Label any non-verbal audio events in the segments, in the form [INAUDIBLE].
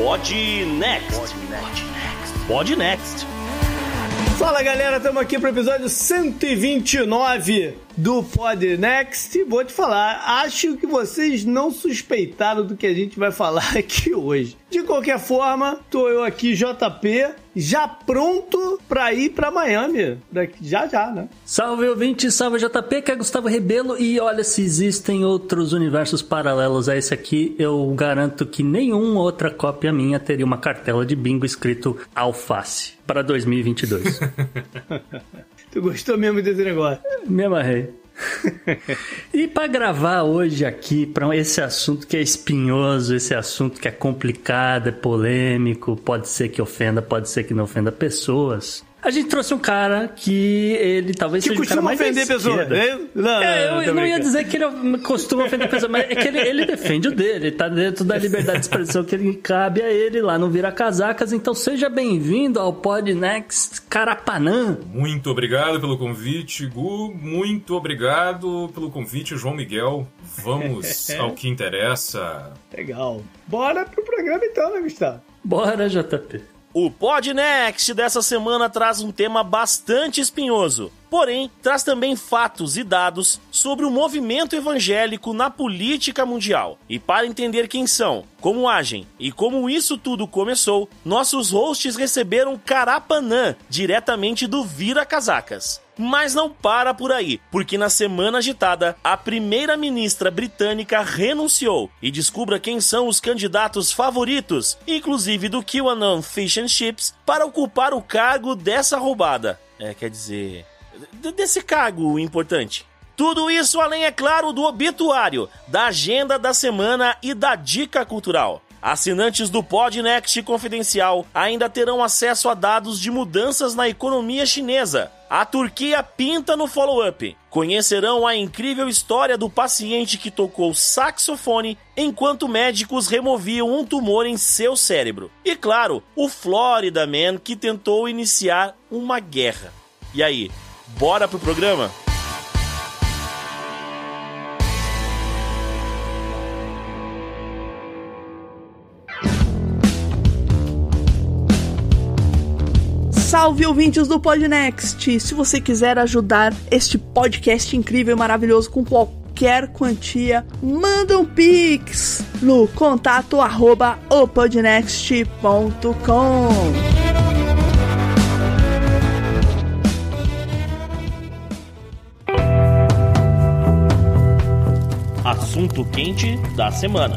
Pod Next. Pod Next. Fala galera, estamos aqui para o episódio 129 do Pod Next. Vou te falar, acho que vocês não suspeitaram do que a gente vai [LAUGHS] falar aqui hoje. De qualquer forma, tô eu aqui, JP, já pronto para ir para Miami. Daqui, já já, né? Salve ouvinte, salve JP, que é Gustavo Rebelo. E olha, se existem outros universos paralelos a esse aqui, eu garanto que nenhuma outra cópia minha teria uma cartela de bingo escrito alface para 2022. [LAUGHS] tu gostou mesmo desse negócio? Me amarrei. [LAUGHS] e para gravar hoje aqui para esse assunto que é espinhoso, esse assunto que é complicado, é polêmico, pode ser que ofenda, pode ser que não ofenda pessoas. A gente trouxe um cara que ele talvez que seja o cara mais ofender pessoas. Não, é, eu, eu não ia dizer que ele costuma ofender pessoas, mas é que ele, ele defende o dele, ele tá dentro da liberdade de expressão que ele cabe a ele lá, não vira casacas. Então seja bem-vindo ao Pod Next Carapanã. Muito obrigado pelo convite, Gu. Muito obrigado pelo convite, João Miguel. Vamos [LAUGHS] ao que interessa. Legal. Bora pro programa então, né, Gustavo? Bora, JP. O Podnext dessa semana traz um tema bastante espinhoso, porém traz também fatos e dados sobre o movimento evangélico na política mundial. E para entender quem são, como agem e como isso tudo começou, nossos hosts receberam Carapanã, diretamente do Vira Casacas. Mas não para por aí, porque na semana agitada, a primeira-ministra britânica renunciou e descubra quem são os candidatos favoritos, inclusive do QAnon Fish and Chips, para ocupar o cargo dessa roubada. É, quer dizer, desse cargo importante. Tudo isso além, é claro, do obituário, da agenda da semana e da dica cultural. Assinantes do Podnext Confidencial ainda terão acesso a dados de mudanças na economia chinesa. A Turquia pinta no follow-up. Conhecerão a incrível história do paciente que tocou saxofone enquanto médicos removiam um tumor em seu cérebro. E claro, o Florida Man que tentou iniciar uma guerra. E aí, bora pro programa? Salve ouvintes do Podnext! Se você quiser ajudar este podcast incrível e maravilhoso com qualquer quantia, manda um pix no contato arroba opodnext.com. Assunto quente da semana.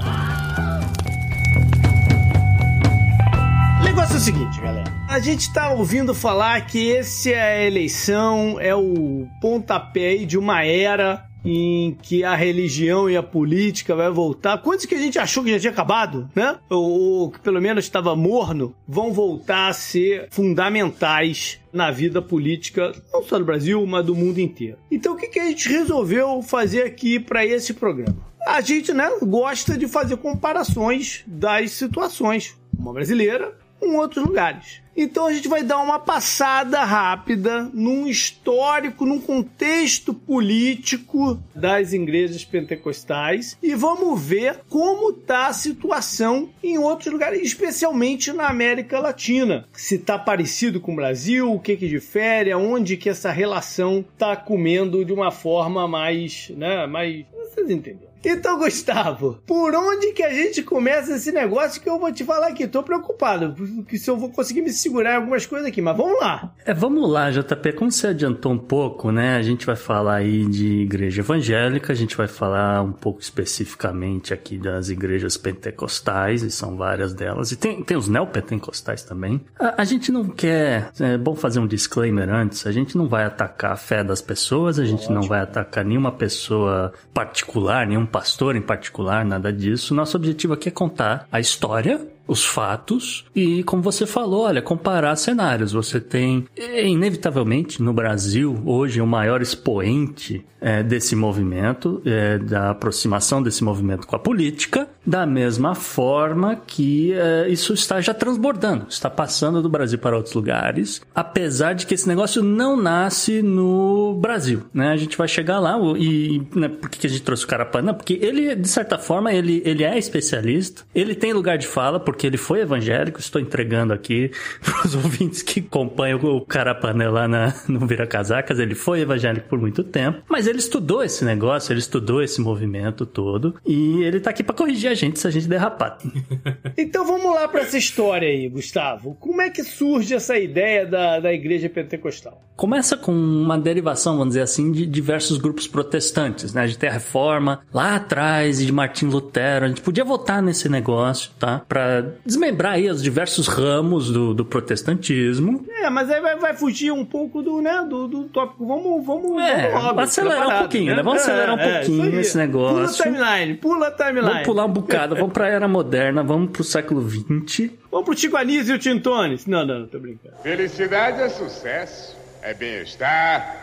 O negócio é o seguinte, galera. A gente tá ouvindo falar que esse é a eleição, é o pontapé de uma era em que a religião e a política vai voltar. Quantos que a gente achou que já tinha acabado, né? Ou, que pelo menos estava morno, vão voltar a ser fundamentais na vida política, não só do Brasil, mas do mundo inteiro. Então o que, que a gente resolveu fazer aqui para esse programa? A gente, né, gosta de fazer comparações das situações, uma brasileira com outros lugares. Então a gente vai dar uma passada rápida num histórico, num contexto político das igrejas pentecostais e vamos ver como está a situação em outros lugares, especialmente na América Latina. Se está parecido com o Brasil, o que que difere, aonde que essa relação está comendo de uma forma mais, né, mais, vocês entenderam. Então, Gustavo, por onde que a gente começa esse negócio que eu vou te falar aqui? Tô preocupado, porque se eu vou conseguir me segurar algumas coisas aqui, mas vamos lá. É, vamos lá, JP. Como você adiantou um pouco, né? A gente vai falar aí de igreja evangélica, a gente vai falar um pouco especificamente aqui das igrejas pentecostais, e são várias delas, e tem, tem os neopentecostais também. A, a gente não quer, é bom fazer um disclaimer antes, a gente não vai atacar a fé das pessoas, a gente Ótimo. não vai atacar nenhuma pessoa particular, nenhum pastor em particular, nada disso. Nosso objetivo aqui é contar a história os fatos e, como você falou, olha, comparar cenários. Você tem, inevitavelmente, no Brasil, hoje, o maior expoente é, desse movimento, é, da aproximação desse movimento com a política, Da mesma forma que uh, isso está já transbordando, está passando do Brasil para outros lugares, apesar de que esse negócio não nasce no Brasil, né? A gente vai chegar lá e, né, por que a gente trouxe o Carapanã? Porque ele, de certa forma, ele, ele é especialista, ele tem lugar de fala, porque ele foi evangélico, estou entregando aqui [LAUGHS] para os ouvintes que acompanham o Carapanã lá na, no Vira Casacas, ele foi evangélico por muito tempo, mas ele estudou esse negócio, ele estudou esse movimento todo e ele tá aqui para corrigir a gente se a gente derrapar. [LAUGHS] então vamos lá para essa história aí, Gustavo. Como é que surge essa ideia da, da igreja pentecostal? Começa com uma derivação, vamos dizer assim, de diversos grupos protestantes, né? A gente tem a reforma lá atrás de Martim Lutero. A gente podia votar nesse negócio, tá? Para desmembrar aí os diversos ramos do, do protestantismo. É, mas aí vai, vai, fugir um pouco do, né, do, do tópico. Vamos, vamos, é, vamos logo, acelerar um pouquinho, né? né? Vamos acelerar um é, pouquinho esse negócio. Pula timeline, pula a timeline. Vamos pular um bocado, vamos pra era moderna, vamos pro século XX. Vamos pro Tico Anísio e o Tintones. Não, não, não, tô brincando. Felicidade é sucesso, é bem-estar.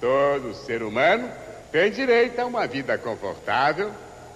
Todo ser humano tem direito a uma vida confortável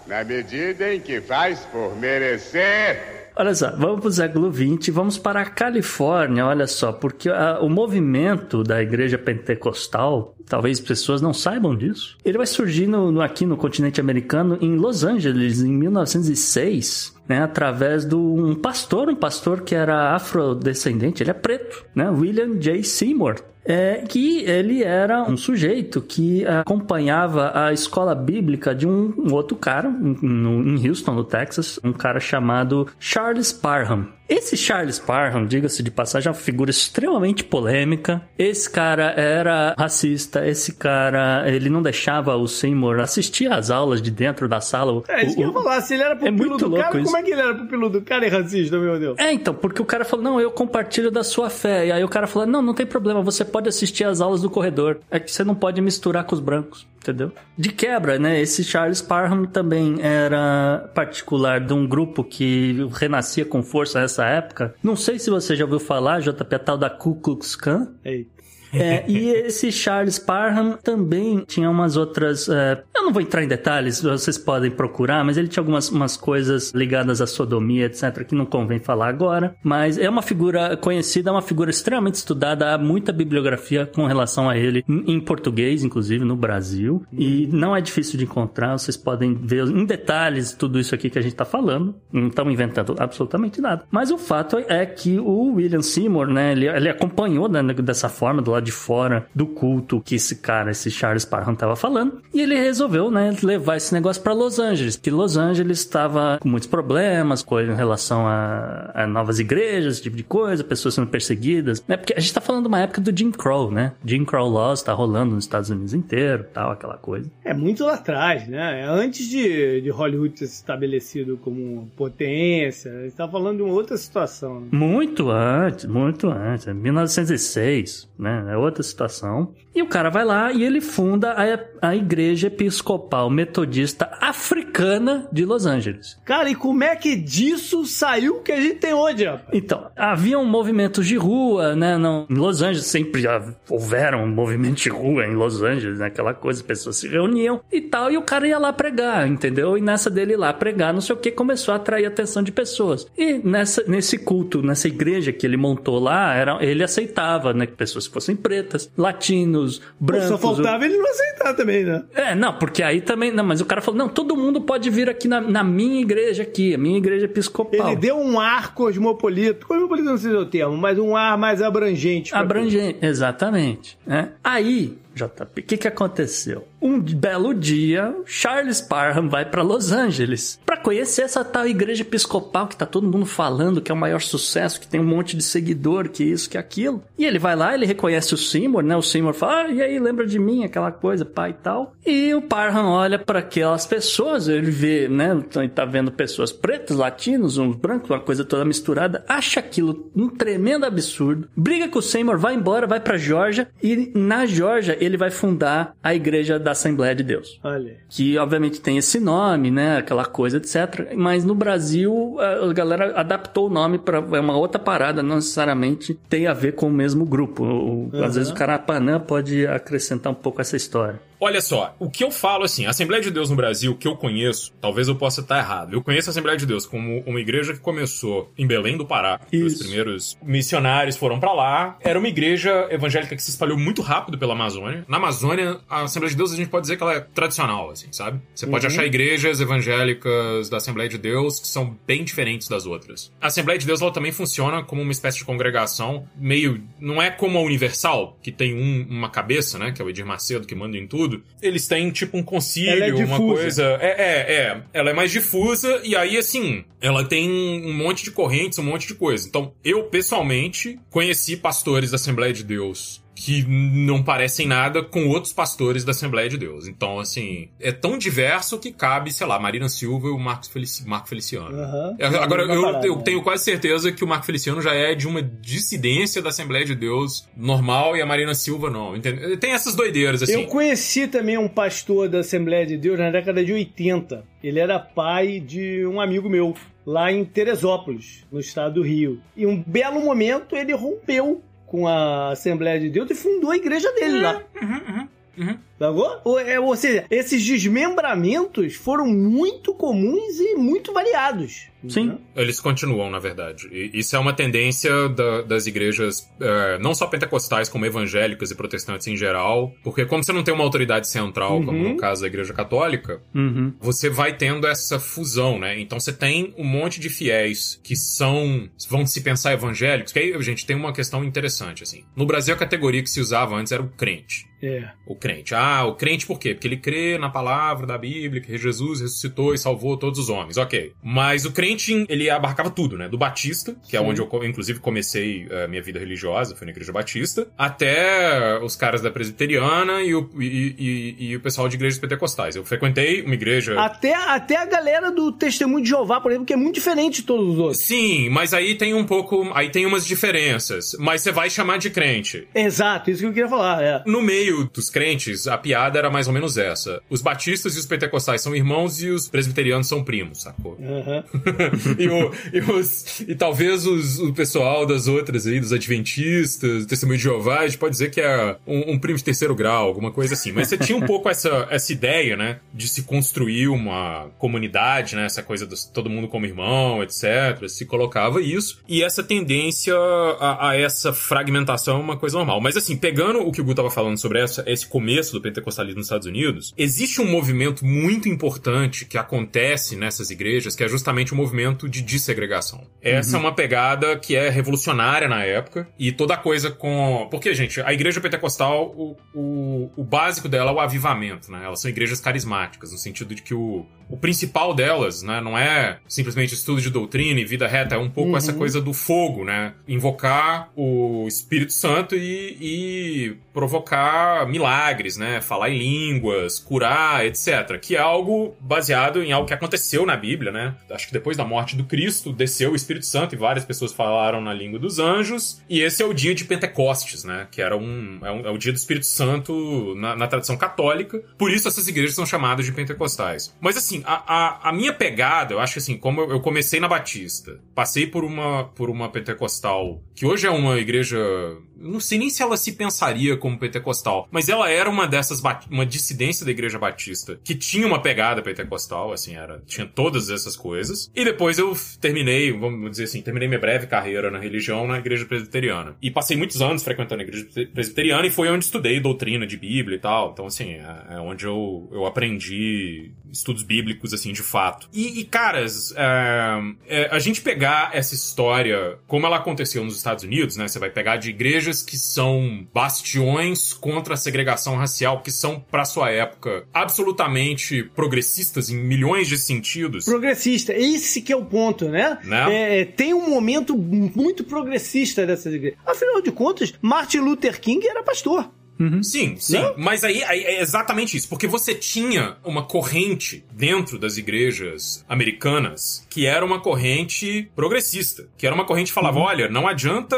na medida em que faz por merecer. Olha só, vamos para o século XX, vamos para a Califórnia, olha só, porque a, o movimento da igreja pentecostal, talvez pessoas não saibam disso, ele vai surgir no, no, aqui no continente americano, em Los Angeles, em 1906. Né, através de um pastor, um pastor que era afrodescendente, ele é preto, né, William J. Seymour é que ele era um sujeito que acompanhava a escola bíblica de um, outro cara em, em Houston, no Texas, um cara chamado Charles Parham. Esse Charles Parham, diga-se de passagem, é uma figura extremamente polêmica. Esse cara era racista, esse cara, ele não deixava o Seymour assistir às aulas de dentro da sala. É, isso o, que eu ia falar, se ele era pupilo é muito do louco cara, isso. como é que ele era pupilo do cara e racista, meu Deus? É, então, porque o cara falou, não, eu compartilho da sua fé. E aí o cara falou, não, não tem problema, você pode assistir às aulas do corredor. É que você não pode misturar com os brancos entendeu? De quebra, né? Esse Charles Parham também era particular de um grupo que renascia com força nessa época. Não sei se você já ouviu falar, JP, tal da Ku Klux Klan. Eita. É, e esse Charles Parham também tinha umas outras. É, eu não vou entrar em detalhes, vocês podem procurar, mas ele tinha algumas umas coisas ligadas à sodomia, etc., que não convém falar agora. Mas é uma figura conhecida, é uma figura extremamente estudada, há muita bibliografia com relação a ele, em português, inclusive, no Brasil. E não é difícil de encontrar, vocês podem ver em detalhes tudo isso aqui que a gente está falando. Não estamos inventando absolutamente nada. Mas o fato é que o William Seymour, né, ele, ele acompanhou né, dessa forma, do lado de fora do culto que esse cara, esse Charles Parham tava falando. E ele resolveu, né, levar esse negócio para Los Angeles, que Los Angeles estava com muitos problemas com em relação a, a, novas igrejas, esse tipo de coisa, pessoas sendo perseguidas, né? Porque a gente tá falando de uma época do Jim Crow, né? Jim Crow Laws tá rolando nos Estados Unidos inteiro, tal, aquela coisa. É muito lá atrás, né? É antes de, de Hollywood ter se estabelecido como potência, a gente tá falando de uma outra situação. Né? Muito antes, muito antes, 1906, né? É outra situação. E o cara vai lá e ele funda a, a Igreja Episcopal Metodista Africana de Los Angeles. Cara, e como é que disso saiu o que a gente tem hoje, rapaz? Então, haviam movimentos de rua, né? Não, em Los Angeles sempre houveram movimentos de rua em Los Angeles, né? aquela coisa, as pessoas se reuniam e tal, e o cara ia lá pregar, entendeu? E nessa dele ir lá pregar, não sei o que, começou a atrair a atenção de pessoas. E nessa, nesse culto, nessa igreja que ele montou lá, era, ele aceitava, né? Que pessoas fossem pretas, latinos, brancos. Só faltava ele não aceitar também, né? É, não, porque aí também. Não, mas o cara falou: não, todo mundo pode vir aqui na, na minha igreja aqui, a minha igreja episcopal. Ele deu um ar cosmopolita. Cosmopolita não sei se é o termo, mas um ar mais abrangente. Abrangente, exatamente. Né? Aí, JP, o que, que aconteceu? Um belo dia, Charles Parham vai para Los Angeles para conhecer essa tal igreja episcopal que tá todo mundo falando que é o maior sucesso, que tem um monte de seguidor, que isso, que aquilo. E ele vai lá, ele reconhece o Seymour, né? O Seymour fala, ah, e aí, lembra de mim, aquela coisa, pai e tal. E o Parham olha para aquelas pessoas, ele vê, né? Ele tá vendo pessoas pretas, latinos, uns brancos, uma coisa toda misturada, acha aquilo um tremendo absurdo, briga com o Seymour, vai embora, vai para Georgia e na Georgia ele vai fundar a igreja da Assembleia de Deus. Olha. Que obviamente tem esse nome, né? Aquela coisa, etc. Mas no Brasil a galera adaptou o nome para é uma outra parada, não necessariamente tem a ver com o mesmo grupo. Uhum. Às vezes o Carapanã pode acrescentar um pouco essa história. Olha só, o que eu falo assim, a Assembleia de Deus no Brasil, que eu conheço, talvez eu possa estar errado. Eu conheço a Assembleia de Deus como uma igreja que começou em Belém do Pará. Os Isso. primeiros missionários foram pra lá. Era uma igreja evangélica que se espalhou muito rápido pela Amazônia. Na Amazônia, a Assembleia de Deus a gente pode dizer que ela é tradicional, assim, sabe? Você pode achar igrejas evangélicas da Assembleia de Deus que são bem diferentes das outras. A Assembleia de Deus ela também funciona como uma espécie de congregação meio não é como a Universal, que tem um- uma cabeça, né, que é o Edir Macedo que manda em tudo. Eles têm tipo um concílio, é uma coisa é, é, é. Ela é mais difusa e aí, assim, ela tem um monte de correntes, um monte de coisa. Então, eu, pessoalmente, conheci pastores da Assembleia de Deus que não parecem nada com outros pastores da Assembleia de Deus. Então, assim, é tão diverso que cabe, sei lá, Marina Silva e o Marcos Felici Marco Feliciano. É, Agora, eu, parada, eu né? tenho quase certeza que o Marco Feliciano já é de uma dissidência da Assembleia de Deus normal e a Marina Silva não. Entende? Tem essas doideiras, assim. Eu conheci também um pastor da Assembleia de Deus na década de 80. Ele era pai de um amigo meu, lá em Teresópolis, no estado do Rio. E um belo momento ele rompeu com a Assembleia de Deus e fundou a igreja dele lá. uhum. Sacou? Ou, é, ou seja, esses desmembramentos foram muito comuns e muito variados. Sim. né? Eles continuam, na verdade. E isso é uma tendência da- das igrejas, é, não só pentecostais, como evangélicas e protestantes em geral. Porque como você não tem uma autoridade central, como Uhum. no caso da igreja católica, Uhum. você vai tendo essa fusão, né? Então você tem um monte de fiéis que são, vão se pensar evangélicos, que aí, gente, tem uma questão interessante, assim. No Brasil, a categoria que se usava antes era o crente. É. O crente. Ah, o crente por quê? Porque ele crê na palavra da Bíblia, que Jesus ressuscitou e salvou todos os homens. Ok. Mas o crente, ele abarcava tudo, né? Do Batista, que é Sim. onde eu, inclusive, comecei a minha vida religiosa, foi na Igreja Batista, até os caras da Presbiteriana e o, e, e- e o pessoal de igrejas pentecostais. Eu frequentei uma igreja... Até, até a galera do Testemunho de Jeová, por exemplo, que é muito diferente de todos os outros. Sim, mas aí tem um pouco... Aí tem umas diferenças. Mas você vai chamar de crente. Exato, isso que eu queria falar. É. No meio dos crentes, a piada era mais ou menos essa. Os batistas e os pentecostais são irmãos e os presbiterianos são primos, sacou? Aham. [LAUGHS] e, o- e os- e talvez os- o pessoal das outras aí, dos adventistas, do testemunho de Jeová, a gente pode dizer que é um, um primo de terceiro grau, alguma coisa assim. Mas você tinha um pouco essa, essa ideia, né? De se construir uma comunidade, né? Essa coisa de todo mundo como irmão, etc. Se colocava isso. E essa tendência a, a essa fragmentação é uma coisa normal. Mas assim, pegando o que o Gu tava falando sobre essa, esse começo do pentecostalismo nos Estados Unidos, existe um movimento muito importante que acontece nessas igrejas, que é justamente o movimento de dessegregação. Essa é uma pegada que é revolucionária na época, e toda coisa com. Porque, gente, a igreja pentecostal, o, o, o básico dela é o avivamento, né? Elas são igrejas carismáticas, no sentido de que o, o principal delas, né, não é simplesmente estudo de doutrina e vida reta, é um pouco essa coisa do fogo, né? Invocar o Espírito Santo e, e provocar milagres, né? Falar em línguas, curar, etc. Que é algo baseado em algo que aconteceu na Bíblia, né? Acho que depois da morte do Cristo, desceu o Espírito Santo e várias pessoas falaram na língua dos anjos. E esse é o dia de Pentecostes, né? Que era um. É, um- é o dia do Espírito Santo na, na tradição católica. Por isso essas igrejas são chamadas de pentecostais. Mas assim, a, a, a minha pegada, eu acho que assim, como eu, eu comecei na Batista, passei por uma, por uma pentecostal, que hoje é uma igreja. Não sei nem se ela se pensaria como pentecostal, mas ela era uma dessas, uma dissidência da igreja batista, que tinha uma pegada pentecostal, assim, era, tinha todas essas coisas. E depois eu terminei, vamos dizer assim, terminei minha breve carreira na religião na igreja presbiteriana. E passei muitos anos frequentando a igreja pre- presbiteriana e foi onde estudei doutrina de Bíblia e tal. Então, assim, é, é onde eu, eu aprendi estudos bíblicos, assim, de fato. E, e, caras, é, é, a gente pegar essa história, como ela aconteceu nos Estados Unidos, né? Você vai pegar de igrejas que são bastiões contra a segregação racial, que são, pra sua época, absolutamente progressistas em milhões de sentidos. Progressista, esse que é o ponto, né? Né? É, tem um momento muito progressista dessas igrejas. Afinal de contas, Martin Luther King era pastor. Sim, sim. Não? Mas aí, aí é exatamente isso. Porque você tinha uma corrente dentro das igrejas americanas que era uma corrente progressista. Que era uma corrente que falava: olha, não adianta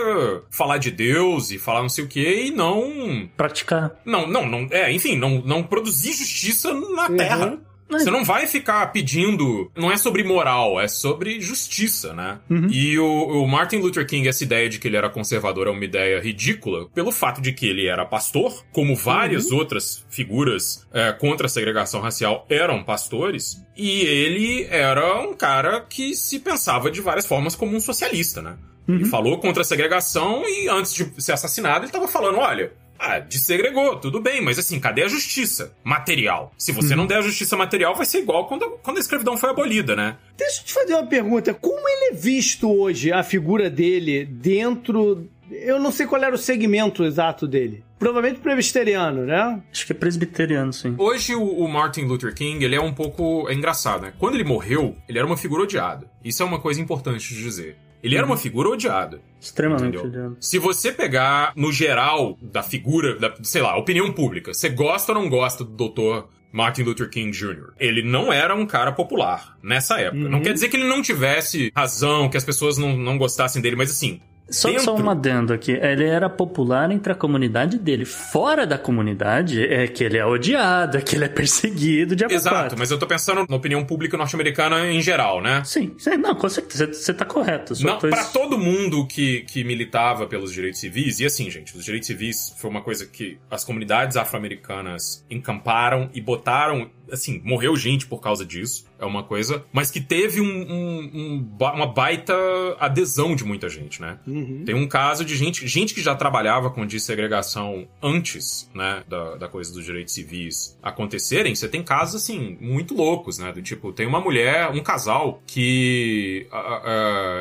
falar de Deus e falar não sei o que e não. Praticar. Não, não, não. É, enfim, não, não produzir justiça na Uhum. terra. Você não vai ficar pedindo. Não é sobre moral, é sobre justiça, né? Uhum. E o, o Martin Luther King, essa ideia de que ele era conservador é uma ideia ridícula, pelo fato de que ele era pastor, como várias Uhum. outras figuras é, contra a segregação racial eram pastores, e ele era um cara que se pensava de várias formas como um socialista, né? Ele Uhum. falou contra a segregação e antes de ser assassinado, ele tava falando: olha. Ah, desegregou, tudo bem, mas assim, cadê a justiça material? Se você não der a justiça material, vai ser igual quando, quando a escravidão foi abolida, né? Deixa eu te fazer uma pergunta. Como ele é visto hoje, a figura dele, dentro. Eu não sei qual era o segmento exato dele. Provavelmente presbiteriano, né? Acho que é presbiteriano, sim. Hoje o, o Martin Luther King, ele é um pouco é engraçado, né? Quando ele morreu, ele era uma figura odiada. Isso é uma coisa importante de dizer. Ele era uma figura odiada. Extremamente Entendeu? odiado. Se você pegar no geral da figura, da, sei lá, opinião pública, você gosta ou não gosta do doutor Martin Luther King Jr.? Ele não era um cara popular nessa época. Não quer dizer que ele não tivesse razão, que as pessoas não, não gostassem dele, mas assim. Só, dentro- só um adendo aqui. Ele era popular entre a comunidade dele. Fora da comunidade, é que ele é odiado, é que ele é perseguido de Exato, mas eu tô pensando na opinião pública norte-americana em geral, né? Sim, não, com certeza, você- você tá correto. Só Não, tô- pra todo mundo que, que militava pelos direitos civis, e assim, gente, os direitos civis foi uma coisa que as comunidades afro-americanas encamparam e botaram, assim, morreu gente por causa disso, é uma coisa, mas que teve um, um- um uma baita adesão de muita gente, né? Uhum. Tem um caso de gente, gente que já trabalhava com dessegregação antes, né, da, da coisa dos direitos civis acontecerem. Você tem casos, assim, muito loucos, né? Do tipo, tem uma mulher, um casal que.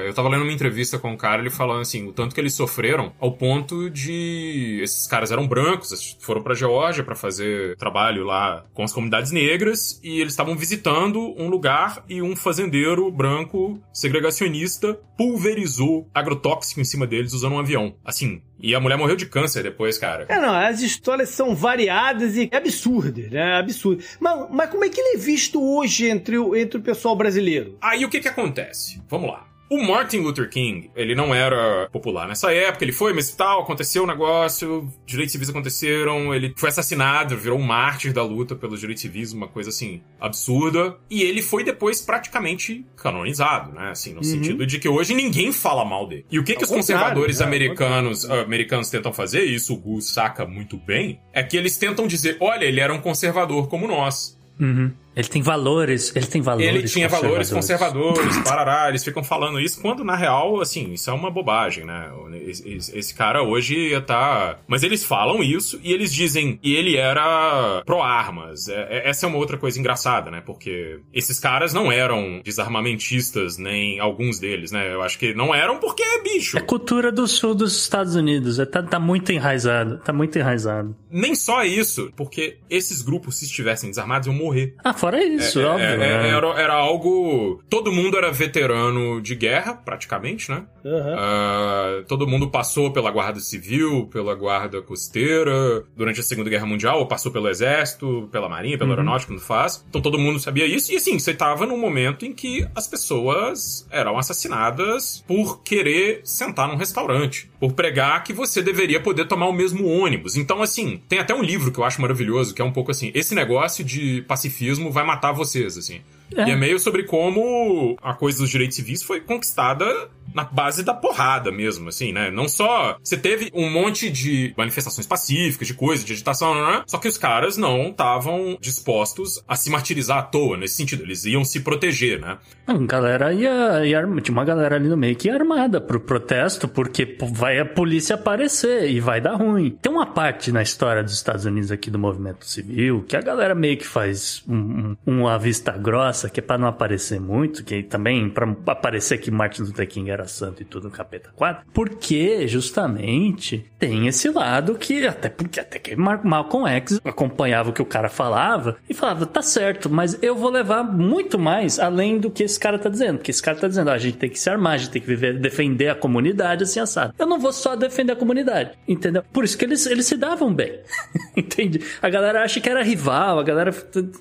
eu tava lendo uma entrevista com um cara, ele falando assim, o tanto que eles sofreram ao ponto de. Esses caras eram brancos, foram pra Geórgia pra fazer trabalho lá com as comunidades negras e eles estavam visitando um lugar e um fazendeiro branco segregacionista pulverizou agrotóxico em cima deles usando um avião. Assim, e a mulher morreu de câncer depois, cara. É, não, as histórias são variadas e absurdas, né? Absurdo. Mas, mas como é que ele é visto hoje entre o, entre o pessoal brasileiro? Aí o que que acontece? Vamos lá. O Martin Luther King, ele não era popular nessa época, ele foi, mas tal, aconteceu o negócio, direitos civis aconteceram, ele foi assassinado, virou um mártir da luta pelos direitos civis, uma coisa assim, absurda. E ele foi depois praticamente canonizado, né? Assim, no sentido de que hoje ninguém fala mal dele. E o que que os conservadores? Ao americanos, americanos tentam fazer, e isso o Gu saca muito bem, é que eles tentam dizer, olha, ele era um conservador como nós. Uhum. Ele tem valores, ele tem valores Ele tinha valores conservadores, parará, eles ficam falando isso, quando na real, assim, isso é uma bobagem, né? Esse, esse- cara hoje ia tá. Mas eles falam isso e eles dizem e ele era pró-armas. É- é- essa é uma outra coisa engraçada, né? Porque esses caras não eram desarmamentistas, nem alguns deles, né? Eu acho que não eram porque é bicho. É cultura do sul dos Estados Unidos, é, tá, tá muito enraizado, tá muito enraizado. Nem só isso, porque esses grupos, se estivessem desarmados, iam morrer. Ah, fora isso, É, óbvio. é, né? era, era algo. Todo mundo era veterano de guerra, praticamente, né? Aham. Ah, todo mundo passou pela Guarda Civil, pela Guarda Costeira, durante a Segunda Guerra Mundial, ou passou pelo Exército, pela Marinha, pela Aeronáutica, não faz. Então todo mundo sabia isso. E assim, você tava num momento em que as pessoas eram assassinadas por querer sentar num restaurante, por pregar que você deveria poder tomar o mesmo ônibus. Então, assim, tem até um livro que eu acho maravilhoso, que é um pouco assim: esse negócio de pacifismo vai matar vocês, assim. É. E é meio sobre como a coisa dos direitos civis foi conquistada na base da porrada mesmo, assim, né? Não só. Você teve um monte de manifestações pacíficas, de coisa, de agitação, né? Só que os caras não estavam dispostos a se martirizar à toa, nesse sentido. Eles iam se proteger, né? A galera ia, ia tinha uma galera ali no meio que ia armada pro protesto, porque vai a polícia aparecer e vai dar ruim. Tem uma parte na história dos Estados Unidos aqui do movimento civil que a galera meio que faz um, um, uma vista grossa, que é pra não aparecer muito, que também pra aparecer que Martin Luther King era santo e tudo no capeta 4, porque justamente tem esse lado que até porque até que Malcolm X acompanhava o que o cara falava e falava, tá certo, mas eu vou levar muito mais além do que esse cara tá dizendo, porque esse cara tá dizendo, ó, a gente tem que se armar, a gente tem que viver, defender a comunidade assim assado. Eu não vou só defender a comunidade, entendeu? Por isso que eles, eles se davam bem. [LAUGHS] Entende? A galera acha que era rival, a galera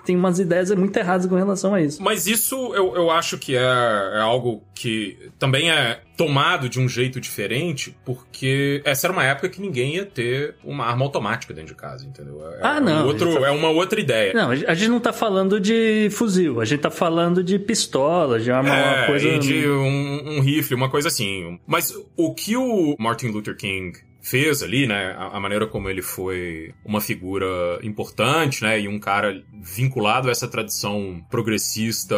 tem umas ideias muito erradas com relação a isso. Mas isso eu, eu acho que é, é algo que também é, tomado de um jeito diferente, porque essa era uma época que ninguém ia ter uma arma automática dentro de casa, entendeu? É, Ah, é não, Um outro, tá- É uma outra ideia. Não, a gente não tá falando de fuzil, a gente tá falando de pistola, de arma, uma É, coisa. e de um, um rifle, uma coisa assim. Mas o que o Martin Luther King fez ali, né, a, a maneira como ele foi uma figura importante, né, e um cara vinculado a essa tradição progressista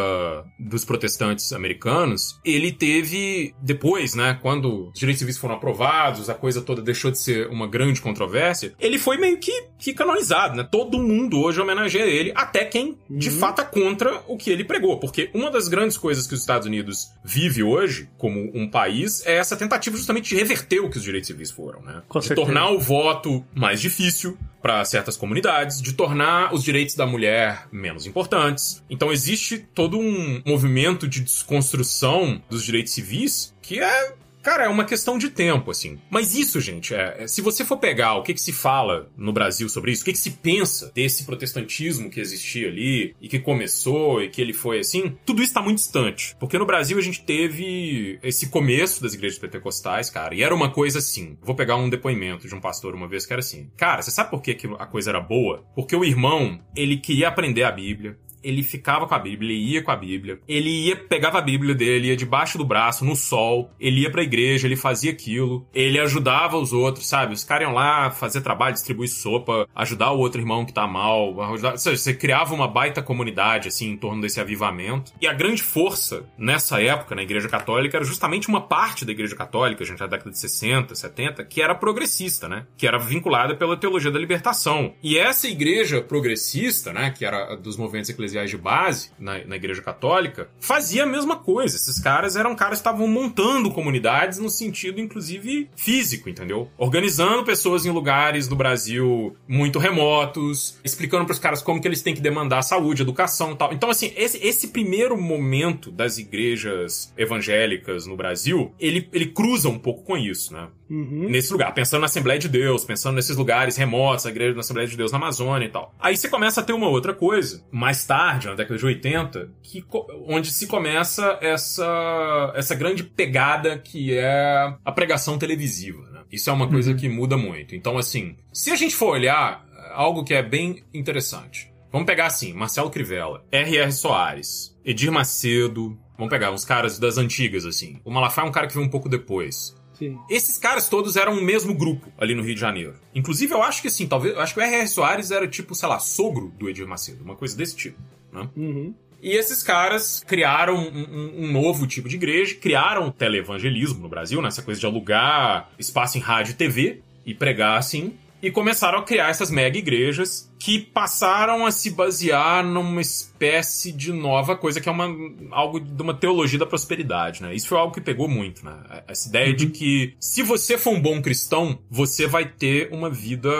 dos protestantes americanos, ele teve depois, né, quando os direitos civis foram aprovados, a coisa toda deixou de ser uma grande controvérsia, ele foi meio que, que canonizado, né? Todo mundo hoje homenageia ele, até quem de fato é contra o que ele pregou, porque uma das grandes coisas que os Estados Unidos vive hoje como um país é essa tentativa justamente de reverter o que os direitos civis foram, né? Com de certeza. tornar o voto mais difícil para certas comunidades, de tornar os direitos da mulher menos importantes. Então existe todo um movimento de desconstrução dos direitos civis que é Cara, é uma questão de tempo, assim. Mas isso, gente, é, é- se você for pegar o que, que se fala no Brasil sobre isso, o que, que se pensa desse protestantismo que existia ali e que começou e que ele foi assim, tudo isso tá muito distante. Porque no Brasil a gente teve esse começo das igrejas pentecostais, cara, e era uma coisa assim. Vou pegar um depoimento de um pastor uma vez que era assim. Cara, você sabe por que, que a coisa era boa? Porque o irmão, ele queria aprender a Bíblia, ele ficava com a Bíblia, ele ia com a Bíblia, ele ia, pegava a Bíblia dele, ia debaixo do braço, no sol, ele ia pra igreja, ele fazia aquilo, ele ajudava os outros, sabe? Os caras iam lá fazer trabalho, distribuir sopa, ajudar o outro irmão que tá mal, ajudar... ou seja, você criava uma baita comunidade, assim, em torno desse avivamento. E a grande força nessa época na Igreja Católica era justamente uma parte da Igreja Católica, gente, na década de 60, 70, que era progressista, né? Que era vinculada pela teologia da libertação. E essa igreja progressista, né, que era dos movimentos eclesiais de base na, na Igreja Católica, fazia a mesma coisa. Esses caras eram caras que estavam montando comunidades no sentido, inclusive, físico, entendeu? Organizando pessoas em lugares do Brasil muito remotos, explicando pros caras como que eles têm que demandar saúde, educação e tal. Então, assim, esse, esse primeiro momento das igrejas evangélicas no Brasil, ele, ele cruza um pouco com isso, né? Nesse lugar, pensando na Assembleia de Deus, pensando nesses lugares remotos, a igreja da Assembleia de Deus na Amazônia e tal. Aí você começa a ter uma outra coisa, mais tarde, na década de 80, que, onde se começa essa, essa grande pegada que é a pregação televisiva, né? Isso é uma coisa que muda muito. Então, assim, se a gente for olhar eh, algo que é bem interessante, vamos pegar assim, Marcelo Crivella, R.R. Soares, Edir Macedo, vamos pegar uns caras das antigas, assim. O Malafaia é um cara que veio um pouco depois. Sim. Esses caras todos eram o mesmo grupo ali no Rio de Janeiro. Inclusive, eu acho que assim, talvez. Eu acho que o R.R. Soares era tipo, sei lá, sogro do Edir Macedo, uma coisa desse tipo. Né? Uhum. E esses caras criaram um, um- um novo tipo de igreja, criaram televangelismo no Brasil, né? Essa coisa de alugar espaço em rádio e TV e pregar assim. E começaram a criar essas mega igrejas que passaram a se basear numa espécie de nova coisa que é uma, algo de uma teologia da prosperidade, né? Isso foi algo que pegou muito, né? Essa ideia de que se você for um bom cristão, você vai ter uma vida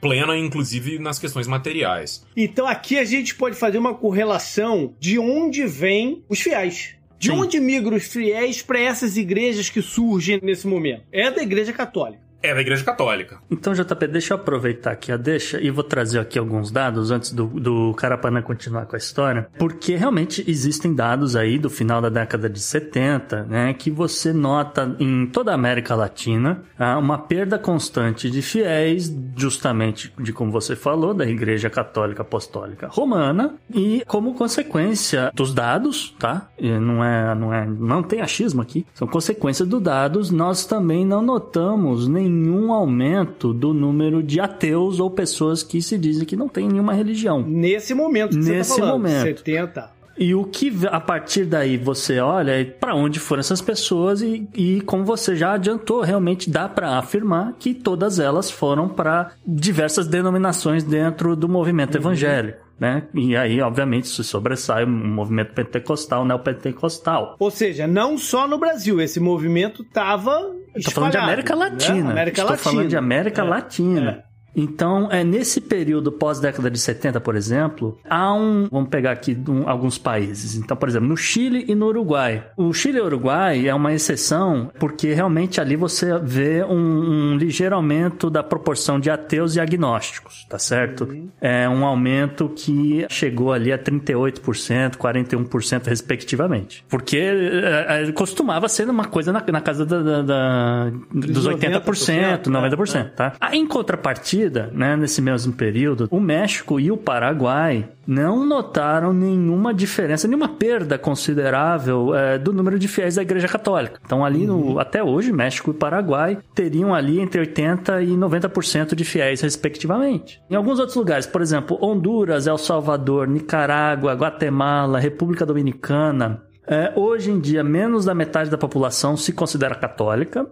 plena, inclusive nas questões materiais. Então aqui a gente pode fazer uma correlação de onde vêm os fiéis. De Sim. onde migram os fiéis para essas igrejas que surgem nesse momento? É da Igreja Católica. É da Igreja Católica. Então, JP, deixa eu aproveitar aqui a deixa e vou trazer aqui alguns dados antes do, do Carapanã continuar com a história, porque realmente existem dados aí do final da década de 70, né, que você nota em toda a América Latina ah, uma perda constante de fiéis, justamente de como você falou, da Igreja Católica Apostólica Romana, e como consequência dos dados, tá? E não é, não é, não tem achismo aqui, são consequências dos dados, nós também não notamos nenhum aumento do número de ateus ou pessoas que se dizem que não têm nenhuma religião. Nesse momento que Nesse você tá falando. momento. 70. E o que a partir daí você olha é para onde foram essas pessoas e, e como você já adiantou, realmente dá para afirmar que todas elas foram para diversas denominações dentro do movimento evangélico. Né? E aí, obviamente, se sobressai o movimento pentecostal, neopentecostal. Ou seja, não só no Brasil, esse movimento tava Estou falando de América Latina. Né? América Estou Latina. falando de América É. Latina. Então, é nesse período pós-década de 70, por exemplo, há um. Vamos pegar aqui um, alguns países. Então, por exemplo, no Chile e no Uruguai. O Chile e o Uruguai é uma exceção porque realmente ali você vê um, um ligeiro aumento da proporção de ateus e agnósticos, tá certo? Uhum. É um aumento que chegou ali a 38%, 41%, respectivamente. Porque é, é, costumava ser uma coisa na, na casa da, da, da, dos 80%, 90%, é, tá? Em contrapartida, né, nesse mesmo período, o México e o Paraguai não notaram nenhuma diferença, nenhuma perda considerável é, do número de fiéis da Igreja Católica. Então, ali no, uhum. até hoje, México e Paraguai teriam ali entre 80% e 90% de fiéis, respectivamente. Em alguns outros lugares, por exemplo, Honduras, El Salvador, Nicarágua, Guatemala, República Dominicana, é, hoje em dia, menos da metade da população se considera católica.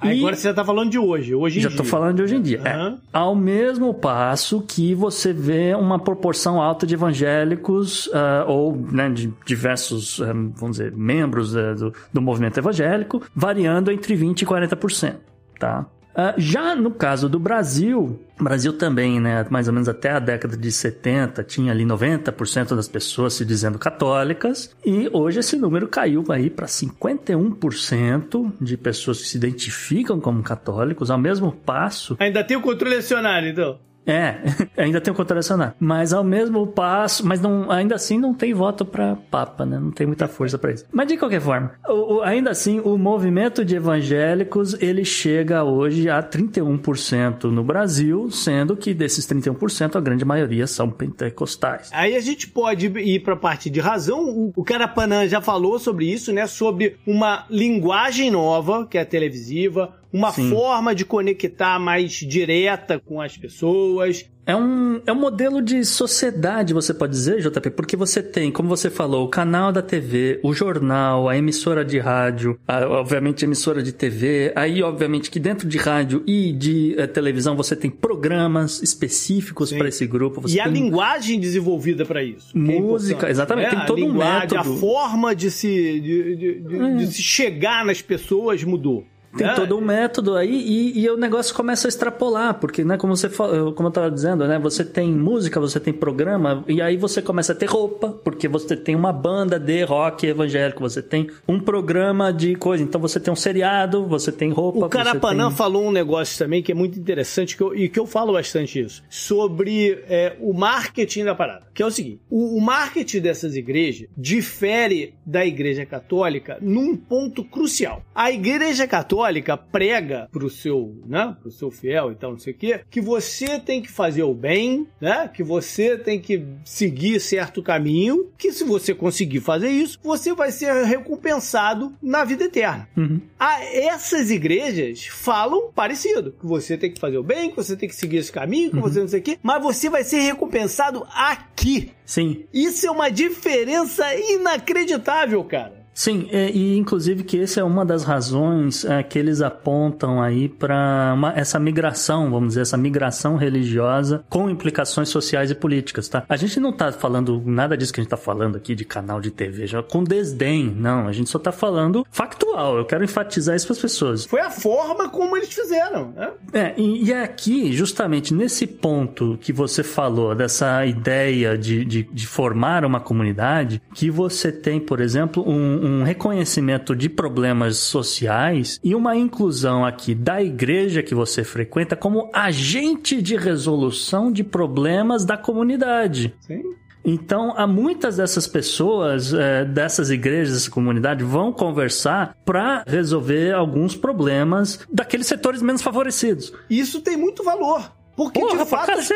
Aí agora você está falando de hoje, hoje em Já estou falando de hoje em dia. Uhum. É, ao mesmo passo que você vê uma proporção alta de evangélicos uh, ou né, de diversos, um, vamos dizer, membros uh, do, do movimento evangélico, variando entre 20% e 40%. Tá? Uh, já no caso do Brasil, Brasil também, né, mais ou menos até a década de 70, tinha ali 90% das pessoas se dizendo católicas, e hoje esse número caiu aí para 51% de pessoas que se identificam como católicos, ao mesmo passo. Ainda tem o controle acionário, então. É, [LAUGHS] ainda tem o contracionar. Mas ao mesmo passo, mas não, ainda assim não tem voto para Papa, né? Não tem muita força para isso. Mas de qualquer forma, o, o, ainda assim, o movimento de evangélicos ele chega hoje a 31% no Brasil, sendo que desses 31% a grande maioria são pentecostais. Aí a gente pode ir para a parte de razão. O, o Carapanã já falou sobre isso, né? Sobre uma linguagem nova que é televisiva, uma Sim. forma de conectar mais direta com as pessoas. É um, é um modelo de sociedade, você pode dizer, JP, porque você tem, como você falou, o canal da TV, o jornal, a emissora de rádio, a, obviamente a emissora de TV, aí obviamente que dentro de rádio e de eh, televisão você tem programas específicos para esse grupo. e a linguagem desenvolvida para isso. É Música, é exatamente, tem todo um método. A forma de se, de, de, de, é. de se chegar nas pessoas mudou. Tem todo um método aí e, e, o negócio começa a extrapolar, porque, né, como você como eu estava dizendo, né, você tem música, você tem programa, e aí você começa a ter roupa, porque você tem uma banda de rock evangélico, você tem um programa de coisa, então você tem um seriado, você tem roupa. O Carapanã tem... falou um negócio também que é muito interessante que eu, e que eu falo bastante isso, sobre é, o marketing da parada, que é o seguinte: o, o marketing dessas igrejas difere da igreja católica num ponto crucial. A igreja católica católica prega pro seu, né, pro seu fiel e tal, não sei o quê, que você tem que fazer o bem, né, que você tem que seguir certo caminho, que se você conseguir fazer isso, você vai ser recompensado na vida eterna. Uhum. Ah, essas igrejas falam parecido, que você tem que fazer o bem, que você tem que seguir esse caminho, que uhum. você não sei o quê, mas você vai ser recompensado aqui. Sim. Isso é uma diferença inacreditável, cara. Sim, é, e inclusive que essa é uma das razões é, que eles apontam aí para essa migração, vamos dizer, essa migração religiosa com implicações sociais e políticas, tá? A gente não tá falando nada disso que a gente tá falando aqui de canal de TV, já com desdém, não, a gente só tá falando factual, eu quero enfatizar isso para as pessoas. Foi a forma como eles fizeram, né? É, e, e é aqui, justamente nesse ponto que você falou, dessa ideia de, de, de formar uma comunidade, que você tem, por exemplo, um um reconhecimento de problemas sociais e uma inclusão aqui da igreja que você frequenta como agente de resolução de problemas da comunidade. Sim. Então, há muitas dessas pessoas, é, dessas igrejas, dessa comunidade, vão conversar para resolver alguns problemas daqueles setores menos favorecidos. Isso tem muito valor. Porque Porra, de, fato, as,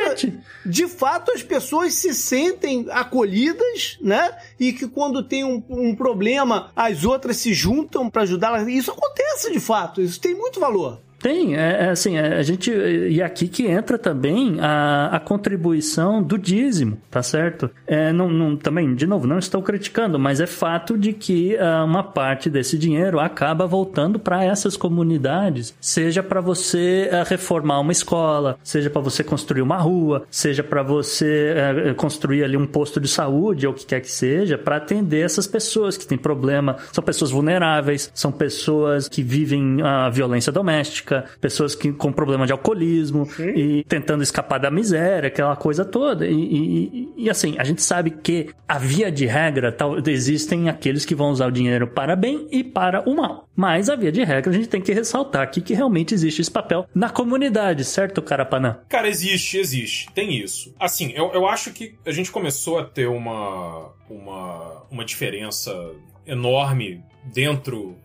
de fato as pessoas se sentem acolhidas, né? E que quando tem um, um problema, as outras se juntam para ajudá-las. Isso acontece de fato, isso tem muito valor. Tem, é, é assim, é, a gente. E aqui que entra também a, a contribuição do dízimo, tá certo? É, não, não, também, de novo, não estou criticando, mas é fato de que uh, uma parte desse dinheiro acaba voltando para essas comunidades, seja para você uh, reformar uma escola, seja para você construir uma rua, seja para você uh, construir ali um posto de saúde ou o que quer que seja, para atender essas pessoas que têm problema. São pessoas vulneráveis, são pessoas que vivem a violência doméstica pessoas que, com problema de alcoolismo e tentando escapar da miséria, aquela coisa toda. E, e- e, assim, a gente sabe que a via de regra, tal, existem aqueles que vão usar o dinheiro para bem e para o mal. Mas a via de regra, a gente tem que ressaltar aqui que realmente existe esse papel na comunidade, certo, Carapanã? Cara, existe, existe. Tem isso. Assim, eu, eu acho que a gente começou a ter uma, uma, uma diferença enorme dentro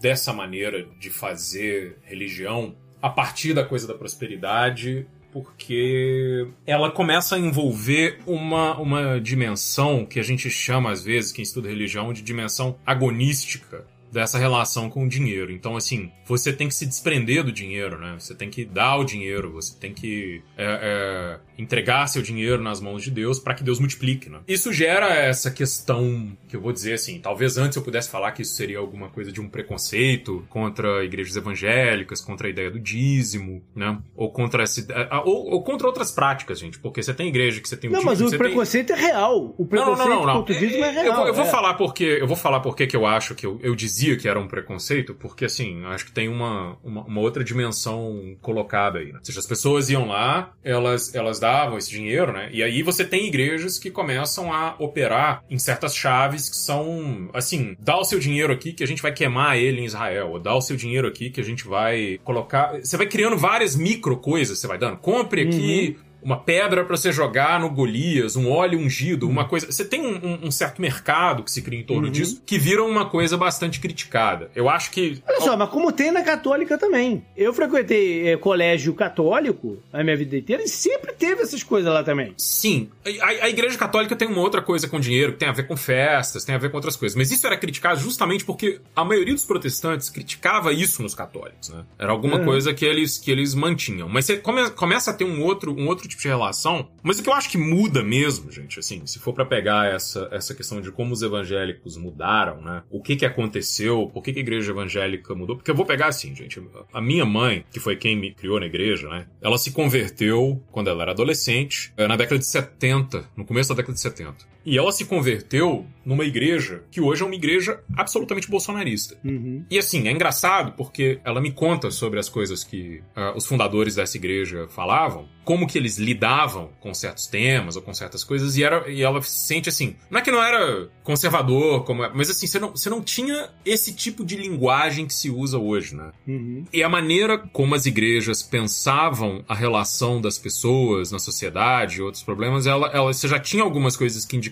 dessa maneira de fazer religião a partir da coisa da prosperidade, porque ela começa a envolver uma, uma dimensão que a gente chama, às vezes, quem estuda religião, de dimensão agonística dessa relação com o dinheiro. Então, assim, você tem que se desprender do dinheiro, né? Você tem que dar o dinheiro, você tem que é, é, entregar seu dinheiro nas mãos de Deus para que Deus multiplique, né? Isso gera essa questão que eu vou dizer assim, talvez antes eu pudesse falar que isso seria alguma coisa de um preconceito contra igrejas evangélicas, contra a ideia do dízimo, né? Ou contra essa, ou, ou contra outras práticas, gente, porque você tem igreja que você tem o Não, mas dízimo, o você tem- preconceito é real. O preconceito contra o dízimo é real. eu vou, eu vou é. falar porque eu vou falar porque que eu acho que eu, eu dizia que era um preconceito, porque assim, acho que tem uma, uma, uma outra dimensão colocada aí. Né? Ou seja, as pessoas iam lá, elas, elas davam esse dinheiro, né? E aí você tem igrejas que começam a operar em certas chaves que são, assim, dá o seu dinheiro aqui que a gente vai queimar ele em Israel, ou dá o seu dinheiro aqui que a gente vai colocar. Você vai criando várias micro coisas, você vai dando. Compre aqui uma pedra pra você jogar no Golias, um óleo ungido, uma coisa. Você tem um, um- certo mercado que se cria em torno disso que vira uma coisa bastante criticada. Eu acho que. Olha só, mas como tem na católica também. Eu frequentei eh, colégio católico a minha vida inteira e sempre teve essas coisas lá também. Sim, a, a Igreja Católica tem uma outra coisa com dinheiro, que tem a ver com festas, tem a ver com outras coisas. Mas isso era criticado justamente porque a maioria dos protestantes criticava isso nos católicos, né? Era alguma Uhum. coisa que eles, que eles mantinham. Mas você come- começa a ter um outro, um outro tipo de relação. Mas o que eu acho que muda mesmo, gente, assim, se for pra pegar essa, essa questão de como os evangélicos mudaram, né? O que que aconteceu, por que, que a igreja evangélica mudou? Porque eu vou pegar assim, gente. A minha mãe, que foi quem me criou na igreja, né? Ela se converteu quando ela era adolescente, eh, na década de 70, no começo da década de 70. E ela se converteu numa igreja que hoje é uma igreja absolutamente bolsonarista. Uhum. E assim, é engraçado porque ela me conta sobre as coisas que ah, os fundadores dessa igreja falavam, como que eles lidavam com certos temas ou com certas coisas, e, era, e ela se sente assim, não é que não era conservador, como é- mas assim, você não, você não tinha esse tipo de linguagem que se usa hoje, né? Uhum. E a maneira como as igrejas pensavam a relação das pessoas na sociedade e outros problemas, ela, ela, você já tinha algumas coisas que indicavam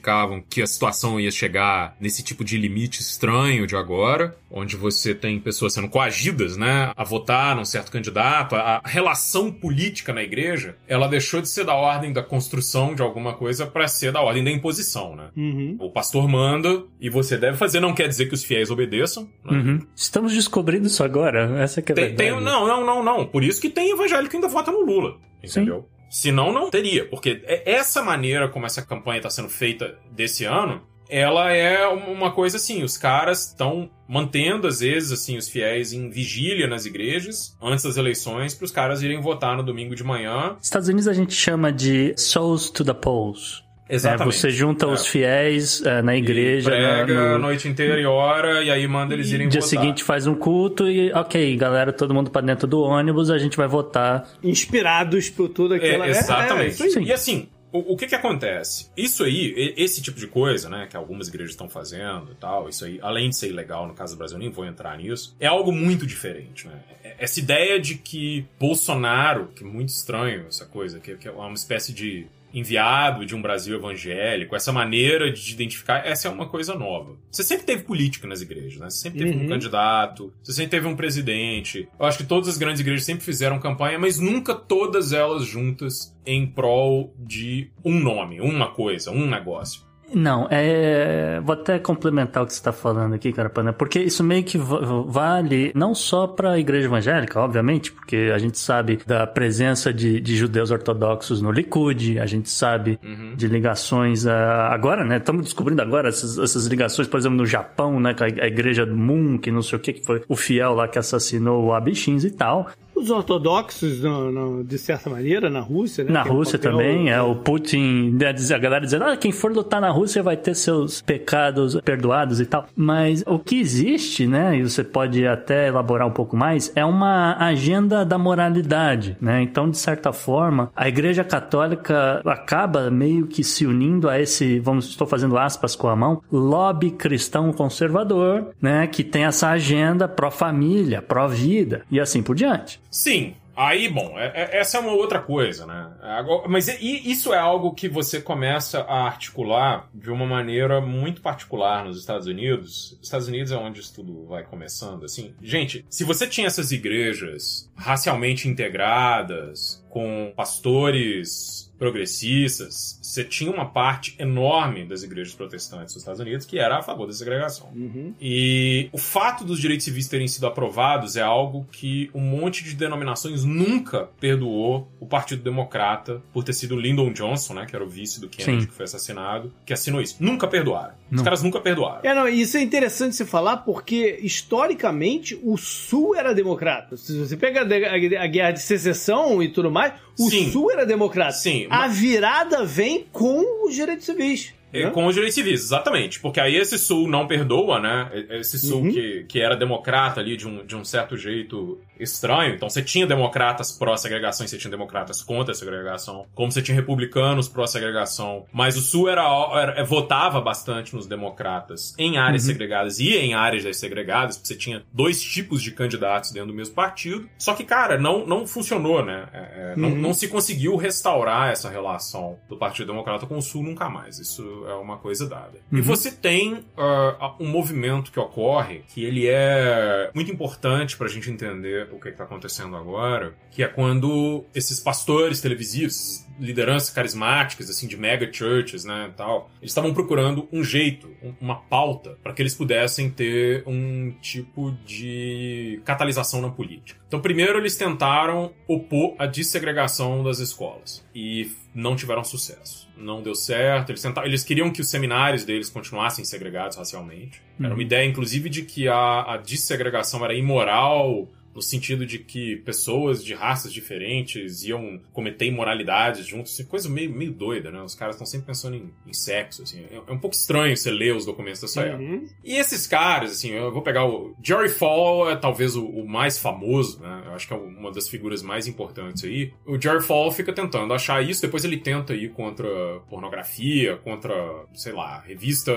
que a situação ia chegar nesse tipo de limite estranho de agora, onde você tem pessoas sendo coagidas, né, a votar num certo candidato. A, relação política na igreja, ela deixou de ser da ordem da construção de alguma coisa para ser da ordem da imposição, né? Uhum. O pastor manda e você deve fazer, não quer dizer que os fiéis obedeçam, né? Uhum. Estamos descobrindo isso agora. Essa que é a Tem, verdade. tem- não, não, não, não. Por isso que tem evangélico que ainda vota no Lula. Entendeu? Senão, não teria. Porque é- essa maneira como essa campanha está sendo feita desse ano, ela é uma coisa assim, os caras estão mantendo, às vezes, assim, os fiéis em vigília nas igrejas, antes das eleições, para os caras irem votar no domingo de manhã. Estados Unidos a gente chama de souls to the polls. É, você junta os fiéis é, na igreja. na- Prega no- a noite inteira e hora, e aí manda eles irem No dia votar. seguinte faz um culto e, ok, galera, todo mundo pra dentro do ônibus, a gente vai votar. Inspirados por tudo aquilo. É, exatamente. aí. e assim, o, o que que acontece? Isso aí, e- esse tipo de coisa, né, que algumas igrejas estão fazendo e tal, isso aí, além de ser ilegal no caso do Brasil, nem vou entrar nisso, é algo muito diferente, né? É- Essa ideia de que Bolsonaro, que é muito estranho essa coisa, que, que é uma espécie de enviado de um Brasil evangélico, essa maneira de identificar, essa é uma coisa nova. Você sempre teve política nas igrejas, né? Você sempre teve um Uhum. candidato, você sempre teve um presidente. Eu acho que todas as grandes igrejas sempre fizeram campanha, mas nunca todas elas juntas em prol de um nome, uma coisa, um negócio. Não, é. Vou até complementar o que você está falando aqui, Carapana, porque isso meio que va- vale não só para a igreja evangélica, obviamente, porque a gente sabe da presença de, de judeus ortodoxos no Likud, a gente sabe Uhum. de ligações ah, agora, né? Estamos descobrindo agora essas, essas ligações, por exemplo, no Japão, né? Com a, a igreja do Moon, que não sei o que, que foi o fiel lá que assassinou o Abe Shinzo e tal. Os ortodoxos, no, no, de certa maneira, na Rússia, né? Na Rússia também, é o Putin, né, a galera dizendo, ah, quem for lutar na Rússia vai ter seus pecados perdoados e tal. Mas o que existe, né, e você pode até elaborar um pouco mais, é uma agenda da moralidade, né? Então, de certa forma, a Igreja Católica acaba meio que se unindo a esse, vamos, estou fazendo aspas com a mão, lobby cristão conservador, né, que tem essa agenda pró-família, pró-vida e assim por diante. Sim. Aí, bom, é- é- essa é uma outra coisa, né? Agora- mas isso é algo que você começa a articular de uma maneira muito particular nos Estados Unidos. Estados Unidos é onde isso tudo vai começando, assim. Gente, se você tinha essas igrejas racialmente integradas, com pastores progressistas, você tinha uma parte enorme das igrejas protestantes dos Estados Unidos que era a favor da segregação. Uhum. E o fato dos direitos civis terem sido aprovados é algo que um monte de denominações nunca perdoou o Partido Democrata por ter sido Lyndon Johnson, né, que era o vice do Kennedy Sim. que foi assassinado, que assinou isso. Nunca perdoaram. Os Não. caras nunca perdoaram. É, não, isso é interessante se falar porque, historicamente, o Sul era democrata. Se você pega a guerra de secessão e tudo mais, o Sim. Sul era democrata. Sim, A virada vem com os direitos civis. É, né? Com os direitos civis, exatamente. Porque aí esse Sul não perdoa, né? Esse Sul Uhum. que, que era democrata ali de um, de um certo jeito estranho. Então você tinha democratas pró-segregação e você tinha democratas contra a segregação. Como você tinha republicanos pró-segregação. Mas o Sul era, era- votava bastante nos democratas em áreas segregadas e em áreas dessegregadas. Porque você tinha dois tipos de candidatos dentro do mesmo partido. Só que, cara, não, não funcionou, né? É, é, não, Uhum. não se conseguiu restaurar essa relação do Partido Democrata com o Sul nunca mais. Isso é uma coisa dada. E Uhum. você tem ah, um movimento que ocorre que ele é muito importante pra gente entender o que está acontecendo agora, que é quando esses pastores televisivos, lideranças carismáticas, assim, de mega churches, né, tal, eles estavam procurando um jeito, um- uma pauta, para que eles pudessem ter um tipo de catalisação na política. Então, primeiro eles tentaram opor a dessegregação das escolas e não tiveram sucesso. Não deu certo. Eles, tentaram, eles queriam que os seminários deles continuassem segregados racialmente. Era uma ideia, inclusive, de que a, a dessegregação era imoral no sentido de que pessoas de raças diferentes iam cometer imoralidades juntos, assim, coisa meio, meio doida, né? Os caras estão sempre pensando em, em sexo, assim. É, é um pouco estranho você ler os documentos dessa época. Uhum. E esses caras, assim, eu vou pegar o. Jerry Fall é talvez o, o mais famoso, né? Eu acho que é uma das figuras mais importantes aí. O Jerry Fall fica tentando achar isso, depois ele tenta ir contra pornografia, contra, sei lá, revista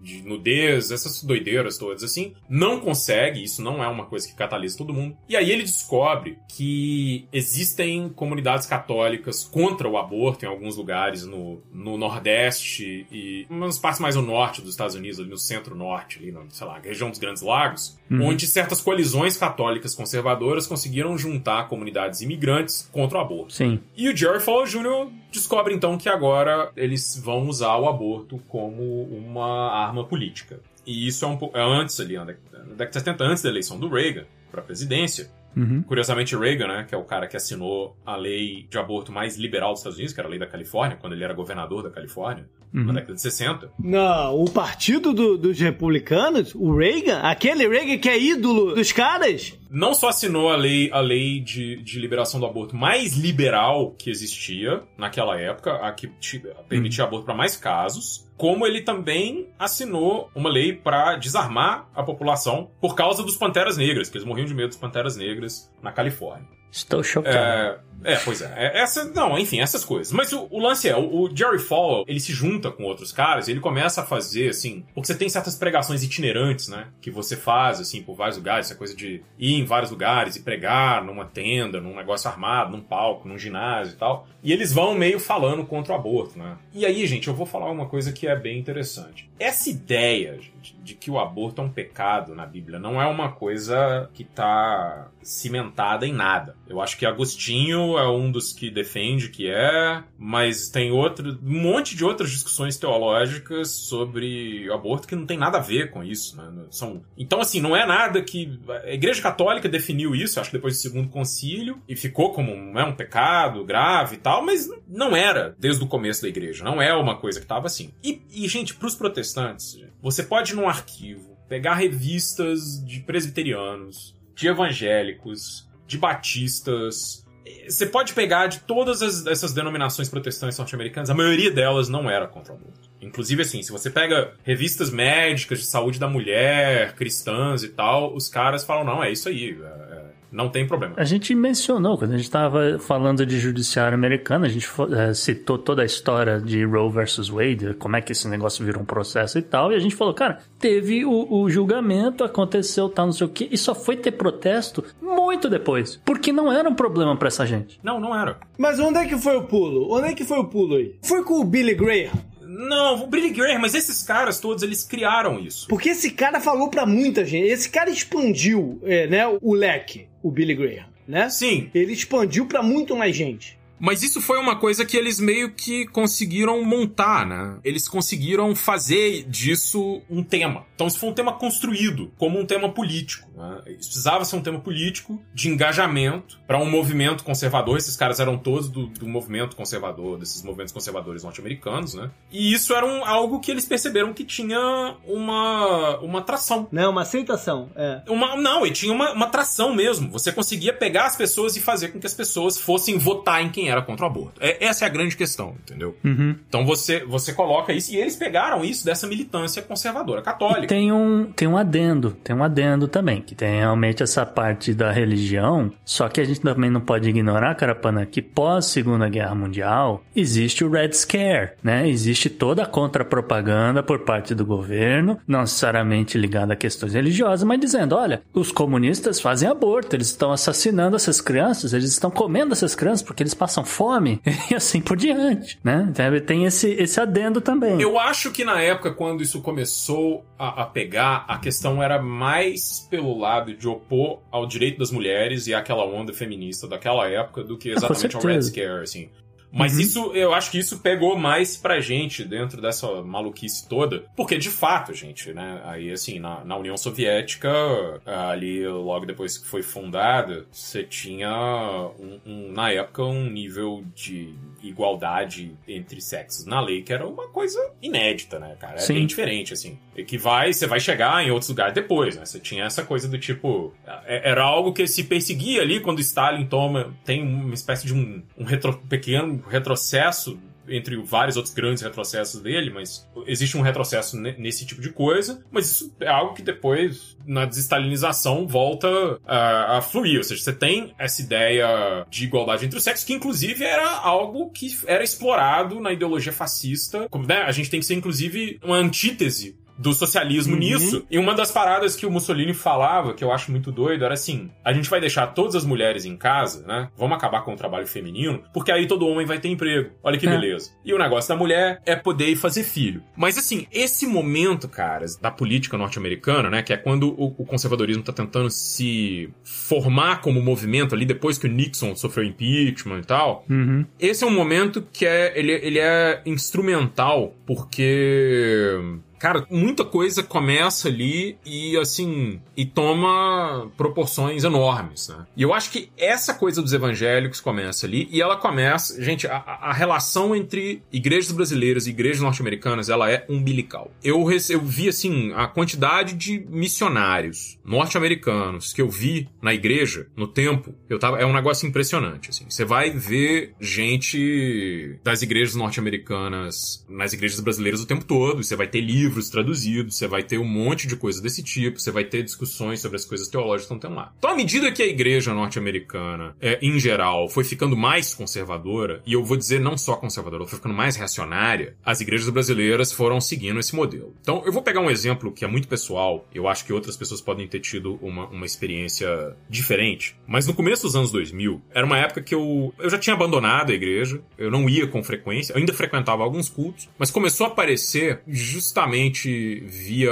de nudez, essas doideiras todas, assim. Não consegue, isso não é uma coisa que catalisa todo mundo. E aí ele descobre que existem comunidades católicas contra o aborto em alguns lugares no, no Nordeste e umas partes mais ao norte dos Estados Unidos, ali no centro-norte, ali, no, sei lá, região dos Grandes Lagos, onde certas coalizões católicas conservadoras conseguiram juntar comunidades imigrantes contra o aborto. Sim. E o Jerry Falwell Jr. descobre então que agora eles vão usar o aborto como uma arma política. E isso é um pouco é antes ali, na década de 70, antes da eleição do Reagan para a presidência. Uhum. Curiosamente, Reagan, né, que é o cara que assinou a lei de aborto mais liberal dos Estados Unidos, que era a lei da Califórnia, quando ele era governador da Califórnia, na Uhum. década de 60. Não, o partido do- dos republicanos, o Reagan, aquele Reagan que é ídolo dos caras, não só assinou a lei, a lei de, de liberação do aborto mais liberal que existia naquela época, a que ti- permitia aborto para mais casos, como ele também assinou uma lei para desarmar a população por causa dos panteras negras, que eles morriam de medo dos panteras negras na Califórnia. Estou chocado. É, é, pois é. É, Essa, não, enfim, essas coisas. Mas o, o lance é, o, o Jerry Falwell, ele se junta com outros caras e ele começa a fazer, assim... Porque você tem certas pregações itinerantes, né? Que você faz, assim, por vários lugares. Essa coisa de ir em vários lugares e pregar numa tenda, num negócio armado, num palco, num ginásio e tal. E eles vão meio falando contra o aborto, né? E aí, gente, eu vou falar uma coisa que é bem interessante. Essa ideia, gente, de que o aborto é um pecado na Bíblia não é uma coisa que tá cimentada em nada. Eu acho que Agostinho é um dos que defende que é, mas tem outro, um monte de outras discussões teológicas sobre aborto que não tem nada a ver com isso, né? São, então, assim, não é nada que. A Igreja Católica definiu isso, acho que depois do segundo concílio, e ficou como um, é um pecado grave e tal, mas não era desde o começo da igreja. Não é uma coisa que tava assim. E, e gente, pros protestantes, você pode ir num arquivo, pegar revistas de presbiterianos, de evangélicos, de batistas. Você pode pegar de todas as, essas denominações protestantes norte-americanas, a maioria delas não era contra o aborto. Inclusive, assim, se você pega revistas médicas de saúde da mulher, cristãs e tal, os caras falam, não, é isso aí. É, é não tem problema. A gente mencionou, quando a gente estava falando de judiciário americano, a gente é, citou toda a história de Roe versus Wade, como é que esse negócio virou um processo e tal, e a gente falou, cara, teve o, o julgamento, aconteceu tal, não sei o que, e só foi ter protesto muito depois, porque não era um problema para essa gente. Não, não era. Mas onde é que foi o pulo? Onde é que foi o pulo aí? Foi com o Billy Graham? Não, o Billy Graham, mas esses caras todos, eles criaram isso. Porque esse cara falou para muita gente. Esse cara expandiu, é, né, o leque, o Billy Graham, né? Sim. Ele expandiu para muito mais gente. Mas isso foi uma coisa que eles meio que conseguiram montar, né? Eles conseguiram fazer disso um tema. Então isso foi um tema construído como um tema político. Né? Isso precisava ser um tema político de engajamento para um movimento conservador. Esses caras eram todos do, do movimento conservador, desses movimentos conservadores norte-americanos, né? E isso era um, algo que eles perceberam que tinha uma, uma atração. Não, uma aceitação, é. Uma, não, e tinha uma, uma atração mesmo. Você conseguia pegar as pessoas e fazer com que as pessoas fossem votar em quem era contra o aborto. É, essa é a grande questão, entendeu? Uhum. Então você, você coloca isso, e eles pegaram isso dessa militância conservadora católica. E tem um, tem um adendo, tem um adendo também, que tem realmente essa parte da religião, só que a gente também não pode ignorar, Carapana, que pós Segunda Guerra Mundial existe o Red Scare, né? Existe toda a contrapropaganda por parte do governo, não necessariamente ligada a questões religiosas, mas dizendo, olha, os comunistas fazem aborto, eles estão assassinando essas crianças, eles estão comendo essas crianças porque eles passam fome [LAUGHS] e assim por diante, né? Então, tem esse, esse adendo também. Eu acho que na época, quando isso começou a, a pegar, a questão era mais pelo lado de opor ao direito das mulheres e àquela onda feminista daquela época do que Ah, exatamente ao Red Scare, assim. Mas Uhum. isso, eu acho que isso pegou mais pra gente dentro dessa maluquice toda. Porque, de fato, gente, né? Aí, assim, na, na União Soviética, ali logo depois que foi fundada, você tinha, um- um- na época, um nível de igualdade entre sexos na lei que era uma coisa inédita, né, cara? É Sim. bem diferente, assim. E que vai, você vai chegar em outros lugares depois, né? Você tinha essa coisa do tipo. é- Era algo que se perseguia ali quando Stalin toma. Tem uma espécie de um, um retro- pequeno retrocesso entre vários outros grandes retrocessos dele, mas existe um retrocesso ne- nesse tipo de coisa, mas isso é algo que depois, na desestalinização, volta a, a fluir. Ou seja, você tem essa ideia de igualdade entre os sexos, que inclusive era algo que era explorado na ideologia fascista. Como, né, a gente tem que ser, inclusive, uma antítese do socialismo Uhum. nisso. E uma das paradas que o Mussolini falava, que eu acho muito doido, era assim: a gente vai deixar todas as mulheres em casa, né? Vamos acabar com o trabalho feminino, porque aí todo homem vai ter emprego. Olha que É. beleza. E o negócio da mulher é poder ir fazer filho. Mas assim, esse momento, caras, da política norte-americana, né? Que é quando o, o conservadorismo tá tentando se formar como movimento ali, depois que o Nixon sofreu impeachment e tal. Uhum. Esse é um momento que é, ele, ele é instrumental, porque. Cara, muita coisa começa ali e assim. E toma proporções enormes, né? E eu acho que essa coisa dos evangélicos começa ali e ela começa. Gente, a, a relação entre igrejas brasileiras e igrejas norte-americanas ela é umbilical. Eu, eu vi, assim, a quantidade de missionários norte-americanos que eu vi na igreja no tempo. Eu tava, é um negócio impressionante, assim. Você vai ver gente das igrejas norte-americanas nas igrejas brasileiras o tempo todo. Você vai ter livros traduzidos, você vai ter um monte de coisa desse tipo, você vai ter discussões sobre as coisas teológicas que estão lá. Então, à medida que a igreja norte-americana, é, em geral, foi ficando mais conservadora, e eu vou dizer não só conservadora, foi ficando mais reacionária, as igrejas brasileiras foram seguindo esse modelo. Então, eu vou pegar um exemplo que é muito pessoal, eu acho que outras pessoas podem ter tido uma, uma experiência diferente, mas no começo dos anos 2000, era uma época que eu, eu já tinha abandonado a igreja, eu não ia com frequência, eu ainda frequentava alguns cultos, mas começou a aparecer justamente via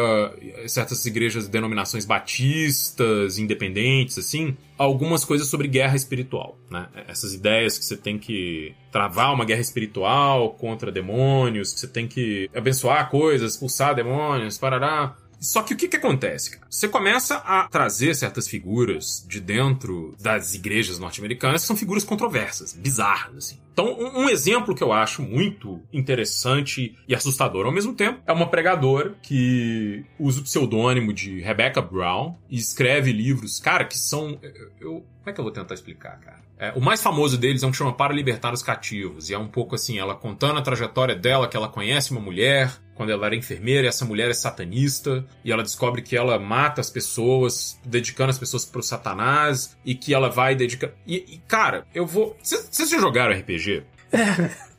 certas igrejas, denominações batistas, independentes, assim, algumas coisas sobre guerra espiritual, né? Essas ideias que você tem que travar uma guerra espiritual contra demônios, que você tem que abençoar coisas, expulsar demônios, parará. Só que o que que acontece, cara? Você começa a trazer certas figuras de dentro das igrejas norte-americanas que são figuras controversas, bizarras, assim. Então, um, exemplo que eu acho muito interessante e assustador ao mesmo tempo é uma pregadora que usa o pseudônimo de Rebecca Brown e escreve livros, cara, que são. Eu, como é que eu vou tentar explicar, cara? É, o mais famoso deles é um que chama Para Libertar os Cativos. E é um pouco assim, ela contando a trajetória dela, que ela conhece uma mulher quando ela era enfermeira, e essa mulher é satanista, e ela descobre que ela mata as pessoas, dedicando as pessoas pro satanás, e que ela vai dedicar. E, e cara, eu vou. Vocês já jogaram RPG? É.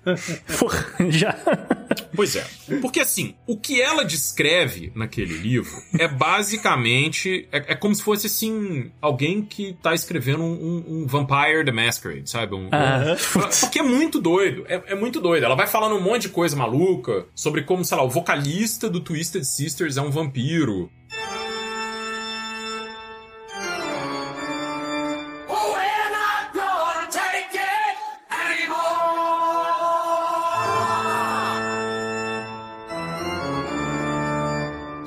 [LAUGHS] Já. Pois é. Porque assim, o que ela descreve naquele livro é basicamente. É, é como se fosse assim. Alguém que tá escrevendo um, um Vampire the Masquerade, sabe? Um, Ah. um- porque é muito doido. É, é muito doido. Ela vai falando um monte de coisa maluca sobre como, sei lá, o vocalista do Twisted Sisters é um vampiro.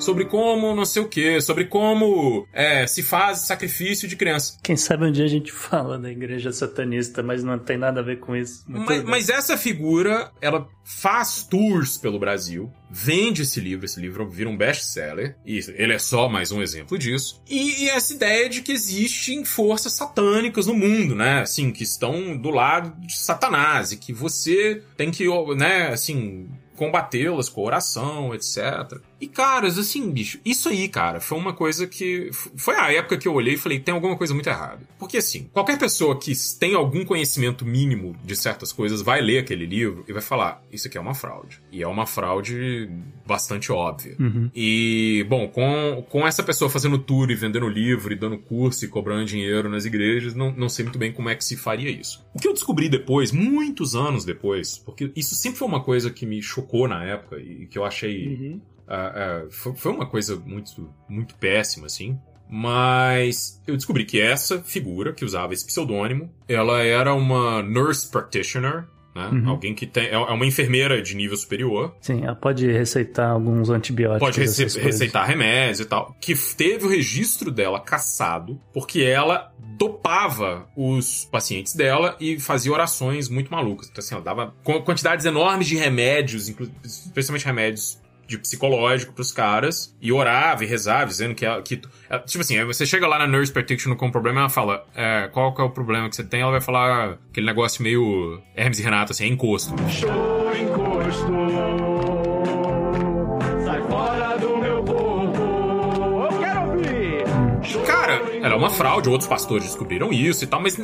Sobre como não sei o que, sobre como é, se faz sacrifício de criança. Quem sabe um dia a gente [LAUGHS] fala da igreja satanista, mas não tem nada a ver com isso. Mas Mas, essa figura, ela faz tours pelo Brasil, vende esse livro, esse livro vira um best-seller, e ele é só mais um exemplo disso. E, e essa ideia de que existem forças satânicas no mundo, né? Assim, que estão do lado de Satanás, e que você tem que, né, assim, combatê-las com oração, etc. E, caras, assim, bicho, isso aí, cara, foi uma coisa que. Foi a época que eu olhei e falei, tem alguma coisa muito errada. Porque, assim, qualquer pessoa que tem algum conhecimento mínimo de certas coisas vai ler aquele livro e vai falar: isso aqui é uma fraude. E é uma fraude bastante óbvia. Uhum. E, bom, com, com essa pessoa fazendo tour e vendendo livro e dando curso e cobrando dinheiro nas igrejas, não, não sei muito bem como é que se faria isso. O que eu descobri depois, muitos anos depois, porque isso sempre foi uma coisa que me chocou na época e que eu achei. Uhum. Ah, ah, foi, foi uma coisa muito, muito péssima, assim. Mas eu descobri que essa figura que usava esse pseudônimo, ela era uma nurse practitioner, né? Uhum. Alguém que tem. É é uma enfermeira de nível superior. Sim, ela pode receitar alguns antibióticos. Pode rece- receitar remédios e tal. Que teve o registro dela caçado porque ela dopava os pacientes dela e fazia orações muito malucas. Então, assim, ela dava qu- quantidades enormes de remédios, especialmente remédios de psicológico pros caras, e orava e rezava, dizendo que, ela, que ela- tipo assim, você chega lá na Nurse Practitioner com um problema, ela fala, é, qual que é o problema que você tem? Ela vai falar aquele negócio meio Hermes e Renato, assim, é encosto. Show encosto. Cara, ela é uma fraude, outros pastores descobriram isso e tal, mas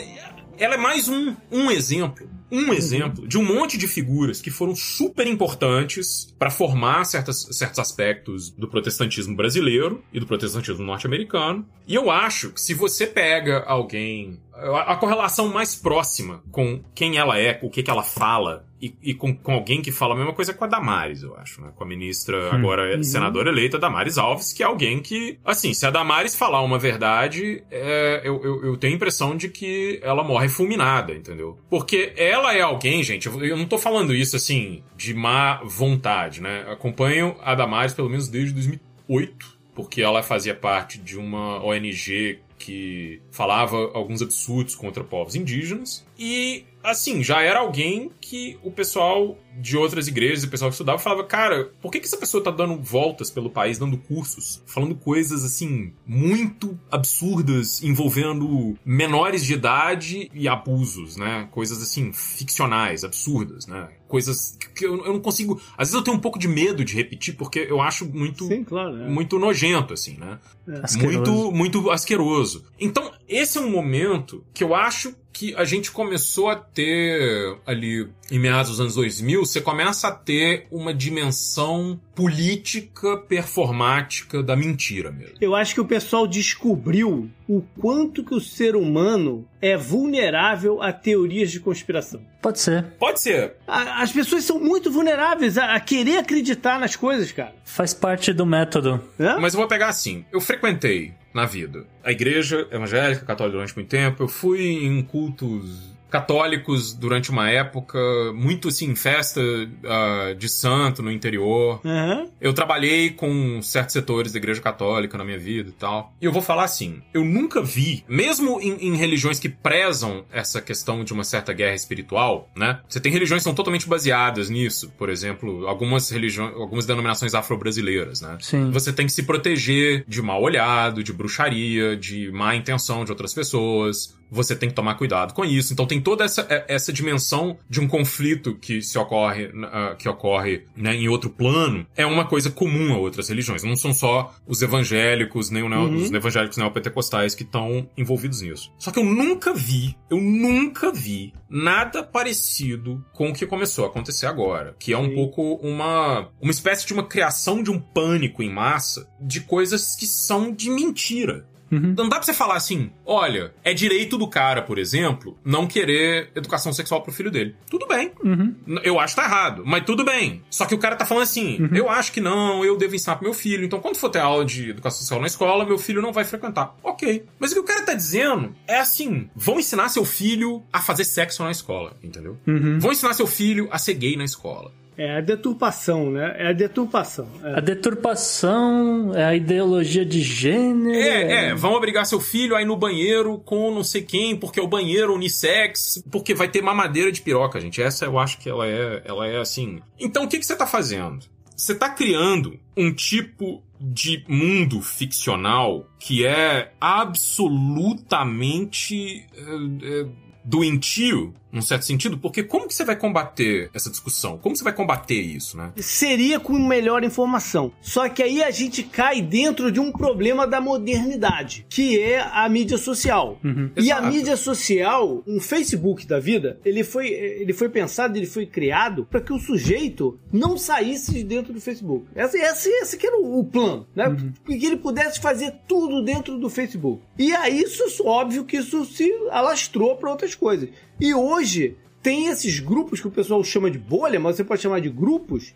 ela é mais um, um exemplo, um exemplo de um monte de figuras que foram super importantes para formar certas, certos aspectos do protestantismo brasileiro e do protestantismo norte-americano. E eu acho que se você pega alguém, a, a correlação mais próxima com quem ela é, o que, que ela fala e, e com, com alguém que fala a mesma coisa é com a Damares, eu acho, né? Com a ministra, agora senadora eleita, Damares Alves, que é alguém que, assim, se a Damares falar uma verdade, é, eu, eu, eu tenho a impressão de que ela morre fulminada, entendeu? Porque ela é alguém, gente, eu, eu não tô falando isso, assim, de má vontade, né? Acompanho a Damares pelo menos desde 2008, porque ela fazia parte de uma ONG que falava alguns absurdos contra povos indígenas. E, assim, já era alguém que o pessoal de outras igrejas, o pessoal que estudava, falava: Cara, por que, que essa pessoa tá dando voltas pelo país, dando cursos, falando coisas, assim, muito absurdas, envolvendo menores de idade e abusos, né? Coisas, assim, ficcionais, absurdas, né? Coisas que eu, eu não consigo. Às vezes eu tenho um pouco de medo de repetir, porque eu acho muito Sim, claro. é. muito nojento, assim, né? Asqueroso. Muito, muito asqueroso. Então, esse é um momento que eu acho que a gente começou a ter ali em meados dos anos 2000, você começa a ter uma dimensão política performática da mentira mesmo. Eu acho que o pessoal descobriu o quanto que o ser humano é vulnerável a teorias de conspiração. Pode ser. Pode ser. A- As pessoas são muito vulneráveis a, a querer acreditar nas coisas, cara. Faz parte do método. Hã? Mas eu vou pegar assim. Eu frequentei na vida a igreja evangélica, católica durante muito tempo. Eu fui em cultos católicos durante uma época, muito assim, festa uh, de santo no interior. Aham. Eu trabalhei com certos setores da igreja católica na minha vida e tal. E eu vou falar assim: eu nunca vi, mesmo em, em religiões que prezam essa questão de uma certa guerra espiritual, né? Você tem religiões que são totalmente baseadas nisso. Por exemplo, algumas religiões, algumas denominações afro-brasileiras, né? Sim. Você tem que se proteger de mal olhado, de bruxaria, de má intenção de outras pessoas. Você tem que tomar cuidado com isso. Então tem toda essa, é- essa dimensão de um conflito que se ocorre, ah, que ocorre né, em outro plano. É uma coisa comum a outras religiões. Não são só os evangélicos, nem o neo- os evangélicos neopentecostais que estão envolvidos nisso. Só que eu nunca vi, eu nunca vi nada parecido com o que começou a acontecer agora. Que é um Sim. pouco uma, uma espécie de uma criação de um pânico em massa de coisas que são de mentira. Uhum. Não dá pra você falar assim, olha, é direito do cara, por exemplo, não querer educação sexual pro filho dele. Tudo bem. Uhum. Eu acho que tá errado, mas tudo bem. Só que o cara tá falando assim, eu acho que não, eu devo ensinar pro meu filho. Então, quando for ter aula de educação sexual na escola, meu filho não vai frequentar. Ok. Mas o que o cara tá dizendo é assim: vão ensinar seu filho a fazer sexo na escola, entendeu? Uhum. Vão ensinar seu filho a ser gay na escola. É a deturpação, né? É a deturpação. É. A deturpação, é a ideologia de gênero. É, é, vão obrigar seu filho a ir no banheiro com não sei quem, porque é o banheiro unissex, porque vai ter mamadeira de piroca, gente. Essa eu acho que ela é, ela é assim. Então o que, que você tá fazendo? Você tá criando um tipo de mundo ficcional que é absolutamente é, é, doentio, num certo sentido, porque como que você vai combater essa discussão? Como você vai combater isso, né? Seria com melhor informação. Só que aí a gente cai dentro de um problema da modernidade, que é a mídia social. E a Exato. mídia social, um Facebook da vida, ele foi, ele foi pensado, ele foi criado para que o sujeito não saísse de dentro do Facebook. Esse, esse, esse que era o, o plano, né? Que ele pudesse fazer tudo dentro do Facebook. E aí, isso, óbvio que isso se alastrou para outras coisas. E hoje tem esses grupos que o pessoal chama de bolha, mas você pode chamar de grupos,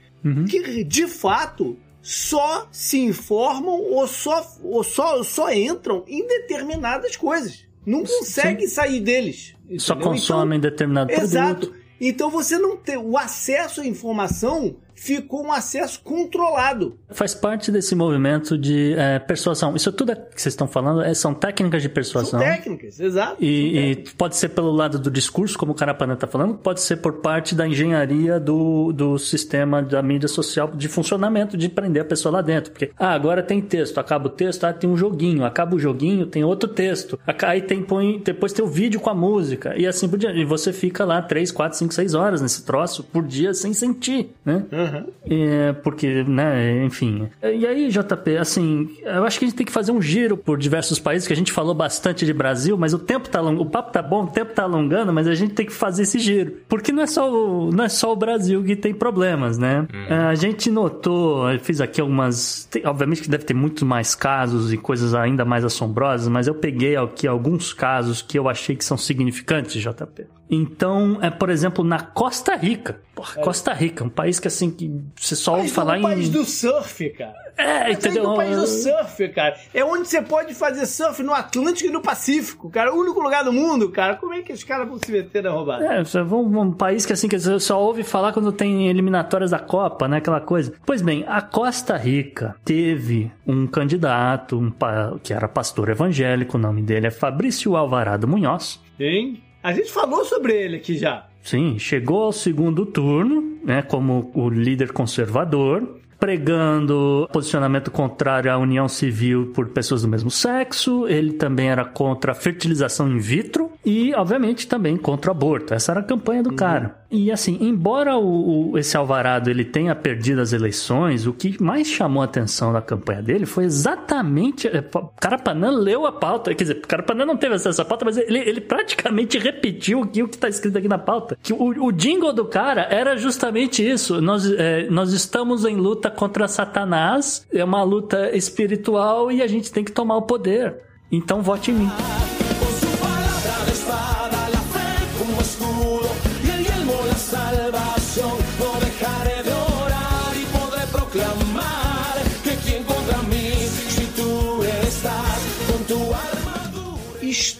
que de fato só se informam ou só, ou só, só entram em determinadas coisas. Não consegue sair deles. Só entendeu? consomem determinado Então, exato. produto. Então você não tem. O acesso à informação ficou um acesso controlado. Faz parte desse movimento de é, persuasão. Isso tudo é- que vocês estão falando é- são técnicas de São persuasão. técnicas, exato. são E, e técnicas. pode ser pelo lado do discurso, como o Carapanã está falando, pode ser por parte da engenharia do, do sistema da mídia social de funcionamento, de prender a pessoa lá dentro. Porque, ah, agora tem texto, acaba o texto, ah, tem um joguinho, acaba o joguinho, tem outro texto, aí tem, põe, depois tem o vídeo com a música, e assim por diante. E você fica lá 3, 4, 5, 6 horas nesse troço por dia sem sentir, né? Aham. É, porque, né, enfim. E aí, JP, assim, eu acho que a gente tem que fazer um giro por diversos países, que a gente falou bastante de Brasil, mas o tempo tá long... o papo tá bom, o tempo tá alongando, mas a gente tem que fazer esse giro. Porque não é só o, não é só o Brasil que tem problemas, né? É, A gente notou, eu fiz aqui algumas. tem- obviamente que deve ter muito mais casos e coisas ainda mais assombrosas, mas eu peguei aqui alguns casos que eu achei que são significantes, JP. Então, é, por exemplo, na Costa Rica. Porra, Costa Rica, um país que assim, que você só ouve falar é em. o país do surf, cara. É, Mas entendeu? É o país do surf, cara. É onde você pode fazer surf no Atlântico e no Pacífico, cara. O único lugar do mundo, cara. Como é que os caras vão se meter na roubada? É, um, um país que assim que você só ouve falar quando tem eliminatórias da Copa, né? Aquela coisa. Pois bem, a Costa Rica teve um candidato, um pa- que era pastor evangélico, o nome dele é Fabrício Alvarado Munhoz. Hein? A gente falou sobre ele aqui já. Sim, chegou ao segundo turno, né, como o líder conservador, pregando posicionamento contrário à união civil por pessoas do mesmo sexo. Ele também era contra a fertilização in vitro e, obviamente, também contra o aborto. Essa era a campanha do cara. E assim, embora o, o- esse Alvarado ele tenha perdido as eleições, o que mais chamou a atenção da campanha dele foi exatamente. é, pa- Carapanã leu a pauta, quer dizer, Carapanã não teve acesso à pauta, mas ele, ele praticamente repetiu o que está escrito aqui na pauta. Que o, o jingle do cara era justamente isso. Nós, é, nós estamos em luta contra Satanás, é uma luta espiritual e a gente tem que tomar o poder. Então vote em mim.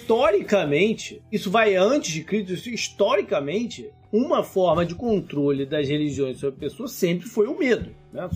Historicamente, isso vai antes de Cristo, historicamente, uma forma de controle das religiões sobre a pessoa sempre foi o medo. Né?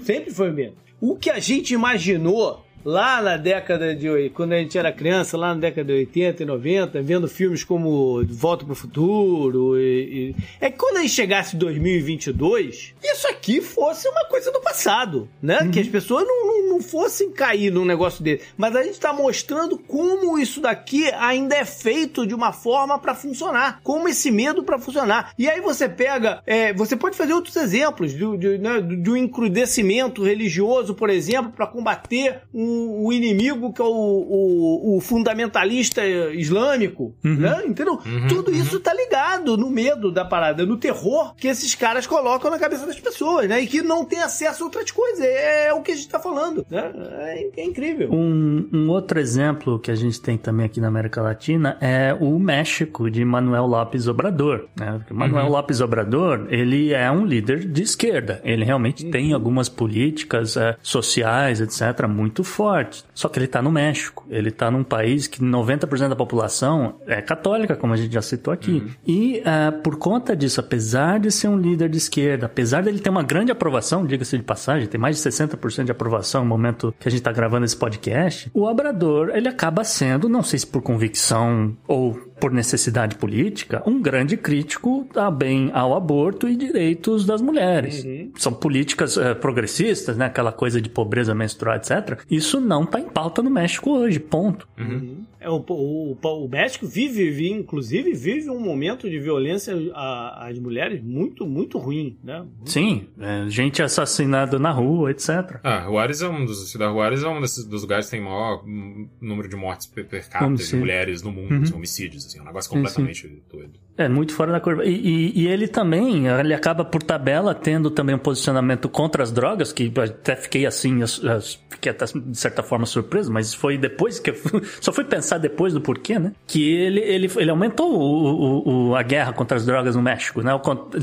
Sempre foi o medo. O que a gente imaginou lá na década de quando a gente era criança, lá na década de 80 e 90, vendo filmes como Volta para o Futuro, e, e- é que quando a gente chegasse em 2022, isso aqui fosse uma coisa do passado, né? Que as pessoas não, não, não fossem cair num negócio desse. Mas a gente está mostrando como isso daqui ainda é feito de uma forma para funcionar, como esse medo para funcionar. E aí você pega, é, você pode fazer outros exemplos de, de, né, um encrudecimento religioso, por exemplo, para combater o, o inimigo que é o, o, o fundamentalista islâmico, né? Entendeu? Tudo isso tá ligado no medo da parada, no terror que esses caras colocam na cabeça das pessoas, né? E que não tem acesso a outras coisas. É, é o que a gente tá falando, né? É, é incrível. Um, um outro exemplo que a gente tem também aqui na América Latina é o México, de Manuel López Obrador. Né? Porque Manuel López Obrador, ele é um líder de esquerda. Ele realmente tem algumas políticas eh, sociais, etc., muito fortes. Só que ele está no México. Ele está num país que 90% da população é católica, como a gente já citou aqui. E eh, por conta disso, apesar de ser um líder de esquerda, apesar dele ter uma grande aprovação, diga-se de passagem, tem mais de 60% de aprovação no momento que a gente está gravando esse podcast, o Obrador, ele acaba sendo, não sei se por convicção ou por necessidade política, um grande crítico também ao aborto e direitos das mulheres. São políticas eh, progressistas, né? Aquela coisa de pobreza menstrual, etc. Isso não está em pauta no México hoje, ponto. É, o, o, o México vive, vive, inclusive, vive um momento de violência a- às mulheres muito, muito ruim, né? Sim, é, gente assassinada na rua, etc. Ah, Juárez é um dos. Cidade Juárez é um desses, dos lugares que tem maior hum, número de mortes per, capita de mulheres no mundo, assim, homicídios, assim, um negócio Sim, completamente doido. É muito fora da curva. E, e- e ele também, ele acaba por tabela tendo também um posicionamento contra as drogas, que eu até fiquei assim, as- as- fiquei até de certa forma surpreso, mas foi depois que eu [LAUGHS] só fui pensar depois do porquê, né? Que ele, ele, ele aumentou o- o- o- a guerra contra as drogas no México, né?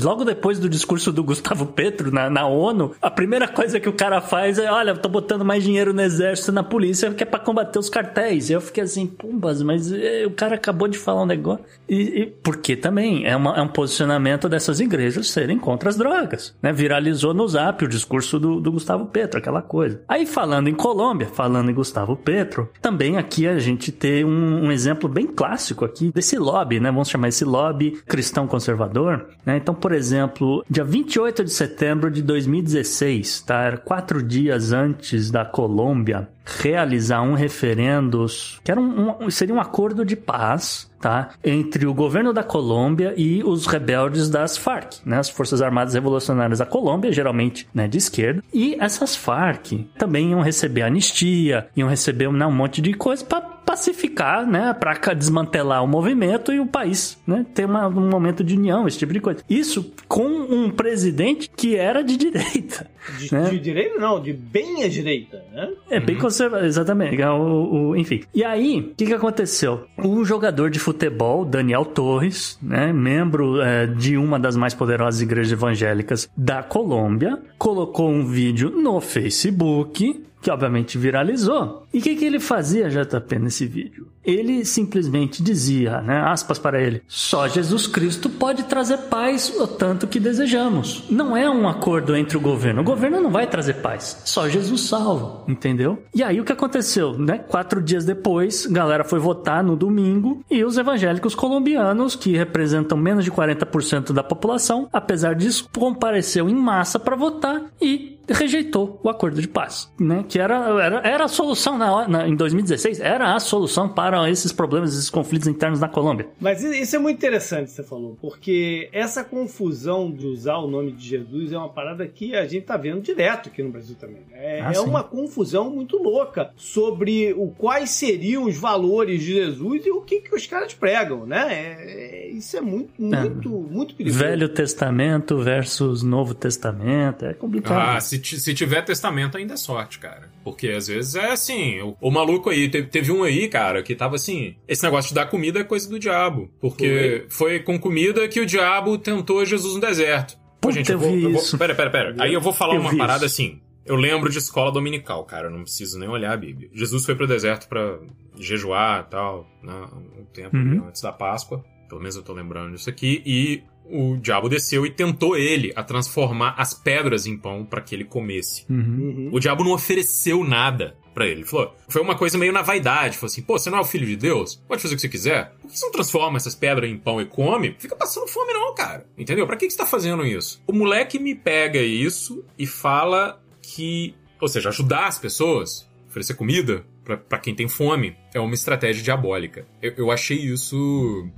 Logo depois do discurso do Gustavo Petro na, na ONU, a primeira coisa que o cara faz é: olha, eu tô botando mais dinheiro no exército na polícia que é pra combater os cartéis. E eu fiquei assim, pumbas, mas eh, o cara acabou de falar um negócio. E, e porque também é, uma- é um posicionamento dessas igrejas serem contra as drogas. Né? Viralizou no zap o discurso do, do Gustavo Petro, aquela coisa. Aí falando em Colômbia, falando em Gustavo Petro, também aqui a gente tem um, um exemplo bem clássico aqui desse lobby, né? Vamos chamar esse lobby cristão conservador. Né? Então, por exemplo, dia 28 de setembro de 2016, tá? Era quatro dias antes da Colômbia realizar um referendo que era um, um- seria um acordo de paz tá? Entre o governo da Colômbia e os rebeldes das Farc né? As forças armadas revolucionárias da Colômbia geralmente né de esquerda. E essas Farc também iam receber anistia iam receber né, um monte de coisa para pacificar, né, para desmantelar o movimento e o país, né, ter uma- um momento de união, esse tipo de coisa. Isso com um presidente que era de [LAUGHS] direita, De, né? de direita, não, de bem à direita, né? É bem conservador, exatamente. É O, o- enfim. E aí, o que, que aconteceu? O jogador de futebol, Daniel Torres, né, membro é, de uma das mais poderosas igrejas evangélicas da Colômbia, colocou um vídeo no Facebook. Que obviamente viralizou. E o que, que ele fazia, JP, nesse vídeo? Ele simplesmente dizia, né, aspas para ele, só Jesus Cristo pode trazer paz o tanto que desejamos. Não é um acordo entre o governo. O governo não vai trazer paz. Só Jesus salva, entendeu? E aí o que aconteceu, né? Quatro dias depois, a galera foi votar no domingo e os evangélicos colombianos, que representam menos de 40% da população, apesar disso, compareceu em massa para votar e rejeitou o acordo de paz, né? Que era, era, era a solução na, na- em 2016, era a solução para esses problemas, esses conflitos internos na Colômbia. Mas isso é muito interessante que você falou, porque essa confusão de usar o nome de Jesus é uma parada que a gente tá vendo direto aqui no Brasil também. É, Ah, é uma confusão muito louca sobre o quais seriam os valores de Jesus e o que, que os caras pregam, né? É- é- isso é muito, muito, muito perigoso. Velho Testamento versus Novo Testamento, é complicado. Ah, se, se tiver testamento ainda é sorte, cara. Porque às vezes é assim, o, o maluco aí, teve, teve um aí, cara, que tava assim, esse negócio de dar comida é coisa do diabo. Porque foi, com comida que o diabo tentou Jesus no deserto. Pô, gente, eu vou, eu vou-. Pera, pera, pera. Aí eu vou falar Eu uma parada isso. assim. Eu lembro de escola dominical, cara, eu não preciso nem olhar a Bíblia. Jesus foi pro deserto pra jejuar e tal, né, um tempo Uhum. antes da Páscoa. Pelo menos eu tô lembrando disso aqui. E o diabo desceu e tentou ele a transformar as pedras em pão para que ele comesse. Uhum. O diabo não ofereceu nada pra ele. Ele falou, foi uma coisa meio na vaidade. Falou assim, pô, você não é o filho de Deus? Pode fazer o que você quiser. Por que você não transforma essas pedras em pão e come? Fica passando fome não, cara. Entendeu? Pra que que você tá fazendo isso? O moleque me pega isso e fala que... Ou seja, ajudar as pessoas, oferecer comida pra- pra quem tem fome, é uma estratégia diabólica. Eu, eu achei isso...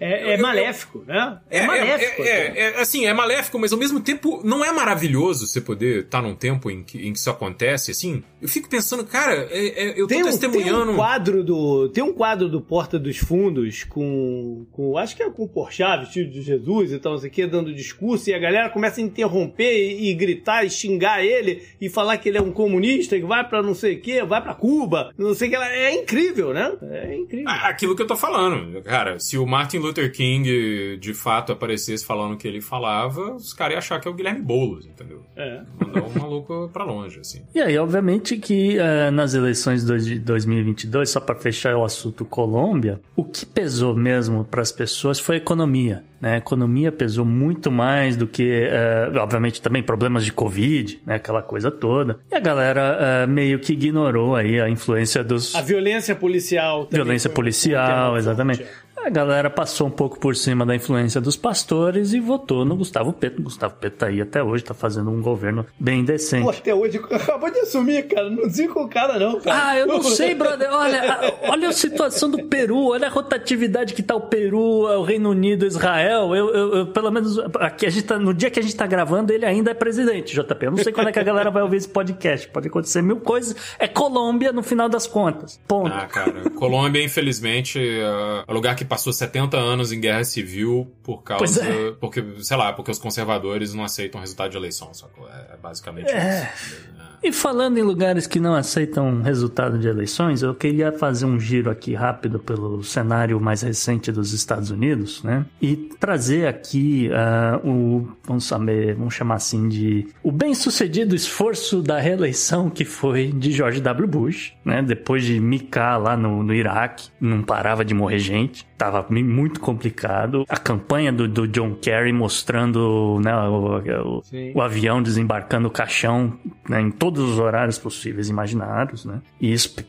É, é maléfico, né? É, maléfico. É, é, é, assim, é maléfico, mas ao mesmo tempo não é maravilhoso você poder estar num tempo em que, em que isso acontece, assim. Eu fico pensando, cara, é- é- eu tô Tem um, tem testemunhando. um quadro do tem um quadro do Porta dos Fundos com, com acho que é com o Porchat vestido de Jesus e tal, não sei o que, dando discurso e a galera começa a interromper e, e gritar e xingar ele e falar que ele é um comunista que vai pra não sei o que, vai pra Cuba, não sei o que. É incrível, né? É incrível. Aquilo que eu tô falando. Cara, se o Martin Luther King de fato aparecesse falando o que ele falava, os caras iam achar que é o Guilherme Boulos, entendeu? É. Mandar o maluco pra longe, assim. E aí, obviamente, que eh, nas eleições de 2022, só para fechar o assunto Colômbia, o que pesou mesmo para as pessoas foi a economia. Né? A economia pesou muito mais do que, eh, obviamente, também problemas de Covid, né? aquela coisa toda. E a galera eh, meio que ignorou aí a influência dos. A violência policial também Violência foi um policial, exatamente. forte, é. A galera passou um pouco por cima da influência dos pastores e votou no Gustavo Petro. Gustavo Petro tá aí até hoje, tá fazendo um governo bem decente. Pô, até hoje [LAUGHS] acabou de assumir, cara. Não zica o cara, não, cara. Ah, eu não sei, brother. Olha, a- olha a situação do Peru, olha a rotatividade que tá o Peru, o Reino Unido, Israel. Eu, eu- eu, pelo menos aqui a gente tá, no dia que a gente tá gravando, ele ainda é presidente, JP. Eu não sei quando é que a galera vai ouvir esse podcast. Pode acontecer mil coisas. É Colômbia no final das contas. Ponto. Ah, cara. Colômbia, infelizmente, é um lugar que passou 70 anos em guerra civil por causa. é. Porque, sei lá, porque os conservadores não aceitam resultado de eleição, sacou? É, é basicamente É. isso. E falando em lugares que não aceitam resultado de eleições, eu queria fazer um giro aqui rápido pelo cenário mais recente dos Estados Unidos, né? E trazer aqui ah, o, vamos saber, vamos chamar assim de o bem-sucedido esforço da reeleição que foi de George W. Bush, né? Depois de micar lá no, no Iraque, não parava de morrer gente, tava muito complicado. A campanha do, do John Kerry mostrando né, o, o- o avião desembarcando o caixão né, em todos os horários possíveis imaginários, né? E isso pe-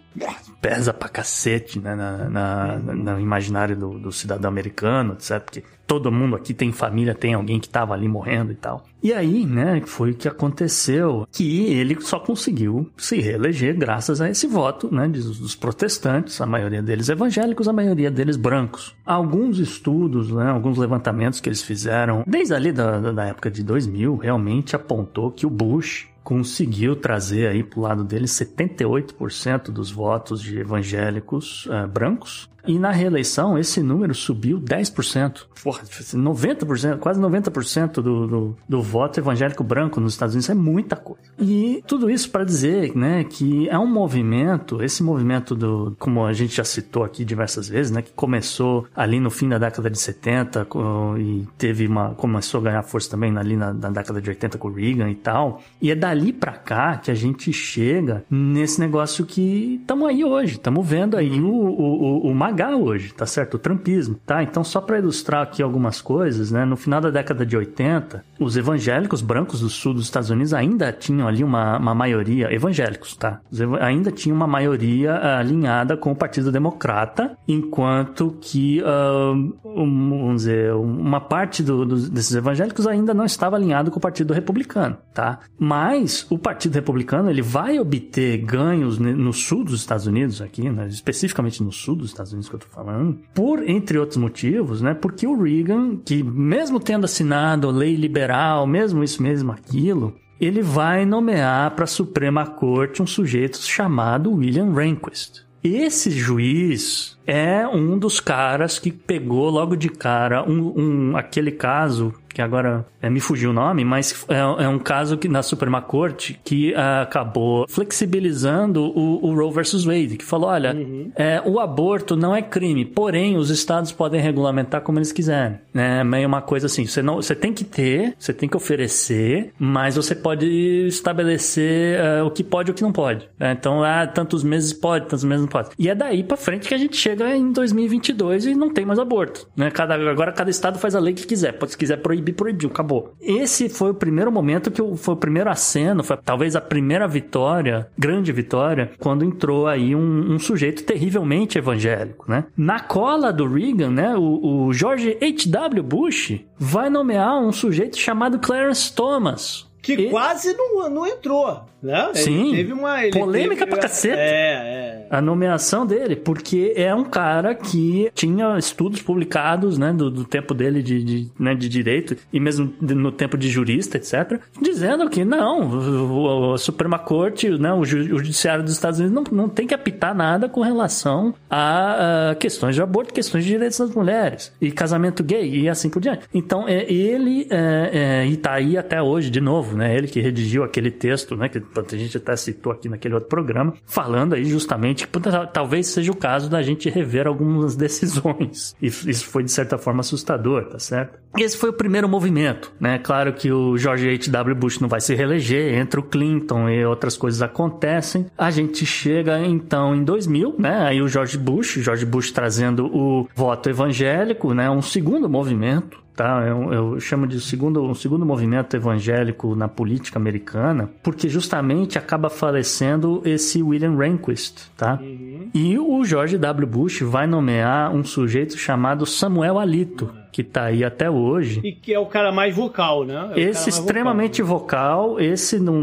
pesa pra cacete né, na, na- na- no imaginário do, do cidadão americano, etc. Porque todo mundo aqui tem família, tem alguém que tava ali morrendo e tal. E aí, né, foi o que aconteceu, que ele só conseguiu se reeleger graças a esse voto, né, dos, dos protestantes, a maioria deles evangélicos, a maioria deles brancos. Alguns estudos, né, alguns levantamentos que eles fizeram, desde ali da- da época de 2000, realmente apontou que o Bush conseguiu trazer aí pro lado dele 78% dos votos de evangélicos eh, brancos. E na reeleição, esse número subiu 10%. Porra, 90%, quase 90% do, do, do voto evangélico branco nos Estados Unidos é muita coisa. E tudo isso para dizer né, que é um movimento, esse movimento do, como a gente já citou aqui diversas vezes, né, que começou ali no fim da década de 70 co- e teve uma, começou a ganhar força também ali na, na década de 80 com o Reagan e tal. E é dali pra cá que a gente chega nesse negócio que estamos aí hoje, estamos vendo aí o, o, o, o Magá hoje, tá certo? O Trumpismo, tá? Então, só para ilustrar aqui algumas coisas, né? No final da década de 80, os evangélicos brancos do sul dos Estados Unidos ainda tinham ali uma, uma maioria, evangélicos, tá? Eva- ainda tinham uma maioria ah, alinhada com o Partido Democrata, enquanto que, ah, um, vamos dizer, uma parte do- dos- desses evangélicos ainda não estava alinhado com o Partido Republicano, tá? Mas o Partido Republicano, ele vai obter ganhos no sul dos Estados Unidos aqui, né? especificamente no sul dos Estados Unidos que eu tô falando, por, entre outros motivos, né? Porque o Reagan, que mesmo tendo assinado a lei liberal, mesmo isso, mesmo aquilo, ele vai nomear para a Suprema Corte um sujeito chamado William Rehnquist. Esse juiz é um dos caras que pegou logo de cara um, um- aquele caso que agora é, me fugiu o nome, mas é, é, um caso que na Suprema Corte que uh, acabou flexibilizando o, o, Roe versus Wade, que falou, olha, uhum. é, o aborto não é crime, porém os estados podem regulamentar como eles quiserem, né? Meio uma coisa assim, você não, você tem que ter, você tem que oferecer, mas você pode estabelecer uh, o que pode e o que não pode. Né? Então, ah, tantos meses pode, tantos meses não pode. E é daí para frente que a gente chega em 2022 e não tem mais aborto, né? Cada, agora cada estado faz a lei que quiser, se quiser proibir, proibiu, acabou. Esse foi o primeiro momento que foi o primeiro aceno, foi talvez a primeira vitória, grande vitória, quando entrou aí um, um sujeito terrivelmente evangélico, né? Na cola do Reagan, né? O, o George H.W. Bush vai nomear um sujeito chamado Clarence Thomas, que e... quase não, não entrou. Né? Sim. Teve uma. Polêmica teve... pra cacete. É, é. A nomeação dele, porque é um cara que tinha estudos publicados, né, do, do tempo dele de, de, né, de direito, e mesmo no tempo de jurista, etc., dizendo que não, a Suprema Corte, né, o, Judiciário dos Estados Unidos não, não tem que apitar nada com relação a, a questões de aborto, questões de direitos das mulheres, e casamento gay, e assim por diante. Então, é, ele, é, é, e tá aí até hoje, de novo, né, ele que redigiu aquele texto, né, que a gente até citou aqui naquele outro programa, falando aí justamente que talvez seja o caso da gente rever algumas [LAUGHS] decisões. Isso foi, de certa forma, assustador, tá certo? Esse foi o primeiro movimento, né? Claro que o George H.W. Bush não vai se reeleger, entra o Clinton e outras coisas acontecem. A gente chega, então, em 2000, né? Aí o George Bush, George Bush trazendo o voto evangélico, né? Um segundo movimento, tá? Eu, eu, chamo de segundo, um segundo movimento evangélico na política americana, porque justamente acaba falecendo esse William Rehnquist, tá? Uhum. E o George W. Bush vai nomear um sujeito chamado Samuel Alito que tá aí até hoje. E que é o cara mais vocal, né? É esse extremamente vocal, vocal, esse não.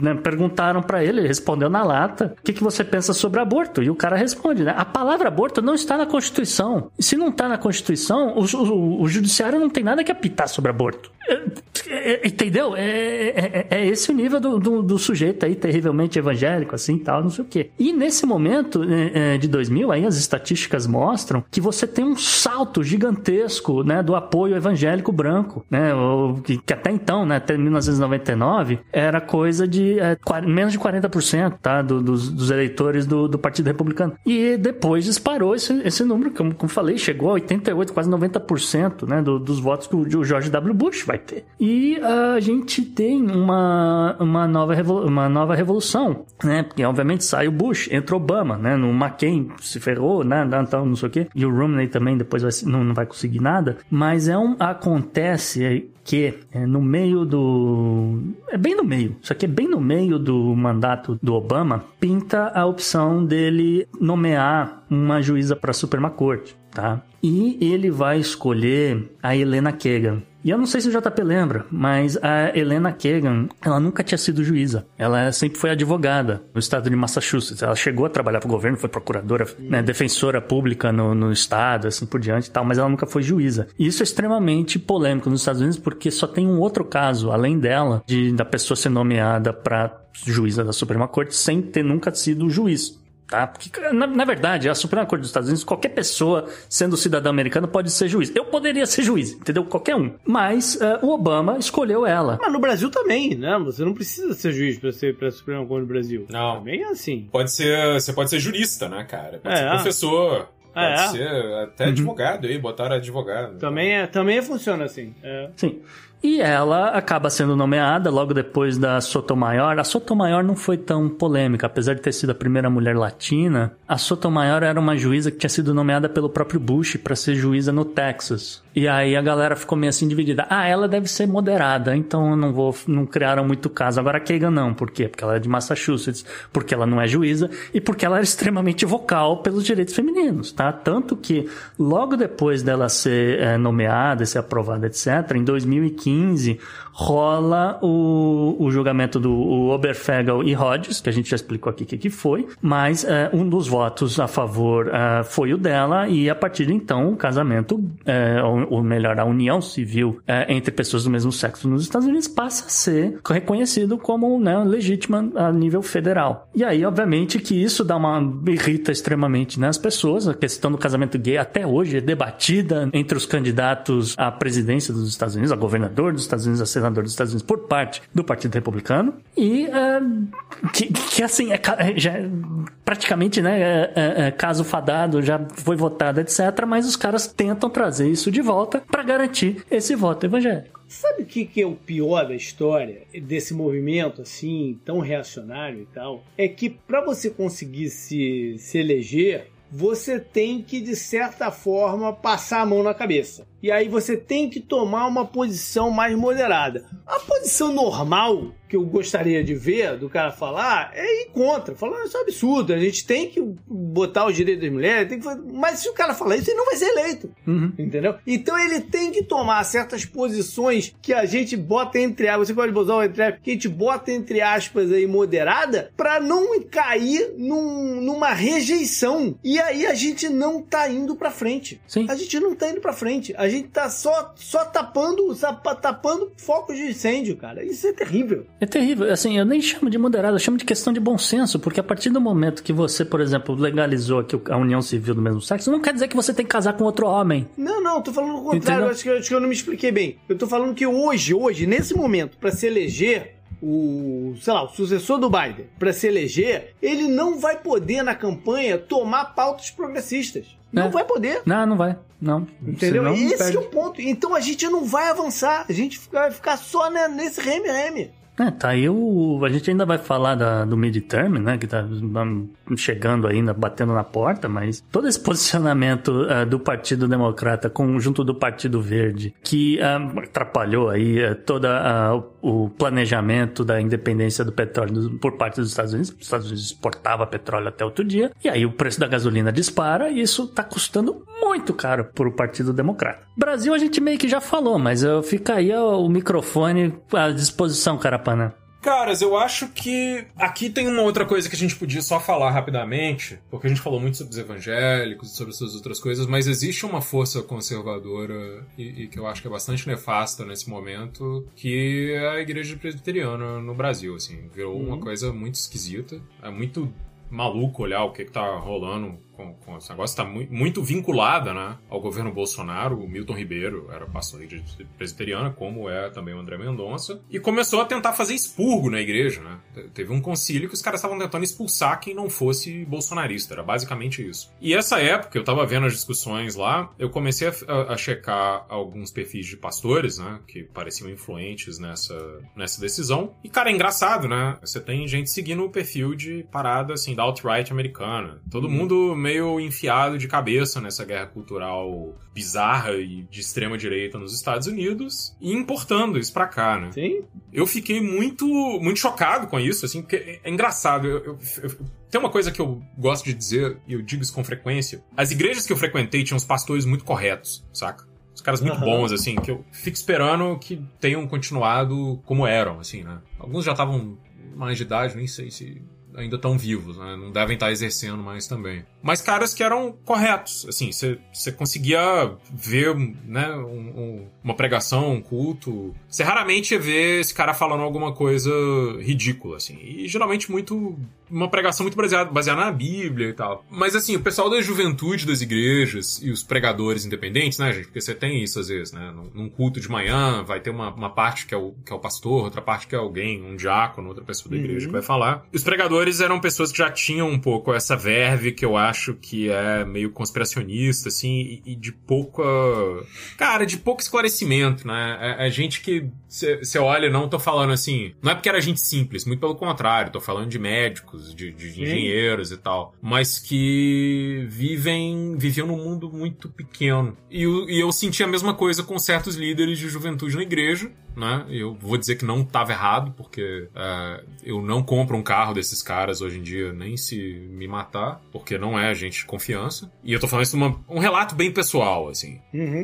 Né, perguntaram para ele, ele respondeu na lata: o que, que você pensa sobre aborto? E o cara responde, né? A palavra aborto não está na Constituição. Se não está na Constituição, o, o, o judiciário não tem nada que apitar sobre aborto. É, é, entendeu? É, é, é, esse o nível do, do, do, sujeito aí, terrivelmente evangélico, assim tal, não sei o quê. E nesse momento é, de 2000, aí as estatísticas mostram que você tem um salto gigantesco né, do apoio evangélico branco, né, que, que até então, né, até 1999, era coisa de é, menos de 40% tá, do, dos, dos, eleitores do, do, Partido Republicano. E depois disparou esse, esse número, como, como falei, chegou a 88, quase 90% né, do, dos votos que o George W. Bush vai ter. E a gente tem uma, uma, nova, uma nova revolução, né? Porque obviamente sai o Bush, entra Obama, né? No McCain se ferrou, né? Então, não sei o quê. E o Romney também depois vai, não, não vai conseguir nada. Mas é um, acontece que é, no meio do. É bem no meio, isso aqui é bem no meio do mandato do Obama, pinta a opção dele nomear uma juíza para a Suprema Corte, tá? E ele vai escolher a Helena Kagan. E eu não sei se o JP lembra, mas a Helena Kagan, ela nunca tinha sido juíza. Ela sempre foi advogada no estado de Massachusetts. Ela chegou a trabalhar para o governo, foi procuradora, né, defensora pública no, no estado, assim por diante e tal, mas ela nunca foi juíza. E isso é extremamente polêmico nos Estados Unidos porque só tem um outro caso, além dela, de da pessoa ser nomeada para juíza da Suprema Corte sem ter nunca sido juiz tá? Porque, na, na, verdade, a Suprema Corte dos Estados Unidos, qualquer pessoa sendo cidadão americano pode ser juiz. Eu poderia ser juiz, entendeu? Qualquer um. Mas uh, o Obama escolheu ela. Mas no Brasil também, né? Você não precisa ser juiz para ser para a Suprema Corte do Brasil. Não. Também é assim. Pode ser, você pode ser jurista, né, cara? Pode é, ser professor. Pode é. ser até uhum. advogado aí, botaram advogado. Também, é, também funciona assim. É. Sim. E ela acaba sendo nomeada logo depois da Sotomayor. A Sotomayor não foi tão polêmica, apesar de ter sido a primeira mulher latina. A Sotomayor era uma juíza que tinha sido nomeada pelo próprio Bush para ser juíza no Texas. E aí a galera ficou meio assim dividida. Ah, ela deve ser moderada, então eu não vou. Não criaram muito caso. Agora a Kagan não. Por quê? Porque ela é de Massachusetts, porque ela não é juíza e porque ela era extremamente vocal pelos direitos femininos, tá? Tanto que logo depois dela ser é, nomeada, ser aprovada, etc., em 2015 1915, rola o, o julgamento do o Oberfegel e Hodges, que a gente já explicou aqui o que, que foi, mas é, um dos votos a favor é, foi o dela, e a partir de então o casamento, ou, melhor, a união civil é, entre pessoas do mesmo sexo nos Estados Unidos passa a ser reconhecido como né, legítima a nível federal. E aí, obviamente, que isso dá uma irrita extremamente né, as pessoas. A questão do casamento gay até hoje é debatida entre os candidatos à presidência dos Estados Unidos, a governador dos Estados Unidos, a senador dos Estados Unidos, por parte do Partido Republicano. E é, que, que, assim, é, já, praticamente, né, é, é, é, caso fadado, já foi votado, etc. Mas os caras tentam trazer isso de volta para garantir esse voto evangélico. Sabe o que, é o pior da história desse movimento assim, tão reacionário e tal? É que para você conseguir se, se eleger, você tem que, de certa forma, passar a mão na cabeça. E aí você tem que tomar uma posição mais moderada. A posição normal que eu gostaria de ver do cara falar é ir contra. Falar, isso é um absurdo, a gente tem que botar os direitos das mulheres, tem que fazer... mas se o cara falar isso, ele não vai ser eleito. Uhum. Entendeu? Então ele tem que tomar certas posições que a gente bota entre aspas, você pode botar o entre aspas, que a gente bota entre aspas aí moderada, para não cair num, numa rejeição. E aí a gente não tá indo pra frente. Sim. A gente não tá indo pra frente. A gente tá só, só tapando, tapando focos de incêndio, cara. Isso é terrível. É terrível. Assim, eu nem chamo de moderado, eu chamo de questão de bom senso, porque a partir do momento que você, por exemplo, legalizou aqui a união civil do mesmo sexo, não quer dizer que você tem que casar com outro homem. Não, não, tô falando o contrário. Acho que, acho que eu não me expliquei bem. Eu tô falando que hoje, hoje, nesse momento, para se eleger, o, sei lá, o sucessor do Biden para se eleger, ele não vai poder na campanha tomar pautas progressistas. Não É. vai poder. Não, não vai. Não. Entendeu? Senão Esse é o ponto. Então a gente não vai avançar. A gente vai ficar só né, nesse reme-reme. É, tá aí o. A gente ainda vai falar da, do midterm, né? Que tá chegando ainda, batendo na porta, mas todo esse [LAUGHS] posicionamento ah, do Partido Democrata com, junto do Partido Verde, que ah, atrapalhou aí ah, toda ah, o o planejamento da independência do petróleo por parte dos Estados Unidos. Os Estados Unidos exportava petróleo até outro dia, e aí o preço da gasolina dispara, e isso tá custando muito caro pro Partido Democrata. Brasil a gente meio que já falou, mas eu fica aí o microfone à disposição, Carapana. Caras, eu acho que aqui tem uma outra coisa que a gente podia só falar rapidamente, porque a gente falou muito sobre os evangélicos e sobre essas outras coisas, mas existe uma força conservadora e, e que eu acho que é bastante nefasta nesse momento, que é a igreja presbiteriana no Brasil, assim, virou uma coisa muito esquisita, é muito maluco olhar o que, que tá rolando com, com esse negócio, tá mu muito vinculada, né, ao governo Bolsonaro, o Milton Ribeiro era pastor da igreja presbiteriana, como é também o André Mendonça, e começou a tentar fazer expurgo na igreja, né, Te- teve um concílio que os caras estavam tentando expulsar quem não fosse bolsonarista, era basicamente isso. E essa época, eu tava vendo as discussões lá, eu comecei a, a- checar alguns perfis de pastores, né, que pareciam influentes nessa, nessa decisão, e cara, é engraçado, né, você tem gente seguindo o perfil de parada, assim, da alt-right americana, todo mundo meio enfiado de cabeça nessa guerra cultural bizarra e de extrema direita nos Estados Unidos e importando isso pra cá, né? Sim? Eu fiquei muito, muito chocado com isso, assim, porque é, é engraçado. Eu, eu- eu- tem uma coisa que eu gosto de dizer, e eu digo isso com frequência. As igrejas que eu frequentei tinham uns pastores muito corretos, saca? Os caras muito Aham. bons, assim, que eu fico esperando que tenham continuado como eram, assim, né? Alguns já estavam mais de idade, nem sei se ainda estão vivos, né? Não devem estar exercendo mais também. Mas caras que eram corretos, assim, você conseguia ver, né, um- um- uma pregação, um culto. Você raramente ver esse cara falando alguma coisa ridícula, assim. E geralmente muito. Uma pregação muito baseada, baseada na Bíblia e tal. Mas assim, o pessoal da juventude das igrejas e os pregadores independentes, né, gente? Porque você tem isso às vezes, né? Num- culto de manhã, vai ter uma, uma parte que é, o, que é o pastor, outra parte que é alguém, um diácono, outra pessoa da igreja que vai falar. E os pregadores eram pessoas que já tinham um pouco essa verve que eu acho que é meio conspiracionista, assim, e, e de pouca. Cara, de pouco esclarecimento, né? É, é gente que você olha, não tô falando assim. Não é porque era gente simples, muito pelo contrário, tô falando de médicos, de, de engenheiros e tal. Mas que vivem. viviam num mundo muito pequeno. E, eu- e eu senti a mesma coisa com certos líderes de juventude na igreja, né? Eu vou dizer que não estava errado, porque é, eu não compro um carro desses caras hoje em dia, nem se me matar, porque não é gente de confiança. E eu tô falando isso de uma- um relato bem pessoal, assim.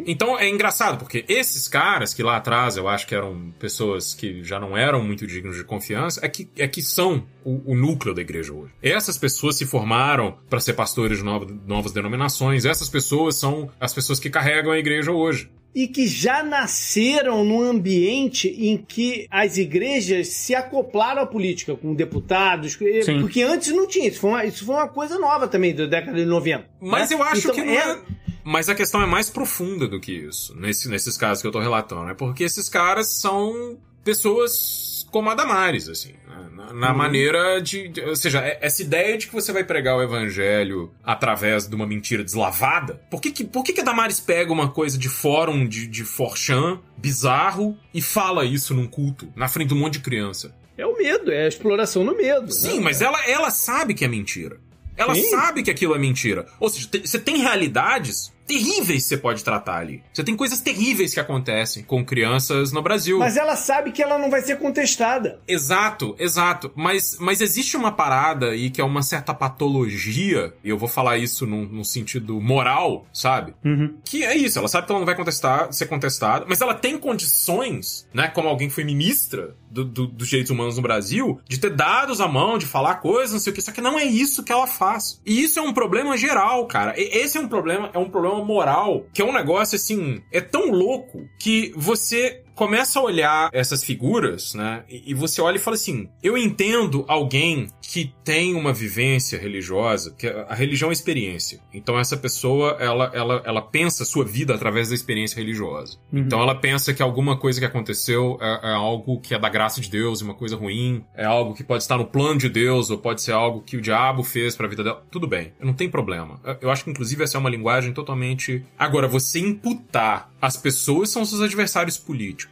Então é engraçado, porque esses caras que lá atrás eu acho que eram pessoas que já não eram muito dignos de confiança, é que, é que são o, o núcleo da igreja hoje. Essas pessoas se formaram para ser pastores de nova- novas denominações, essas pessoas são as pessoas que carregam a igreja hoje. E que já nasceram num ambiente em que as igrejas se acoplaram à política, com deputados. Sim. Porque antes não tinha. Isso foi uma, isso foi uma coisa nova também, da década de 90. Mas né? eu acho Então, que não é... Mas a questão é mais profunda do que isso, nesse, nesses casos que eu tô relatando, né? Porque esses caras são pessoas como a Damares, assim, né? na, na maneira de, de- Ou seja, é- essa ideia de que você vai pregar o evangelho através de uma mentira deslavada. Por que, que, por que, que a Damares pega uma coisa de fórum de, de Forchan, bizarro, e fala isso num culto, na frente de um monte de criança? É o medo, é a exploração no medo. Sim, né? mas ela, ela sabe que é mentira. Ela Sim. sabe que aquilo é mentira. Ou seja, você tem realidades terríveis que você pode tratar ali. Você tem coisas terríveis que acontecem com crianças no Brasil. Mas ela sabe que ela não vai ser contestada. Exato, exato. Mas, mas existe uma parada aí que é uma certa patologia, e eu vou falar isso num, num sentido moral, sabe? Uhum. Que é isso, ela sabe que ela não vai contestar, ser contestada, mas ela tem condições, né, como alguém que foi ministra do- do- dos direitos humanos no Brasil, de ter dados à mão, de falar coisas, não sei o que, só que não é isso que ela faz. E isso é um problema geral, cara. E- Esse é um problema, é um problema moral, que é um negócio assim, é tão louco que você começa a olhar essas figuras, né? E, e você olha e fala assim: eu entendo alguém que tem uma vivência religiosa, que a a religião é experiência. Então essa pessoa, ela, ela, ela pensa a sua vida através da experiência religiosa. Então ela pensa que alguma coisa que aconteceu é, é algo que é da graça de Deus, uma coisa ruim, é algo que pode estar no plano de Deus, ou pode ser algo que o diabo fez pra vida dela. Tudo bem, não tem problema. Eu acho que inclusive essa é uma linguagem totalmente. Agora, você imputar as pessoas são seus adversários políticos.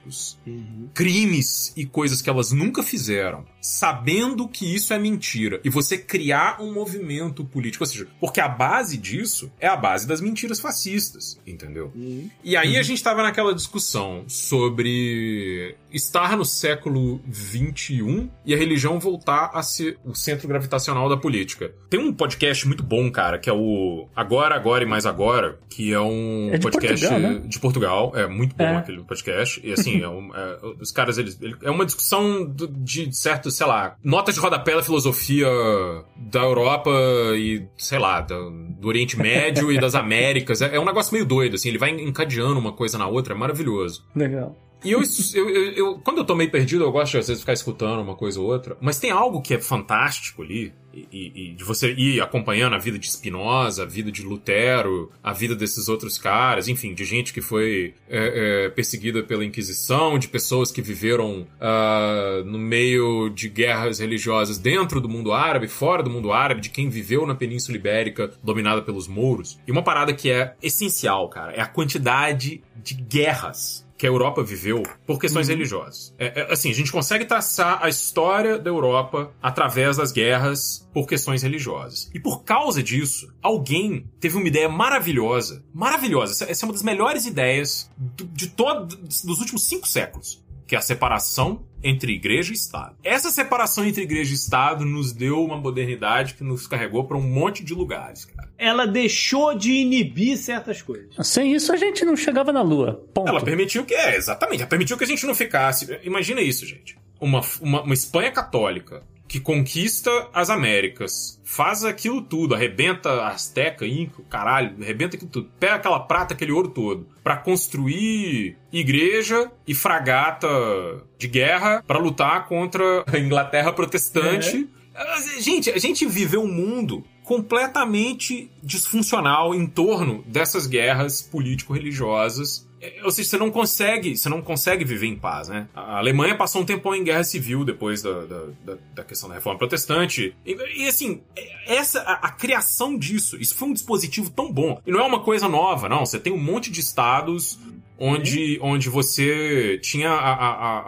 Crimes e coisas que elas nunca fizeram, sabendo que isso é mentira, e você criar um movimento político, ou seja, porque a base disso é a base das mentiras fascistas, entendeu? E aí a gente tava naquela discussão sobre estar no século XXI e a religião voltar a ser o centro gravitacional da política. Tem um podcast muito bom, cara, que é o Agora, Agora e Mais Agora, que é um É de podcast Portugal, né? de Portugal. É muito bom É. aquele podcast. E assim, é um- é, os caras, eles. ele- é uma discussão de certo, sei lá, notas de rodapé da filosofia da Europa e, sei lá, da- do Oriente Médio e das [LAUGHS] Américas. É, é um negócio meio doido, assim, ele vai encadeando uma coisa na outra, é maravilhoso. Legal. E eu, eu, eu- eu- quando eu tô meio perdido, eu gosto de às vezes ficar escutando uma coisa ou outra. Mas tem algo que é fantástico ali. E, e- e de você ir acompanhando a vida de Spinoza, a vida de Lutero, a vida desses outros caras, enfim, de gente que foi é, é, perseguida pela Inquisição, de pessoas que viveram ah, no meio de guerras religiosas dentro do mundo árabe, fora do mundo árabe, de quem viveu na Península Ibérica dominada pelos mouros. E uma parada que é essencial, cara, é a quantidade de guerras que a Europa viveu por questões religiosas. É, é, assim, a gente consegue traçar a história da Europa através das guerras por questões religiosas. E por causa disso, alguém teve uma ideia maravilhosa, maravilhosa. Essa, essa é uma das melhores ideias do- de todo, dos últimos cinco séculos, que é a separação entre igreja e Estado. Essa separação entre igreja e Estado nos deu uma modernidade que nos carregou para um monte de lugares, cara. Ela deixou de inibir certas coisas. Sem isso a gente não chegava na Lua. Ponto. Ela permitiu que. É, exatamente. Ela permitiu que a gente não ficasse. Imagina isso, gente. Uma, uma, uma Espanha católica que conquista as Américas, faz aquilo tudo, arrebenta Azteca, Inca, caralho, arrebenta aquilo tudo, pega aquela prata, aquele ouro todo, pra construir igreja e fragata de guerra pra lutar contra a Inglaterra protestante. Gente, a gente viveu um mundo completamente disfuncional em torno dessas guerras político-religiosas. Ou seja, você não consegue, você não consegue viver em paz, né? A Alemanha passou um tempão em guerra civil depois da, da, da- da questão da reforma protestante. E, e, assim, essa a, a criação disso, isso foi um dispositivo tão bom. E não é uma coisa nova, não. Você tem um monte de estados onde, onde você tinha a, a, a,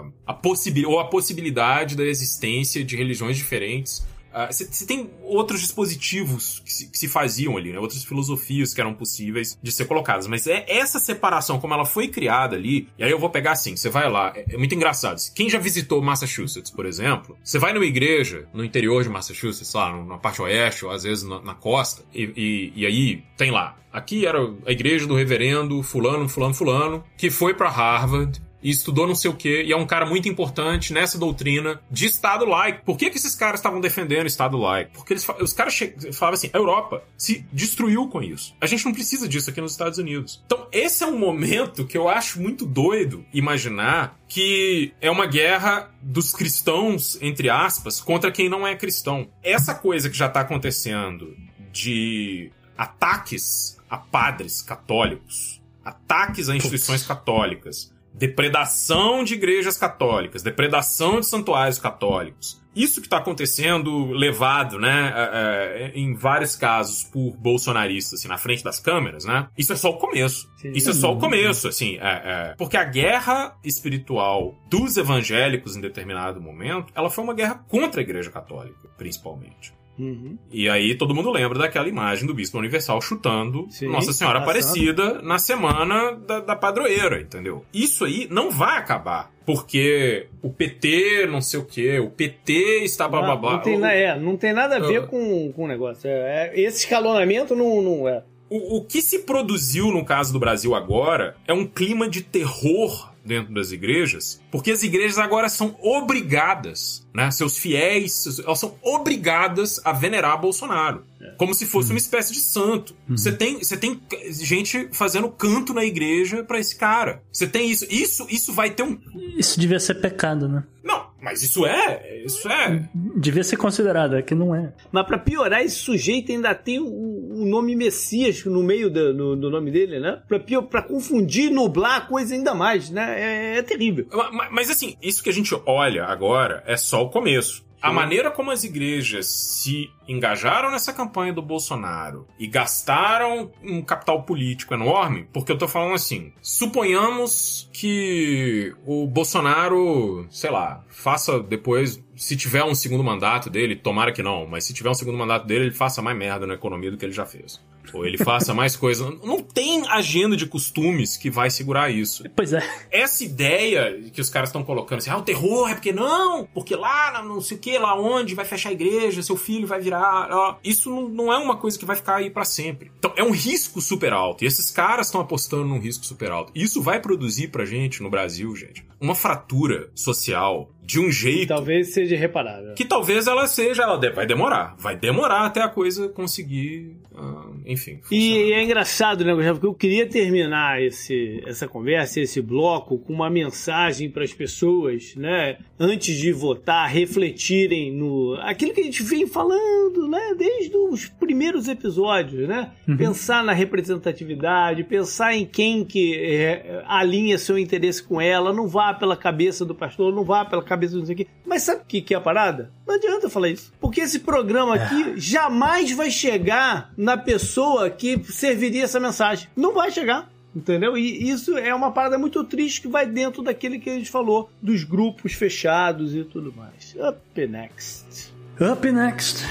a, a possibi- ou a possibilidade da existência de religiões diferentes Você você tem outros dispositivos que se, que se faziam ali, né? Outras filosofias que eram possíveis de ser colocadas. Mas é essa separação, como ela foi criada ali. E aí eu vou pegar assim: você vai lá, é, é muito engraçado. Quem já visitou Massachusetts, por exemplo, você vai numa igreja no interior de Massachusetts, lá na parte oeste, ou às vezes na, na costa, e, e, e aí tem lá. Aqui era a igreja do reverendo Fulano, Fulano, Fulano, que foi pra Harvard e estudou não sei o quê, e é um cara muito importante nessa doutrina de Estado laico. Por que, que esses caras estavam defendendo Estado laico? Porque eles, os caras falavam assim: a Europa se destruiu com isso. A gente não precisa disso aqui nos Estados Unidos. Então, esse é um momento que eu acho muito doido imaginar que é uma guerra dos cristãos, entre aspas, contra quem não é cristão. Essa coisa que já tá acontecendo de ataques a padres católicos, ataques a instituições católicas, depredação de igrejas católicas, depredação de santuários católicos. Isso que está acontecendo, levado, né, é, é, em vários casos por bolsonaristas, assim, na frente das câmeras, né? Isso é só o começo. Sim. Isso é só o começo, assim, é, é. Porque a guerra espiritual dos evangélicos em determinado momento, ela foi uma guerra contra a igreja católica, principalmente. Uhum. E aí todo mundo lembra daquela imagem do Bispo Universal chutando Sim, Nossa Senhora passando. Aparecida na semana da, da padroeira, entendeu? Isso aí não vai acabar. Porque o PT, não sei o quê, o PT está blá blá Não, blá. não, tem, é, não tem nada a ver Ah. com, com o negócio. É, é- esse escalonamento não, não é. O, o que se produziu no caso do Brasil agora é um clima de terror dentro das igrejas, porque as igrejas agora são obrigadas, né? Seus fiéis, seus- elas são obrigadas a venerar Bolsonaro. Como se fosse uma espécie de santo. Você tem, você tem gente fazendo canto na igreja pra esse cara. Você tem isso. Isso, isso vai ter um. Isso devia ser pecado, né? Não, mas isso é. Isso é. Devia ser considerado, é que não é. Mas pra piorar, esse sujeito ainda tem o, o nome Messias no meio do, do nome dele, né? Pra, pior, pra confundir, nublar a coisa ainda mais, né? É, é terrível. Ma- ma- Mas assim, isso que a gente olha agora é só o começo. A maneira como as igrejas se engajaram nessa campanha do Bolsonaro e gastaram um capital político enorme, porque eu tô falando assim, suponhamos que o Bolsonaro, sei lá, faça depois, se tiver um segundo mandato dele, tomara que não, mas se tiver um segundo mandato dele, ele faça mais merda na economia do que ele já fez. Ou ele faça mais coisa. Não tem agenda de costumes que vai segurar isso Pois é. essa ideia que os caras estão colocando assim, ah, o terror é porque não, porque lá, não sei o que, lá onde, vai fechar a igreja, seu filho vai virar. ó, isso não, é uma coisa que vai ficar aí pra sempre. Então é um risco super alto. E esses caras estão apostando num risco super alto. E isso vai produzir pra gente, no Brasil, gente, uma fratura social de um jeito Talvez seja reparável. que talvez ela seja, ela vai demorar. Vai demorar até a coisa conseguir, ah, enfim. E funcionar. é engraçado, né, Gustavo? Porque eu queria terminar esse, essa conversa, esse bloco, com uma mensagem para as pessoas, né? Antes de votar, refletirem no. aquilo que a gente vem falando, né? Desde os primeiros episódios, né? Pensar na representatividade, pensar em quem que é, alinha seu interesse com ela, não vá pela cabeça do pastor, não vá pela cabeça do não sei o quê. Mas sabe o que, que é a parada? Não adianta falar isso. Porque esse programa aqui jamais vai chegar na pessoa que serviria essa mensagem. Não vai chegar. Entendeu? E isso é uma parada muito triste que vai dentro daquele que a gente falou, dos grupos fechados e tudo mais. Up next. Up next.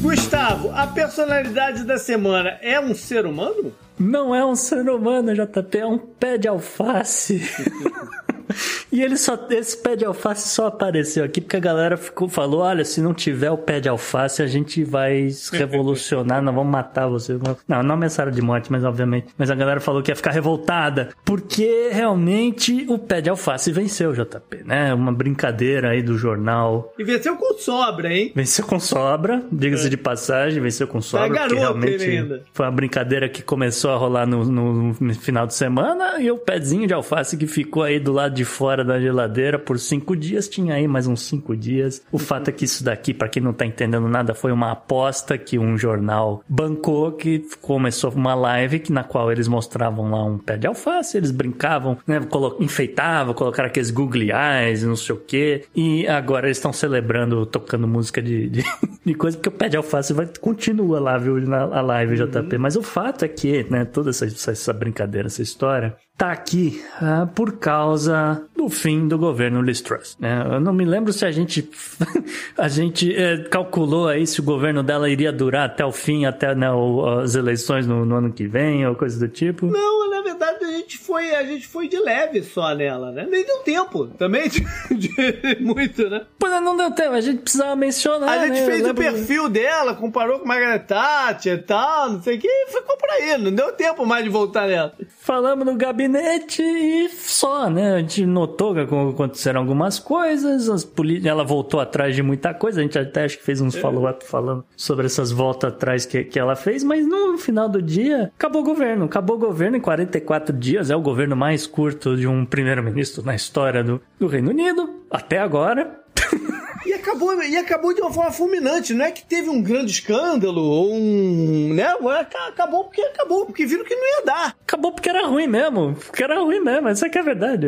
Gustavo, a personalidade da semana é um ser humano? Não é um ser humano, JP, é um pé de alface. [LAUGHS] [LAUGHS] e ele só, esse pé de alface só apareceu aqui porque a galera ficou, falou: olha, se não tiver o pé de alface, a gente vai [LAUGHS] revolucionar, nós vamos matar você. Não, não ameaçaram de morte, mas obviamente. Mas a galera falou que ia ficar revoltada. Porque realmente o pé de alface venceu, JP, né? Uma brincadeira aí do jornal. E venceu com sobra, hein? Venceu com sobra, diga-se de passagem, venceu com sobra. porque garoto realmente ainda. foi uma brincadeira que começou a rolar no, no- no final de semana e o pezinho de alface que ficou aí do lado de fora fora da geladeira por cinco dias. Tinha aí mais uns cinco dias. O fato é que isso daqui, para quem não tá entendendo nada, foi uma aposta que um jornal bancou que começou uma live que, na qual eles mostravam lá um pé de alface, eles brincavam, né? Colo enfeitavam, colocaram aqueles googly eyes, não sei o quê. E agora eles estão celebrando, tocando música de, de, [LAUGHS] de coisa, porque o pé de alface vai, continua lá, viu, na a live JP. Mas o fato é que, né, toda essa, essa brincadeira, essa história, tá aqui ah, por causa do fim do governo Liz Truss. né? Eu não me lembro se a gente [LAUGHS] a gente eh, calculou aí se o governo dela iria durar até o fim, até né, o- as eleições no, no ano que vem ou coisa do tipo. Não, gente foi, a gente foi de leve só nela, né? Nem deu tempo também de, de [LAUGHS] muito, né? Pois é, não deu tempo, a gente precisava mencionar. A gente né? Fez o perfil dela, comparou com Margaret Thatcher e tal, não sei o que, e ficou por aí. Não deu tempo mais de voltar nela. Falamos no gabinete e só, né? A gente notou que aconteceram algumas coisas, as poli- ela voltou atrás de muita coisa, a gente até acho que fez uns follow-up falando sobre essas voltas atrás que, que ela fez, mas no final do dia, acabou o governo. Acabou o governo em 44 dias, é o governo mais curto de um primeiro-ministro na história do, do Reino Unido, até agora. [LAUGHS] E acabou, e acabou de uma forma fulminante. Não é que teve um grande escândalo ou um. né? Acabou porque acabou, porque viram que não ia dar. Acabou porque era ruim mesmo. Porque era ruim mesmo. Essa que é a verdade.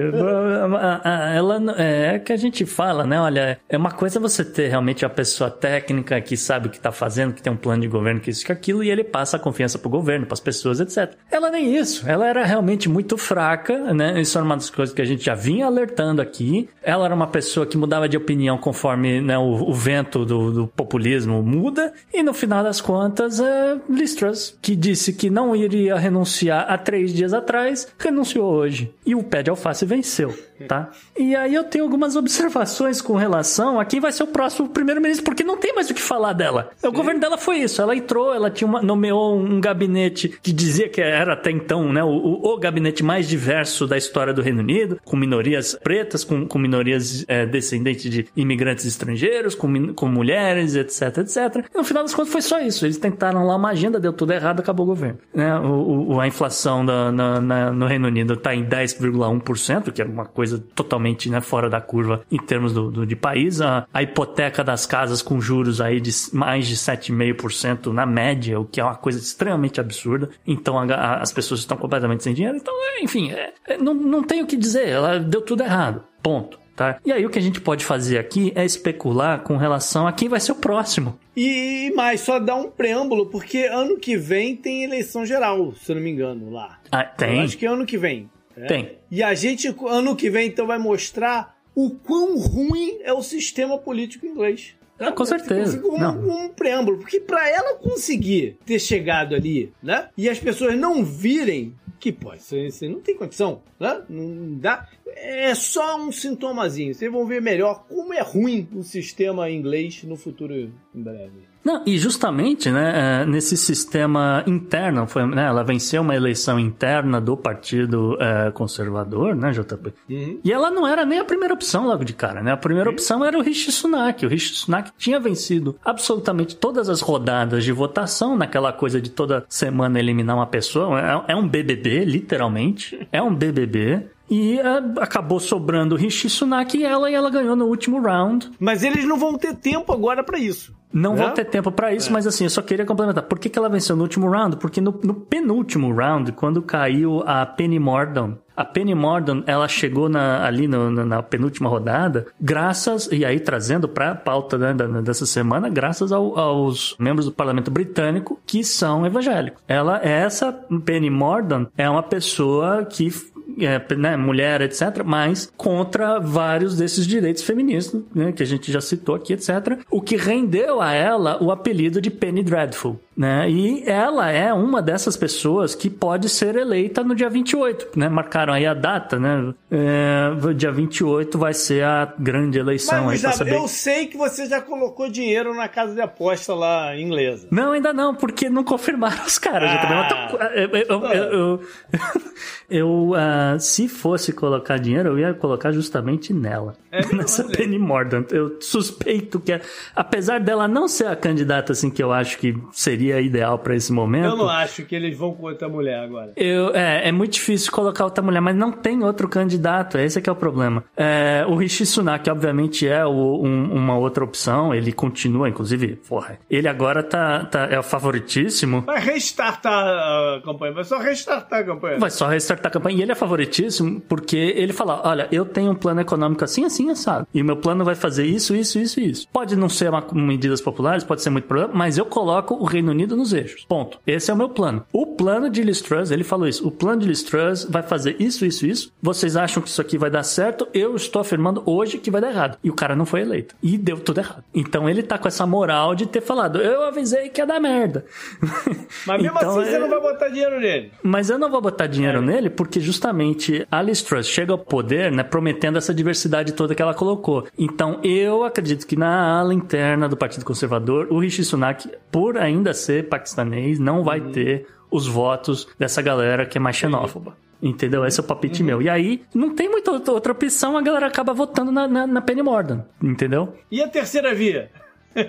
A- Ela não- é que a gente fala, né? Olha, é uma coisa você ter realmente a pessoa técnica que sabe o que tá fazendo, que tem um plano de governo, que isso, que aquilo, e ele passa a confiança pro governo, pras pessoas, etc. Ela nem isso. Ela era realmente muito fraca, né? Isso era uma das coisas que a gente já vinha alertando aqui. Ela era uma pessoa que mudava de opinião conforme né, o, o vento do, do populismo muda. E no final das contas, é Liz Truss, que disse que não iria renunciar há três dias atrás, renunciou hoje. E o pé de alface venceu, tá? E aí eu tenho algumas observações com relação a quem vai ser o próximo primeiro-ministro, porque não tem mais o que falar dela. O governo dela foi isso. Ela entrou, ela tinha uma, nomeou um gabinete que dizia que era até então né, o, o- gabinete mais diverso da história do Reino Unido, com minorias pretas, com, com minorias é, descendentes de imigrantes estrangeiros, com, com mulheres, etc, etc. E no final das contas foi só isso. Eles tentaram lá uma agenda, deu tudo errado, acabou o governo. Né? O, o- a inflação da- na- na- no Reino Unido está em 10,1%, que é uma coisa totalmente né, fora da curva em termos do, do- de país. A, a hipoteca das casas com juros aí de mais de 7,5% na média, o que é uma coisa extremamente absurda. Então a- a- as pessoas estão completamente sem dinheiro. Então, é, enfim, é- é, não, não tem o que dizer. Ela deu tudo errado. Ponto. Tá? E aí o que a gente pode fazer aqui é especular com relação a quem vai ser o próximo. E mais, só dar um preâmbulo, porque ano que vem tem eleição geral, se eu não me engano, lá. Ah, Eu tem? acho que é ano que vem. Né? Tem. E a gente, ano que vem, então, vai mostrar o quão ruim é o sistema político inglês. Ah, com certeza. Um, um preâmbulo, porque pra ela conseguir ter chegado ali, né? E as pessoas não virem que, pô, isso, isso não tem condição, né? Não dá. É só um sintomazinho. Vocês vão ver melhor como é ruim o sistema inglês no futuro em breve. Não, e justamente, né, é, nesse sistema interno, foi, né, ela venceu uma eleição interna do Partido é, Conservador, né, JP? E ela não era nem a primeira opção logo de cara, né? A primeira opção era o Rishi Sunak. O Rishi Sunak tinha vencido absolutamente todas as rodadas de votação, naquela coisa de toda semana eliminar uma pessoa. É, é um BBB, literalmente. É um BBB. E é, acabou sobrando o Rishi Sunak e ela, e ela ganhou no último round. Mas eles não vão ter tempo agora pra isso. Não Né? vou ter tempo pra isso, mas assim, eu só queria complementar. Por que, que ela venceu no último round? Porque no, no penúltimo round, quando caiu a Penny Mordaunt, a Penny Mordaunt, ela chegou na- ali no- na- na penúltima rodada, graças, e aí trazendo pra pauta né, da- dessa semana, graças ao- aos membros do parlamento britânico que são evangélicos. Ela, essa Penny Mordaunt é uma pessoa que é, né, mulher, etc., mas contra vários desses direitos feministas, né, que a gente já citou aqui, etc., o que rendeu a ela o apelido de Penny Dreadful. Né? E ela é uma dessas pessoas que pode ser eleita no dia 28, né? Marcaram aí a data, né? É, dia 28 vai ser a grande eleição Mas, aí saber. eu sei que você já colocou dinheiro na casa de aposta lá inglesa. Não, ainda não, porque não confirmaram os caras. Ah. Eu tô- eu, eu, eu, eu- [LAUGHS] eu, ah, se fosse colocar dinheiro, eu ia colocar justamente nela. [LAUGHS] nessa Penny Mordaunt. Eu suspeito que, apesar dela não ser a candidata assim que eu acho que seria seria ideal para esse momento. Eu não acho que eles vão com outra mulher agora. Eu, é, é muito difícil colocar outra mulher, mas não tem outro candidato, esse é que é o problema. É, o Rishi Sunak, obviamente, é o- um- uma outra opção, ele continua, inclusive, porra, ele agora tá, tá- é o favoritíssimo. Vai restartar a campanha, vai só restartar a campanha. Vai só restartar a campanha. E ele é favoritíssimo porque ele fala: olha, eu tenho um plano econômico assim, assim, assado. E meu plano vai fazer isso, isso, isso e isso. Pode não ser uma, medidas populares, pode ser muito problema, mas eu coloco o Reino Unido nos eixos. Ponto. Esse é o meu plano. O plano de Liz Truss, ele falou isso: o plano de Liz Truss vai fazer isso, isso, isso. Vocês acham que isso aqui vai dar certo? Eu estou afirmando hoje que vai dar errado. E o cara não foi eleito. E deu tudo errado. Então ele tá com essa moral de ter falado: eu avisei que ia dar merda. [LAUGHS] Mas mesmo Então, assim você é- não vai botar dinheiro nele. mas eu não vou botar dinheiro nele porque justamente a Liz Truss chega ao poder, né, prometendo essa diversidade toda que ela colocou. Então eu acredito que na ala interna do Partido Conservador, o Rishi Sunak, por ainda ser paquistanês, não vai ter os votos dessa galera que é mais xenófoba. Entendeu? Esse é o palpite meu. E aí, não tem muita outra- opção, a galera acaba votando na, na, na Penny Mordaunt. Entendeu? E a terceira via? [LAUGHS]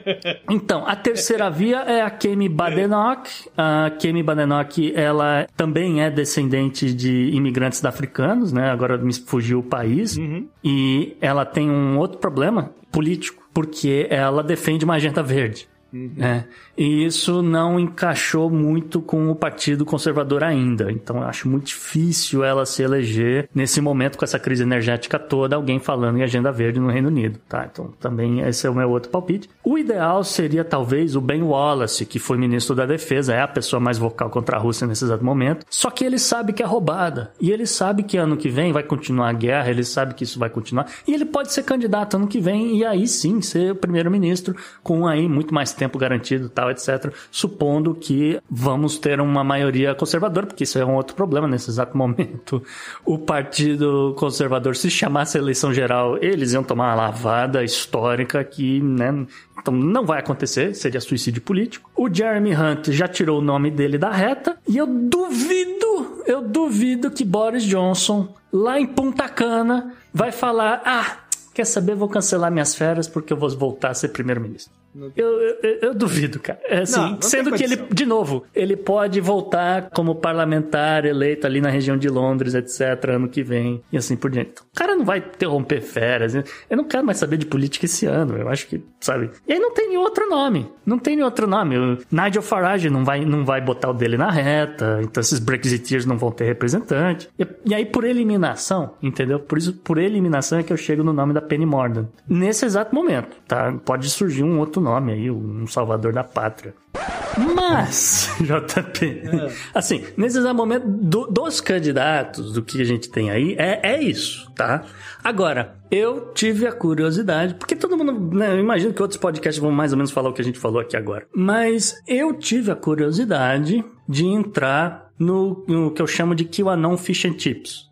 Então, a terceira via é a Kemi Badenoch. A Kemi Badenoch, ela também é descendente de imigrantes africanos, né? Agora me fugiu o país. E ela tem um outro problema político, porque ela defende uma agenda verde. Né? E isso não encaixou muito com o Partido Conservador ainda. Então eu acho muito difícil ela se eleger nesse momento com essa crise energética toda, alguém falando em agenda verde no Reino Unido. Tá? Então também esse é o meu outro palpite. O ideal seria talvez o Ben Wallace, que foi ministro da Defesa, é a pessoa mais vocal contra a Rússia nesse exato momento. Só que ele sabe que é roubada. E ele sabe que ano que vem vai continuar a guerra, ele sabe que isso vai continuar. E ele pode ser candidato ano que vem e aí sim ser o primeiro-ministro com aí muito mais tempo garantido, tal, etc. Supondo que vamos ter uma maioria conservadora, porque isso é um outro problema nesse exato momento. [LAUGHS] O Partido Conservador, se chamasse eleição geral, eles iam tomar uma lavada histórica que, né? Então não vai acontecer, seria suicídio político. O Jeremy Hunt já tirou o nome dele da reta e eu duvido, eu duvido que Boris Johnson, lá em Punta Cana, vai falar: ah, quer saber, vou cancelar minhas férias porque eu vou voltar a ser primeiro-ministro. Eu, eu, eu- duvido, cara. É assim, Não, não sendo que ele, de novo, ele pode voltar como parlamentar eleito ali na região de Londres, etc., ano que vem, e assim por diante. Então, o cara não vai interromper férias. né? Eu não quero mais saber de política esse ano. Eu acho que, sabe? E aí não tem outro nome. Não tem outro nome. O Nigel Farage não vai, não vai botar o dele na reta. Então esses Brexiteers não vão ter representante. E, e aí, por eliminação, entendeu? Por isso, por eliminação é que eu chego no nome da Penny Mordaunt. Nesse exato momento, tá? Pode surgir um outro nome aí, um salvador da pátria. Mas, [LAUGHS] JP, assim, nesse exato momento, do- dos candidatos, do que a gente tem aí, é, é isso, tá? Agora, eu tive a curiosidade, porque todo mundo, né, eu imagino que outros podcasts vão mais ou menos falar o que a gente falou aqui agora, mas eu tive a curiosidade de entrar no, no que eu chamo de QAnon Fish and Chips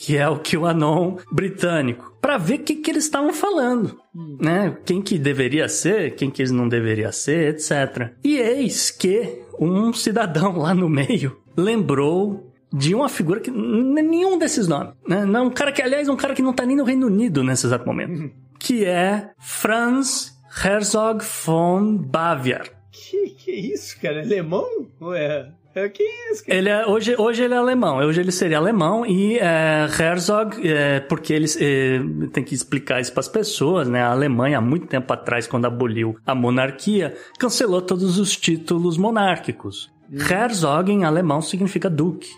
que é o QAnon britânico, para ver o que, que eles estavam falando, né? Quem que deveria ser, quem que eles não deveria ser, etc. E eis que um cidadão lá no meio lembrou de uma figura que nenhum desses nomes, né? Não, um cara que, aliás, um cara que não tá nem no Reino Unido nesse exato momento, que é Franz Herzog von Bavier. Que que é isso, cara? Alemão? Ou é... é que isso, cara? Ele é, hoje, hoje ele é alemão, hoje ele seria alemão e é, Herzog, é, porque eles é, tem que explicar isso para as pessoas, né? A Alemanha, há muito tempo atrás, quando aboliu a monarquia, cancelou todos os títulos monárquicos. Herzog em alemão significa duque.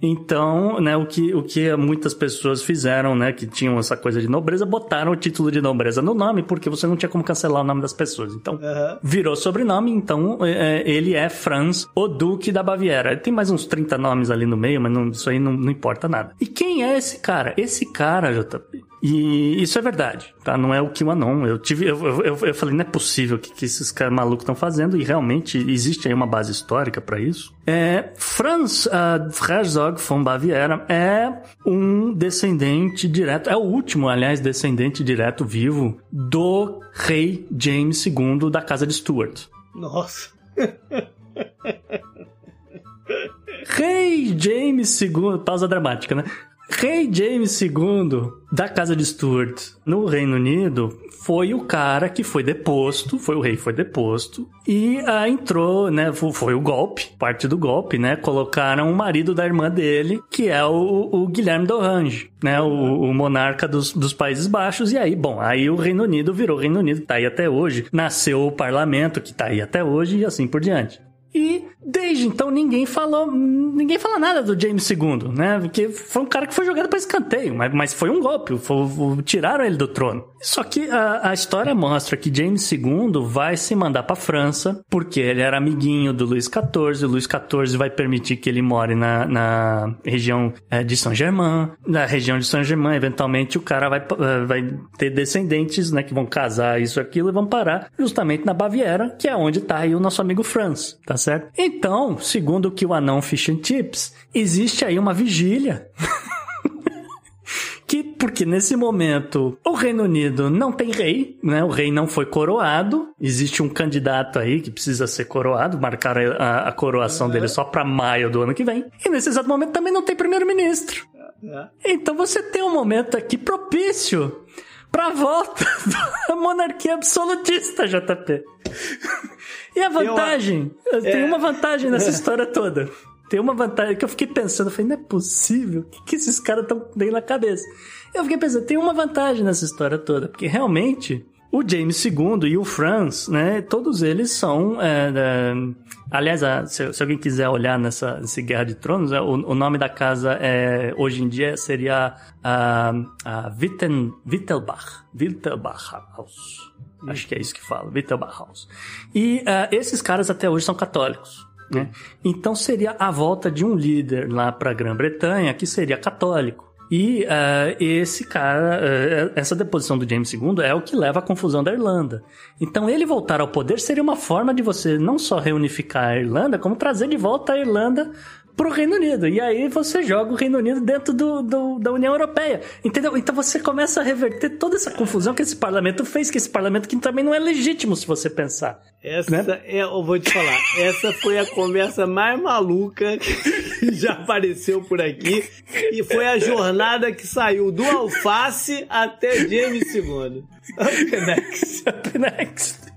Então, né, o que, o que muitas pessoas fizeram, né, que tinham essa coisa de nobreza, botaram o título de nobreza no nome, porque você não tinha como cancelar o nome das pessoas. Então, Aham. virou sobrenome, então é, é, ele é Franz, o Duque da Baviera. Tem mais uns 30 nomes ali no meio, mas não- isso aí não, não importa nada. E quem é esse cara? Esse cara, JP. E isso é verdade, tá? Não é o QAnon. Eu tive, eu, eu, eu, falei, não é possível o que, que esses caras malucos estão fazendo, e realmente existe aí uma base histórica para isso. É, Franz uh, Herzog von Baviera é um descendente direto, é o último, aliás, descendente direto vivo do rei James II da casa de Stuart. Nossa. Rei James II, pausa dramática, né? Rei James II da Casa de Stuart no Reino Unido foi o cara que foi deposto, foi o rei que foi deposto e ah, entrou, né, fo- foi o golpe, parte do golpe, né, colocaram o marido da irmã dele, que é o, o Guilherme d'Orange, né, o, o monarca dos, dos Países Baixos e aí, bom, aí o Reino Unido virou Reino Unido, tá aí até hoje, nasceu o parlamento, que tá aí até hoje e assim por diante. E desde então ninguém falou, ninguém fala nada do James II, né? Porque foi um cara que foi jogado para escanteio, mas, mas foi um golpe, foi- tiraram ele do trono. Só que a, a história mostra que James II vai se mandar para França porque ele era amiguinho do Luís XIV. O Luís XIV vai permitir que ele more na, na região eh, de Saint-Germain, na região de Saint-Germain. Eventualmente o cara vai, eh, vai ter descendentes, né, que vão casar isso aquilo e vão parar justamente na Baviera, que é onde tá aí o nosso amigo Franz, tá certo? Então, segundo o que o anão Fish and Chips, existe aí uma vigília [LAUGHS] porque nesse momento o Reino Unido não tem rei, né? O rei não foi coroado. Existe um candidato aí que precisa ser coroado, marcaram a, a coroação dele só para maio do ano que vem. E nesse exato momento também não tem primeiro-ministro. Então você tem um momento aqui propício para volta [LAUGHS] da monarquia absolutista, JP. E a vantagem, tem uma vantagem nessa história toda. Tem uma vantagem que eu fiquei pensando, eu falei, não é possível, o que, que esses caras estão dando na cabeça? Eu fiquei pensando, tem uma vantagem nessa história toda, porque realmente o James II e o Franz, né, todos eles são. é, é, aliás, se, se alguém quiser olhar nessa nesse Guerra de Tronos, é, o, o nome da casa é, hoje em dia seria a, a Witten, Wittelbach, Wittelbach House. Acho que é isso que fala, Wittelbach House. E ah, esses caras até hoje são católicos. Né? Então seria a volta de um líder lá para a Grã-Bretanha que seria católico. E ah, esse cara, ah, essa deposição do James II é o que leva à confusão da Irlanda. Então ele voltar ao poder seria uma forma de você não só reunificar a Irlanda, como trazer de volta a Irlanda pro Reino Unido. E aí você joga o Reino Unido dentro do, do- da União Europeia. Entendeu? Então você começa a reverter toda essa confusão que esse parlamento fez, que esse parlamento que também não é legítimo se você pensar. Essa é, eu vou te falar, essa foi a conversa mais maluca que [LAUGHS] já apareceu por aqui e foi a jornada que saiu do alface até James II. Up [LAUGHS] next. Up next.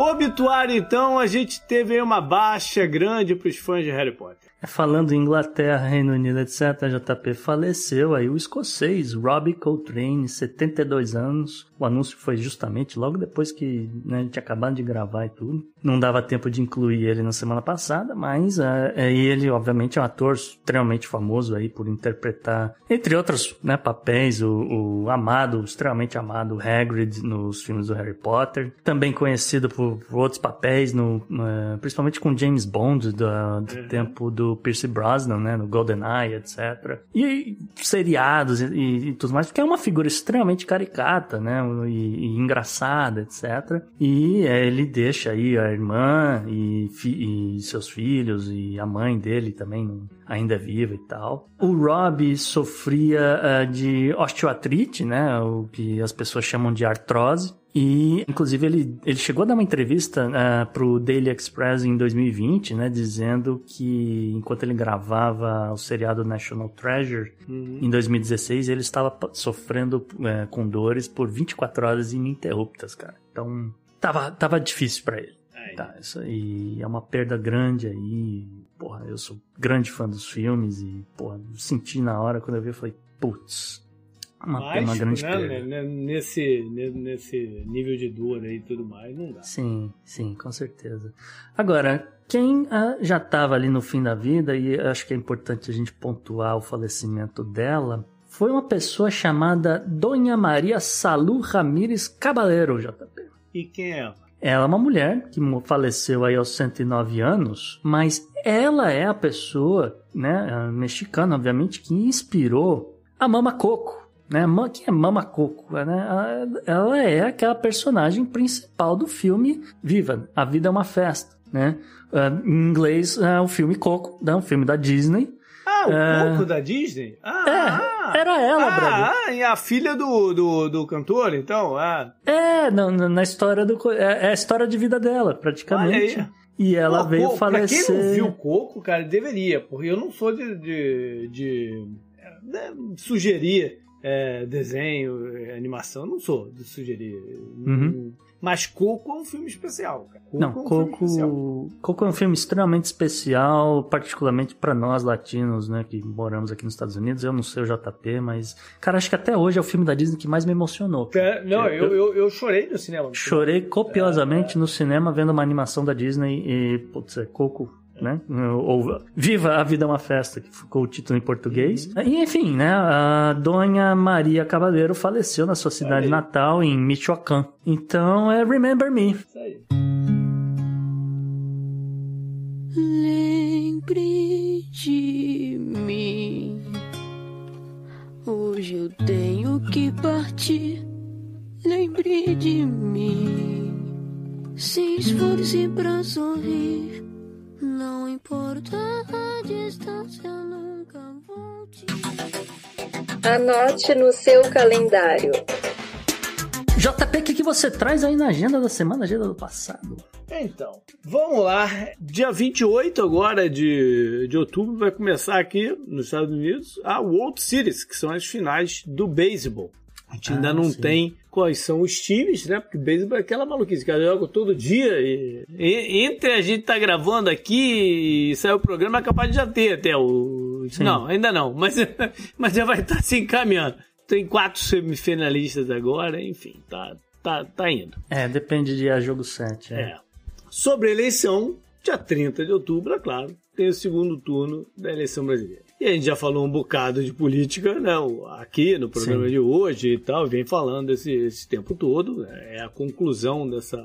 Obituário, então, a gente teve aí uma baixa grande pros fãs de Harry Potter. Falando em Inglaterra, Reino Unido, etc., JP faleceu aí o escocês Robbie Coltrane, 72 anos. O anúncio foi justamente logo depois que né, a gente acabado de gravar e tudo. Não dava tempo de incluir ele na semana passada, mas é, é, ele, obviamente, é um ator extremamente famoso aí por interpretar, entre outros né, papéis, o, o amado, extremamente amado Hagrid nos filmes do Harry Potter. Também conhecido por, por outros papéis, no, eh, principalmente com James Bond, do, do tempo do Pierce Brosnan, né, no GoldenEye, etc. E seriados e, e- e tudo mais, porque é uma figura extremamente caricata, né, e, e engraçada, etc. E eh, ele deixa aí a irmã e, fi- e seus filhos e a mãe dele também ainda é viva e tal. O Rob sofria eh, de osteoartrite, né, o que as pessoas chamam de artrose. E, inclusive, ele, ele chegou a dar uma entrevista uh, pro Daily Express em 2020, né? Dizendo que enquanto ele gravava o seriado National Treasure, em 2016, ele estava sofrendo eh, com dores por 24 horas ininterruptas, cara. Então, tava, tava difícil pra ele. Tá, isso aí é uma perda grande aí. Porra, eu sou grande fã dos filmes e, porra, senti na hora quando eu vi, eu falei, putz, uma, pena, uma grande né, perda. né, Nesse, ne- nesse nível de dor aí e tudo mais, não dá. Sim, sim, com certeza. Agora, quem ah, já estava ali no fim da vida, e acho que é importante a gente pontuar o falecimento dela, foi uma pessoa chamada Dona Maria Salu Ramírez Cabaleiro, JP. E quem é ela? Ela é uma mulher que faleceu aí aos 109 anos, mas ela é a pessoa, né, mexicana, obviamente, que inspirou a Mama Coco. Né? Quem é Mama Coco? Né? Ela é aquela personagem principal do filme Viva, A Vida é uma Festa. Né? Ah, Em inglês, é o filme Coco, né? um filme da Disney. Ah, o É. Coco da Disney? Ah, É, ah. era ela, ah. Ah, e a filha do, do, do cantor, então? Ah, É, na, na- história do. É, é a história de vida dela, praticamente. E ela Pô, veio Coco, falecer. Pra quem não viu Coco, cara, deveria, porque eu não sou de, de, de, né, sugerir é, desenho, é, animação, não sou de sugerir. Uhum. Mas Coco é um filme especial, cara. Coco Não, é um filme especial. Coco, Coco é um filme extremamente especial, particularmente pra nós latinos, né, que moramos aqui nos Estados Unidos. Eu não sei o JP, mas, cara, acho que até hoje é o filme da Disney que mais me emocionou. É, não, eu, eu, eu chorei no cinema. Chorei copiosamente no cinema vendo uma animação da Disney e, putz, é Coco, né? Ou Viva a Vida é uma Festa, que ficou o título em português. E, enfim, né? A Dona Maria Cavaleiro faleceu na sua cidade aí. natal, em Michoacán. Então é Remember Me. Isso aí. Lembre de mim. Hoje eu tenho que partir. Lembre de mim. Se esforce pra sorrir. Não importa a distância, nunca vou te. Anote no seu calendário. JP, o que, que você traz aí na agenda da semana, agenda do passado? Então, vamos lá. Dia 28 agora de, de outubro vai começar aqui nos Estados Unidos a World Series, que são as finais do beisebol. A gente Ah, ainda não sim. tem quais são os times, né? Porque beisebol é aquela maluquice, que joga todo dia. E, e- entre a gente tá gravando aqui e sair o programa, é capaz de já ter até o. Sim. Não, ainda não, [LAUGHS] mas, mas já vai estar se encaminhando. Tem quatro semifinalistas agora, enfim, tá, tá, tá indo. É, depende de a jogo 7. É. É. Sobre a eleição, dia 30 de outubro, é claro, tem o segundo turno da eleição brasileira. E a gente já falou um bocado de política, né, aqui no programa Sim. de hoje e tal, vem falando esse, esse tempo todo. né, É a conclusão dessa,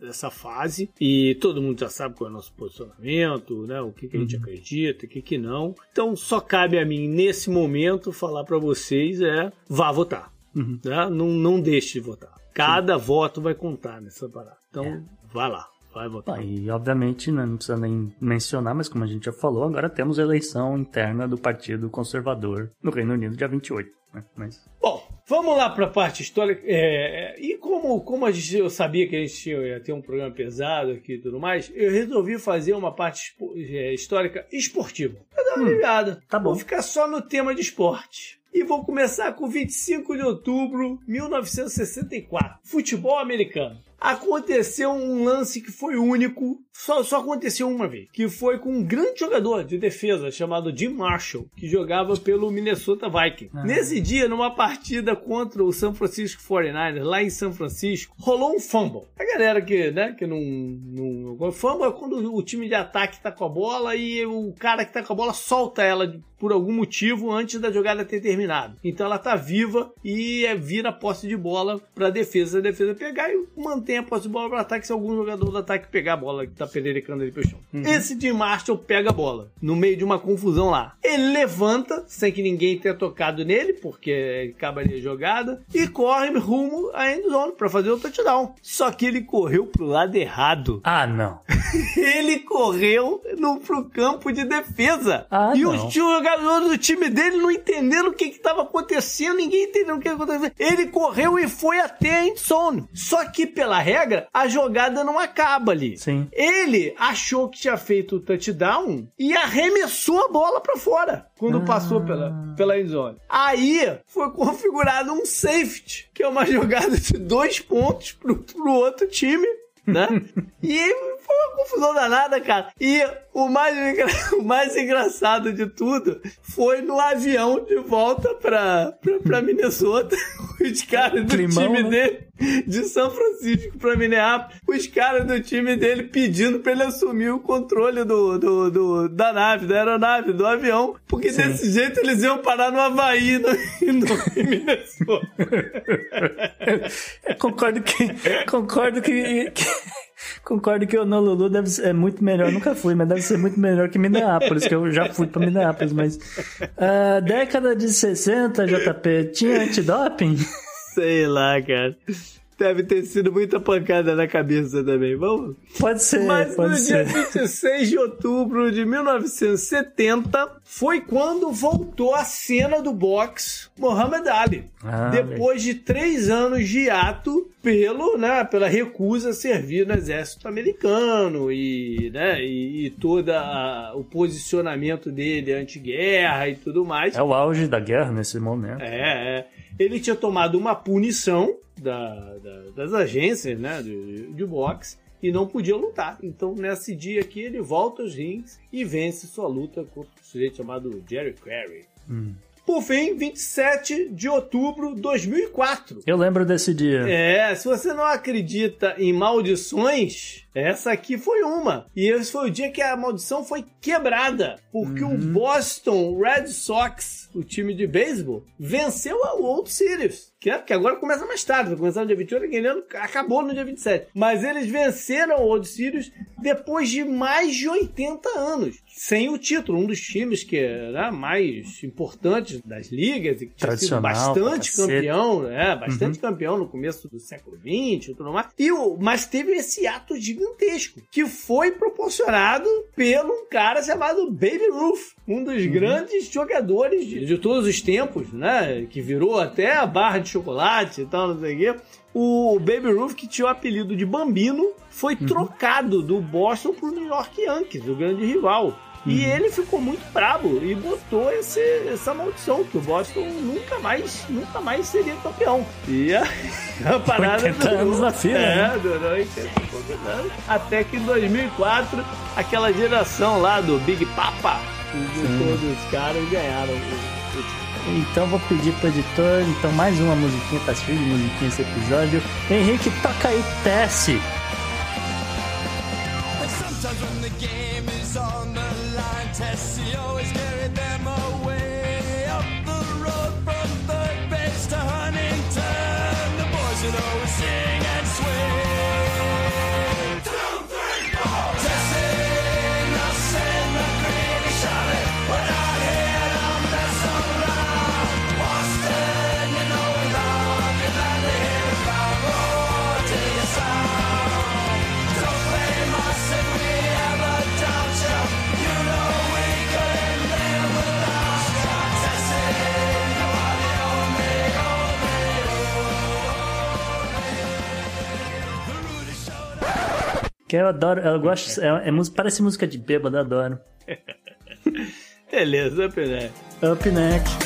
dessa fase. E todo mundo já sabe qual é o nosso posicionamento, né, o que, que a gente acredita, o que, que não. Então só cabe a mim, nesse momento, falar para vocês é vá votar. Uhum. né? Não, não deixe de votar. Cada voto vai contar nessa parada. Então, É. vai lá, vai votar. E obviamente né, não precisa nem mencionar, mas como a gente já falou, agora temos a eleição interna do Partido Conservador no Reino Unido, dia 28. Né? Mas Bom, vamos lá para a parte histórica. É, e como, como a gente, eu sabia que a gente ia ter um programa pesado aqui e tudo mais, eu resolvi fazer uma parte é, histórica esportiva. Pra dar uma aliviada. tá bom. Vou ficar só no tema de esporte. E vou começar com 25 de outubro de 1964. Futebol americano. Aconteceu um lance que foi único, só, só aconteceu uma vez, que foi com um grande jogador de defesa chamado Jim Marshall, que jogava pelo Minnesota Vikings. Nesse dia, numa partida contra o San Francisco 49ers, lá em São Francisco, rolou um fumble. A galera que, né, que não, não... Fumble é quando o time de ataque tá com a bola e o cara que tá com a bola solta ela por algum motivo antes da jogada ter terminado. Então ela tá viva e é, vira posse de bola pra defesa, a defesa pegar e mantém a posse de bola para ataque se algum jogador do ataque pegar a bola que tá pererecando ali pelo chão. Esse de Marshall pega a bola no meio de uma confusão lá. Ele levanta sem que ninguém tenha tocado nele, porque acabaria a jogada, e corre rumo à endzone pra fazer o touchdown. Só que ele correu pro lado errado. Ah, não. [LAUGHS] Ele correu no, pro campo de defesa. Ah, e não. os jogadores do time dele não entenderam o que estava acontecendo, ninguém entendeu o que aconteceu. Ele correu e foi até a endzone. Só que, pela regra, a jogada não acaba ali. Sim. Ele achou que tinha feito o touchdown e arremessou a bola pra fora quando passou pela, pela endzone. Aí foi configurado um safety, que é uma [LAUGHS] jogada de dois pontos pro, pro outro time. Né? [LAUGHS] e foi uma confusão danada, cara. E o mais, [LAUGHS] o mais engraçado de tudo foi no avião de volta pra, pra, pra Minnesota. [LAUGHS] Os caras do Climão, time né? dele de São Francisco pra Minneapolis, os caras do time dele pedindo pra ele assumir o controle do, do, do- da nave, da aeronave, do avião, porque Sim. desse jeito eles iam parar no Havaí e no, [LAUGHS] no em Minnesota. Eu concordo que. Concordo que. que- Concordo que o Honolulu deve ser, é muito melhor, nunca fui, mas deve ser muito melhor que Minneapolis, que eu já fui pra Minneapolis, mas. ah, década de 60, JP, tinha antidoping? [LAUGHS] Sei lá, cara. Deve ter sido muita pancada na cabeça também. Vamos. Pode ser, Mas pode no ser. dia 26 de outubro de 1970 foi quando voltou a cena do boxe Muhammad Ali. Ah, depois de três anos de ato pelo, né, pela recusa a servir no exército americano e, né, e, e todo o posicionamento dele anti-guerra e tudo mais. É o auge da guerra nesse momento. É, é. Ele tinha tomado uma punição da, da- das agências né, de, de boxe e não podia lutar. Então, nesse dia aqui, ele volta aos rings e vence sua luta contra um sujeito chamado Jerry Carey. Hum. Por fim, 27 de outubro de 2004. Eu lembro desse dia. É, se você não acredita em maldições, essa aqui foi uma. E esse foi o dia que a maldição foi quebrada. Porque o Boston Red Sox, o time de beisebol, venceu o World Series. Que, é, que agora começa mais tarde, vai começar no dia 28, aquele ano acabou no dia 27. Mas eles venceram o World Series depois de mais de 80 anos. Sem o título, um dos times que era mais importantes das ligas e que tinha sido bastante campeão, né? Bastante campeão no começo do século XX e tudo mais. E o, mas teve esse ato gigantesco que foi proporcionado pelo um cara chamado Baby Ruth, um dos grandes jogadores de, de todos os tempos, né? Que virou até a barra de chocolate e tal, não sei o quê. O Baby Ruth, que tinha o apelido de Bambino, foi trocado do Boston pro New York Yankees, o grande rival. E ele ficou muito brabo e botou esse, essa maldição, que o Boston nunca mais, nunca mais seria campeão. E [LAUGHS] a, a parada 80 anos na fila, É, né? durou 80 poucos anos. Até que em 2004, aquela geração lá do Big Papa, de todos os caras ganharam o, o título. Então vou pedir pro editor, então mais uma musiquinha, tá cheio de musiquinha esse episódio. Henrique, toca aí, Tesse. Que eu adoro, eu gosto, é, é parece música de bêbado, eu adoro. [LAUGHS] Beleza, Pelé. Up next.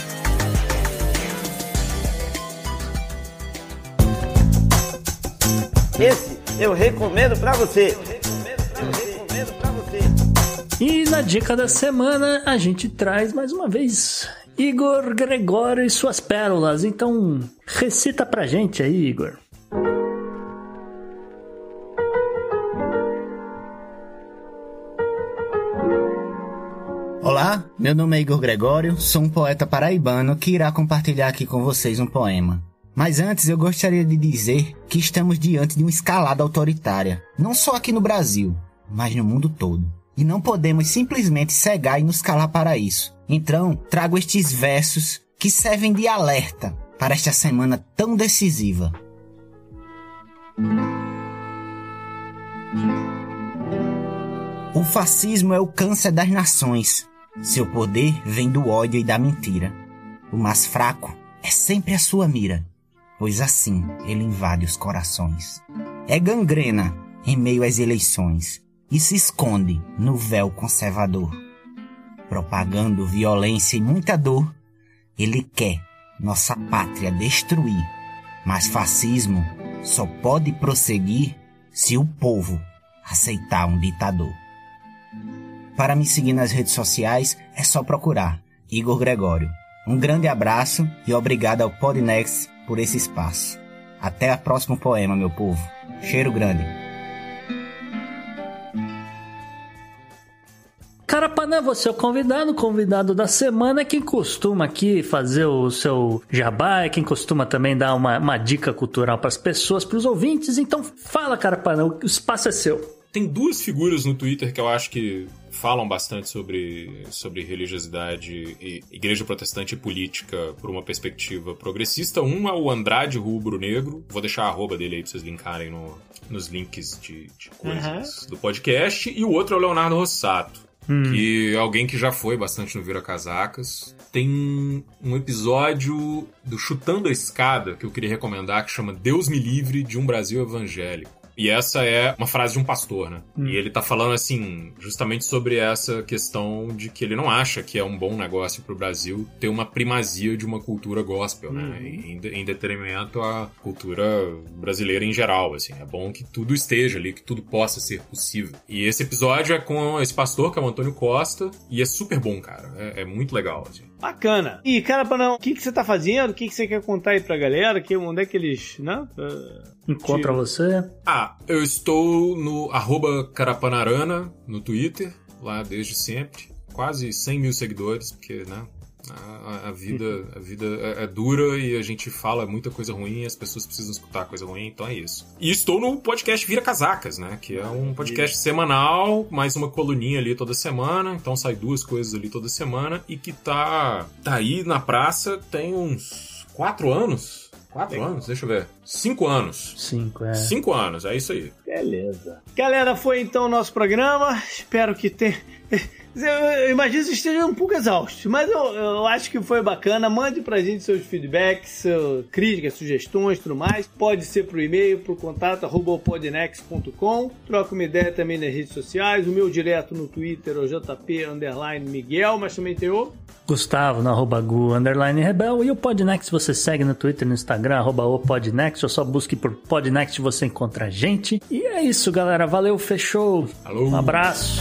Esse eu recomendo pra você. E na dica da semana a gente traz mais uma vez Igor Gregório e suas pérolas. Então recita pra gente aí, Igor. Olá, meu nome é Igor Gregório, sou um poeta paraibano que irá compartilhar aqui com vocês um poema. Mas antes eu gostaria de dizer que estamos diante de uma escalada autoritária, não só aqui no Brasil, mas no mundo todo. E não podemos simplesmente cegar e nos calar para isso. Então, trago estes versos que servem de alerta para esta semana tão decisiva. O fascismo é o câncer das nações. Seu poder vem do ódio e da mentira. O mais fraco é sempre a sua mira, pois assim ele invade os corações. É gangrena em meio às eleições e se esconde no véu conservador. Propagando violência e muita dor, ele quer nossa pátria destruir. Mas fascismo só pode prosseguir se o povo aceitar um ditador. Para me seguir nas redes sociais é só procurar Igor Gregório. Um grande abraço e obrigado ao Podnext por esse espaço. Até o próximo poema, meu povo. Cheiro grande. Carapanã, você é o convidado, o convidado da semana é quem costuma aqui fazer o seu jabá, é quem costuma também dar uma, uma dica cultural para as pessoas, para os ouvintes. Então fala, Carapanã, o espaço é seu. Tem duas figuras no Twitter que eu acho que falam bastante sobre, sobre religiosidade e igreja protestante e política por uma perspectiva progressista. Um é o Andrade Rubro Negro, vou deixar a arroba dele aí pra vocês linkarem no, nos links de, de coisas do podcast, e o outro é o Leonardo Rossato. Que é alguém que já foi bastante no Vira Casacas. Tem um episódio do Chutando a Escada que eu queria recomendar que chama Deus me livre de um Brasil evangélico. E essa é uma frase de um pastor, né? E ele tá falando assim, justamente sobre essa questão de que ele não acha que é um bom negócio pro Brasil ter uma primazia de uma cultura gospel, né? Em, em detrimento à cultura brasileira em geral, assim. É bom que tudo esteja ali, que tudo possa ser possível. E esse episódio é com esse pastor, que é o Antônio Costa, e é super bom, cara. É, é muito legal, assim. Bacana. E, cara, Panão, o que, que você tá fazendo? O que, que você quer contar aí pra galera? Que, onde é que eles, né? Uh, Encontra você. Ah, eu estou no arroba Carapanarana no Twitter, lá desde sempre. Quase 100 mil seguidores, porque, né? A, a vida, a vida é, é dura e a gente fala muita coisa ruim e as pessoas precisam escutar coisa ruim, então é isso. E estou no podcast Vira Casacas, né? Que é um podcast semanal, mais uma coluninha ali toda semana. Então sai duas coisas ali toda semana e que tá, tá aí na praça tem uns quatro anos. Quatro anos? Deixa eu ver. Cinco anos. Cinco, é. Cinco anos, é isso aí. Beleza. Galera, foi então o nosso programa. Espero que tenha. Eu imagino que vocês estejam um pouco exaustos, mas eu, eu acho que foi bacana. Mande pra gente seus feedbacks, seu- críticas, sugestões tudo mais. Pode ser pro e-mail, pro contato arroba podnext.com. Troca uma ideia também nas redes sociais. O meu direto no Twitter é o JP underline Miguel, mas também tem o. Gustavo, no arroba Gu, underline Rebel. E o Podnext você segue no Twitter, no Instagram, arroba o Podnext. Ou só busque por Podnext você encontra a gente. E é isso, galera. Valeu, fechou. Alô. Um abraço.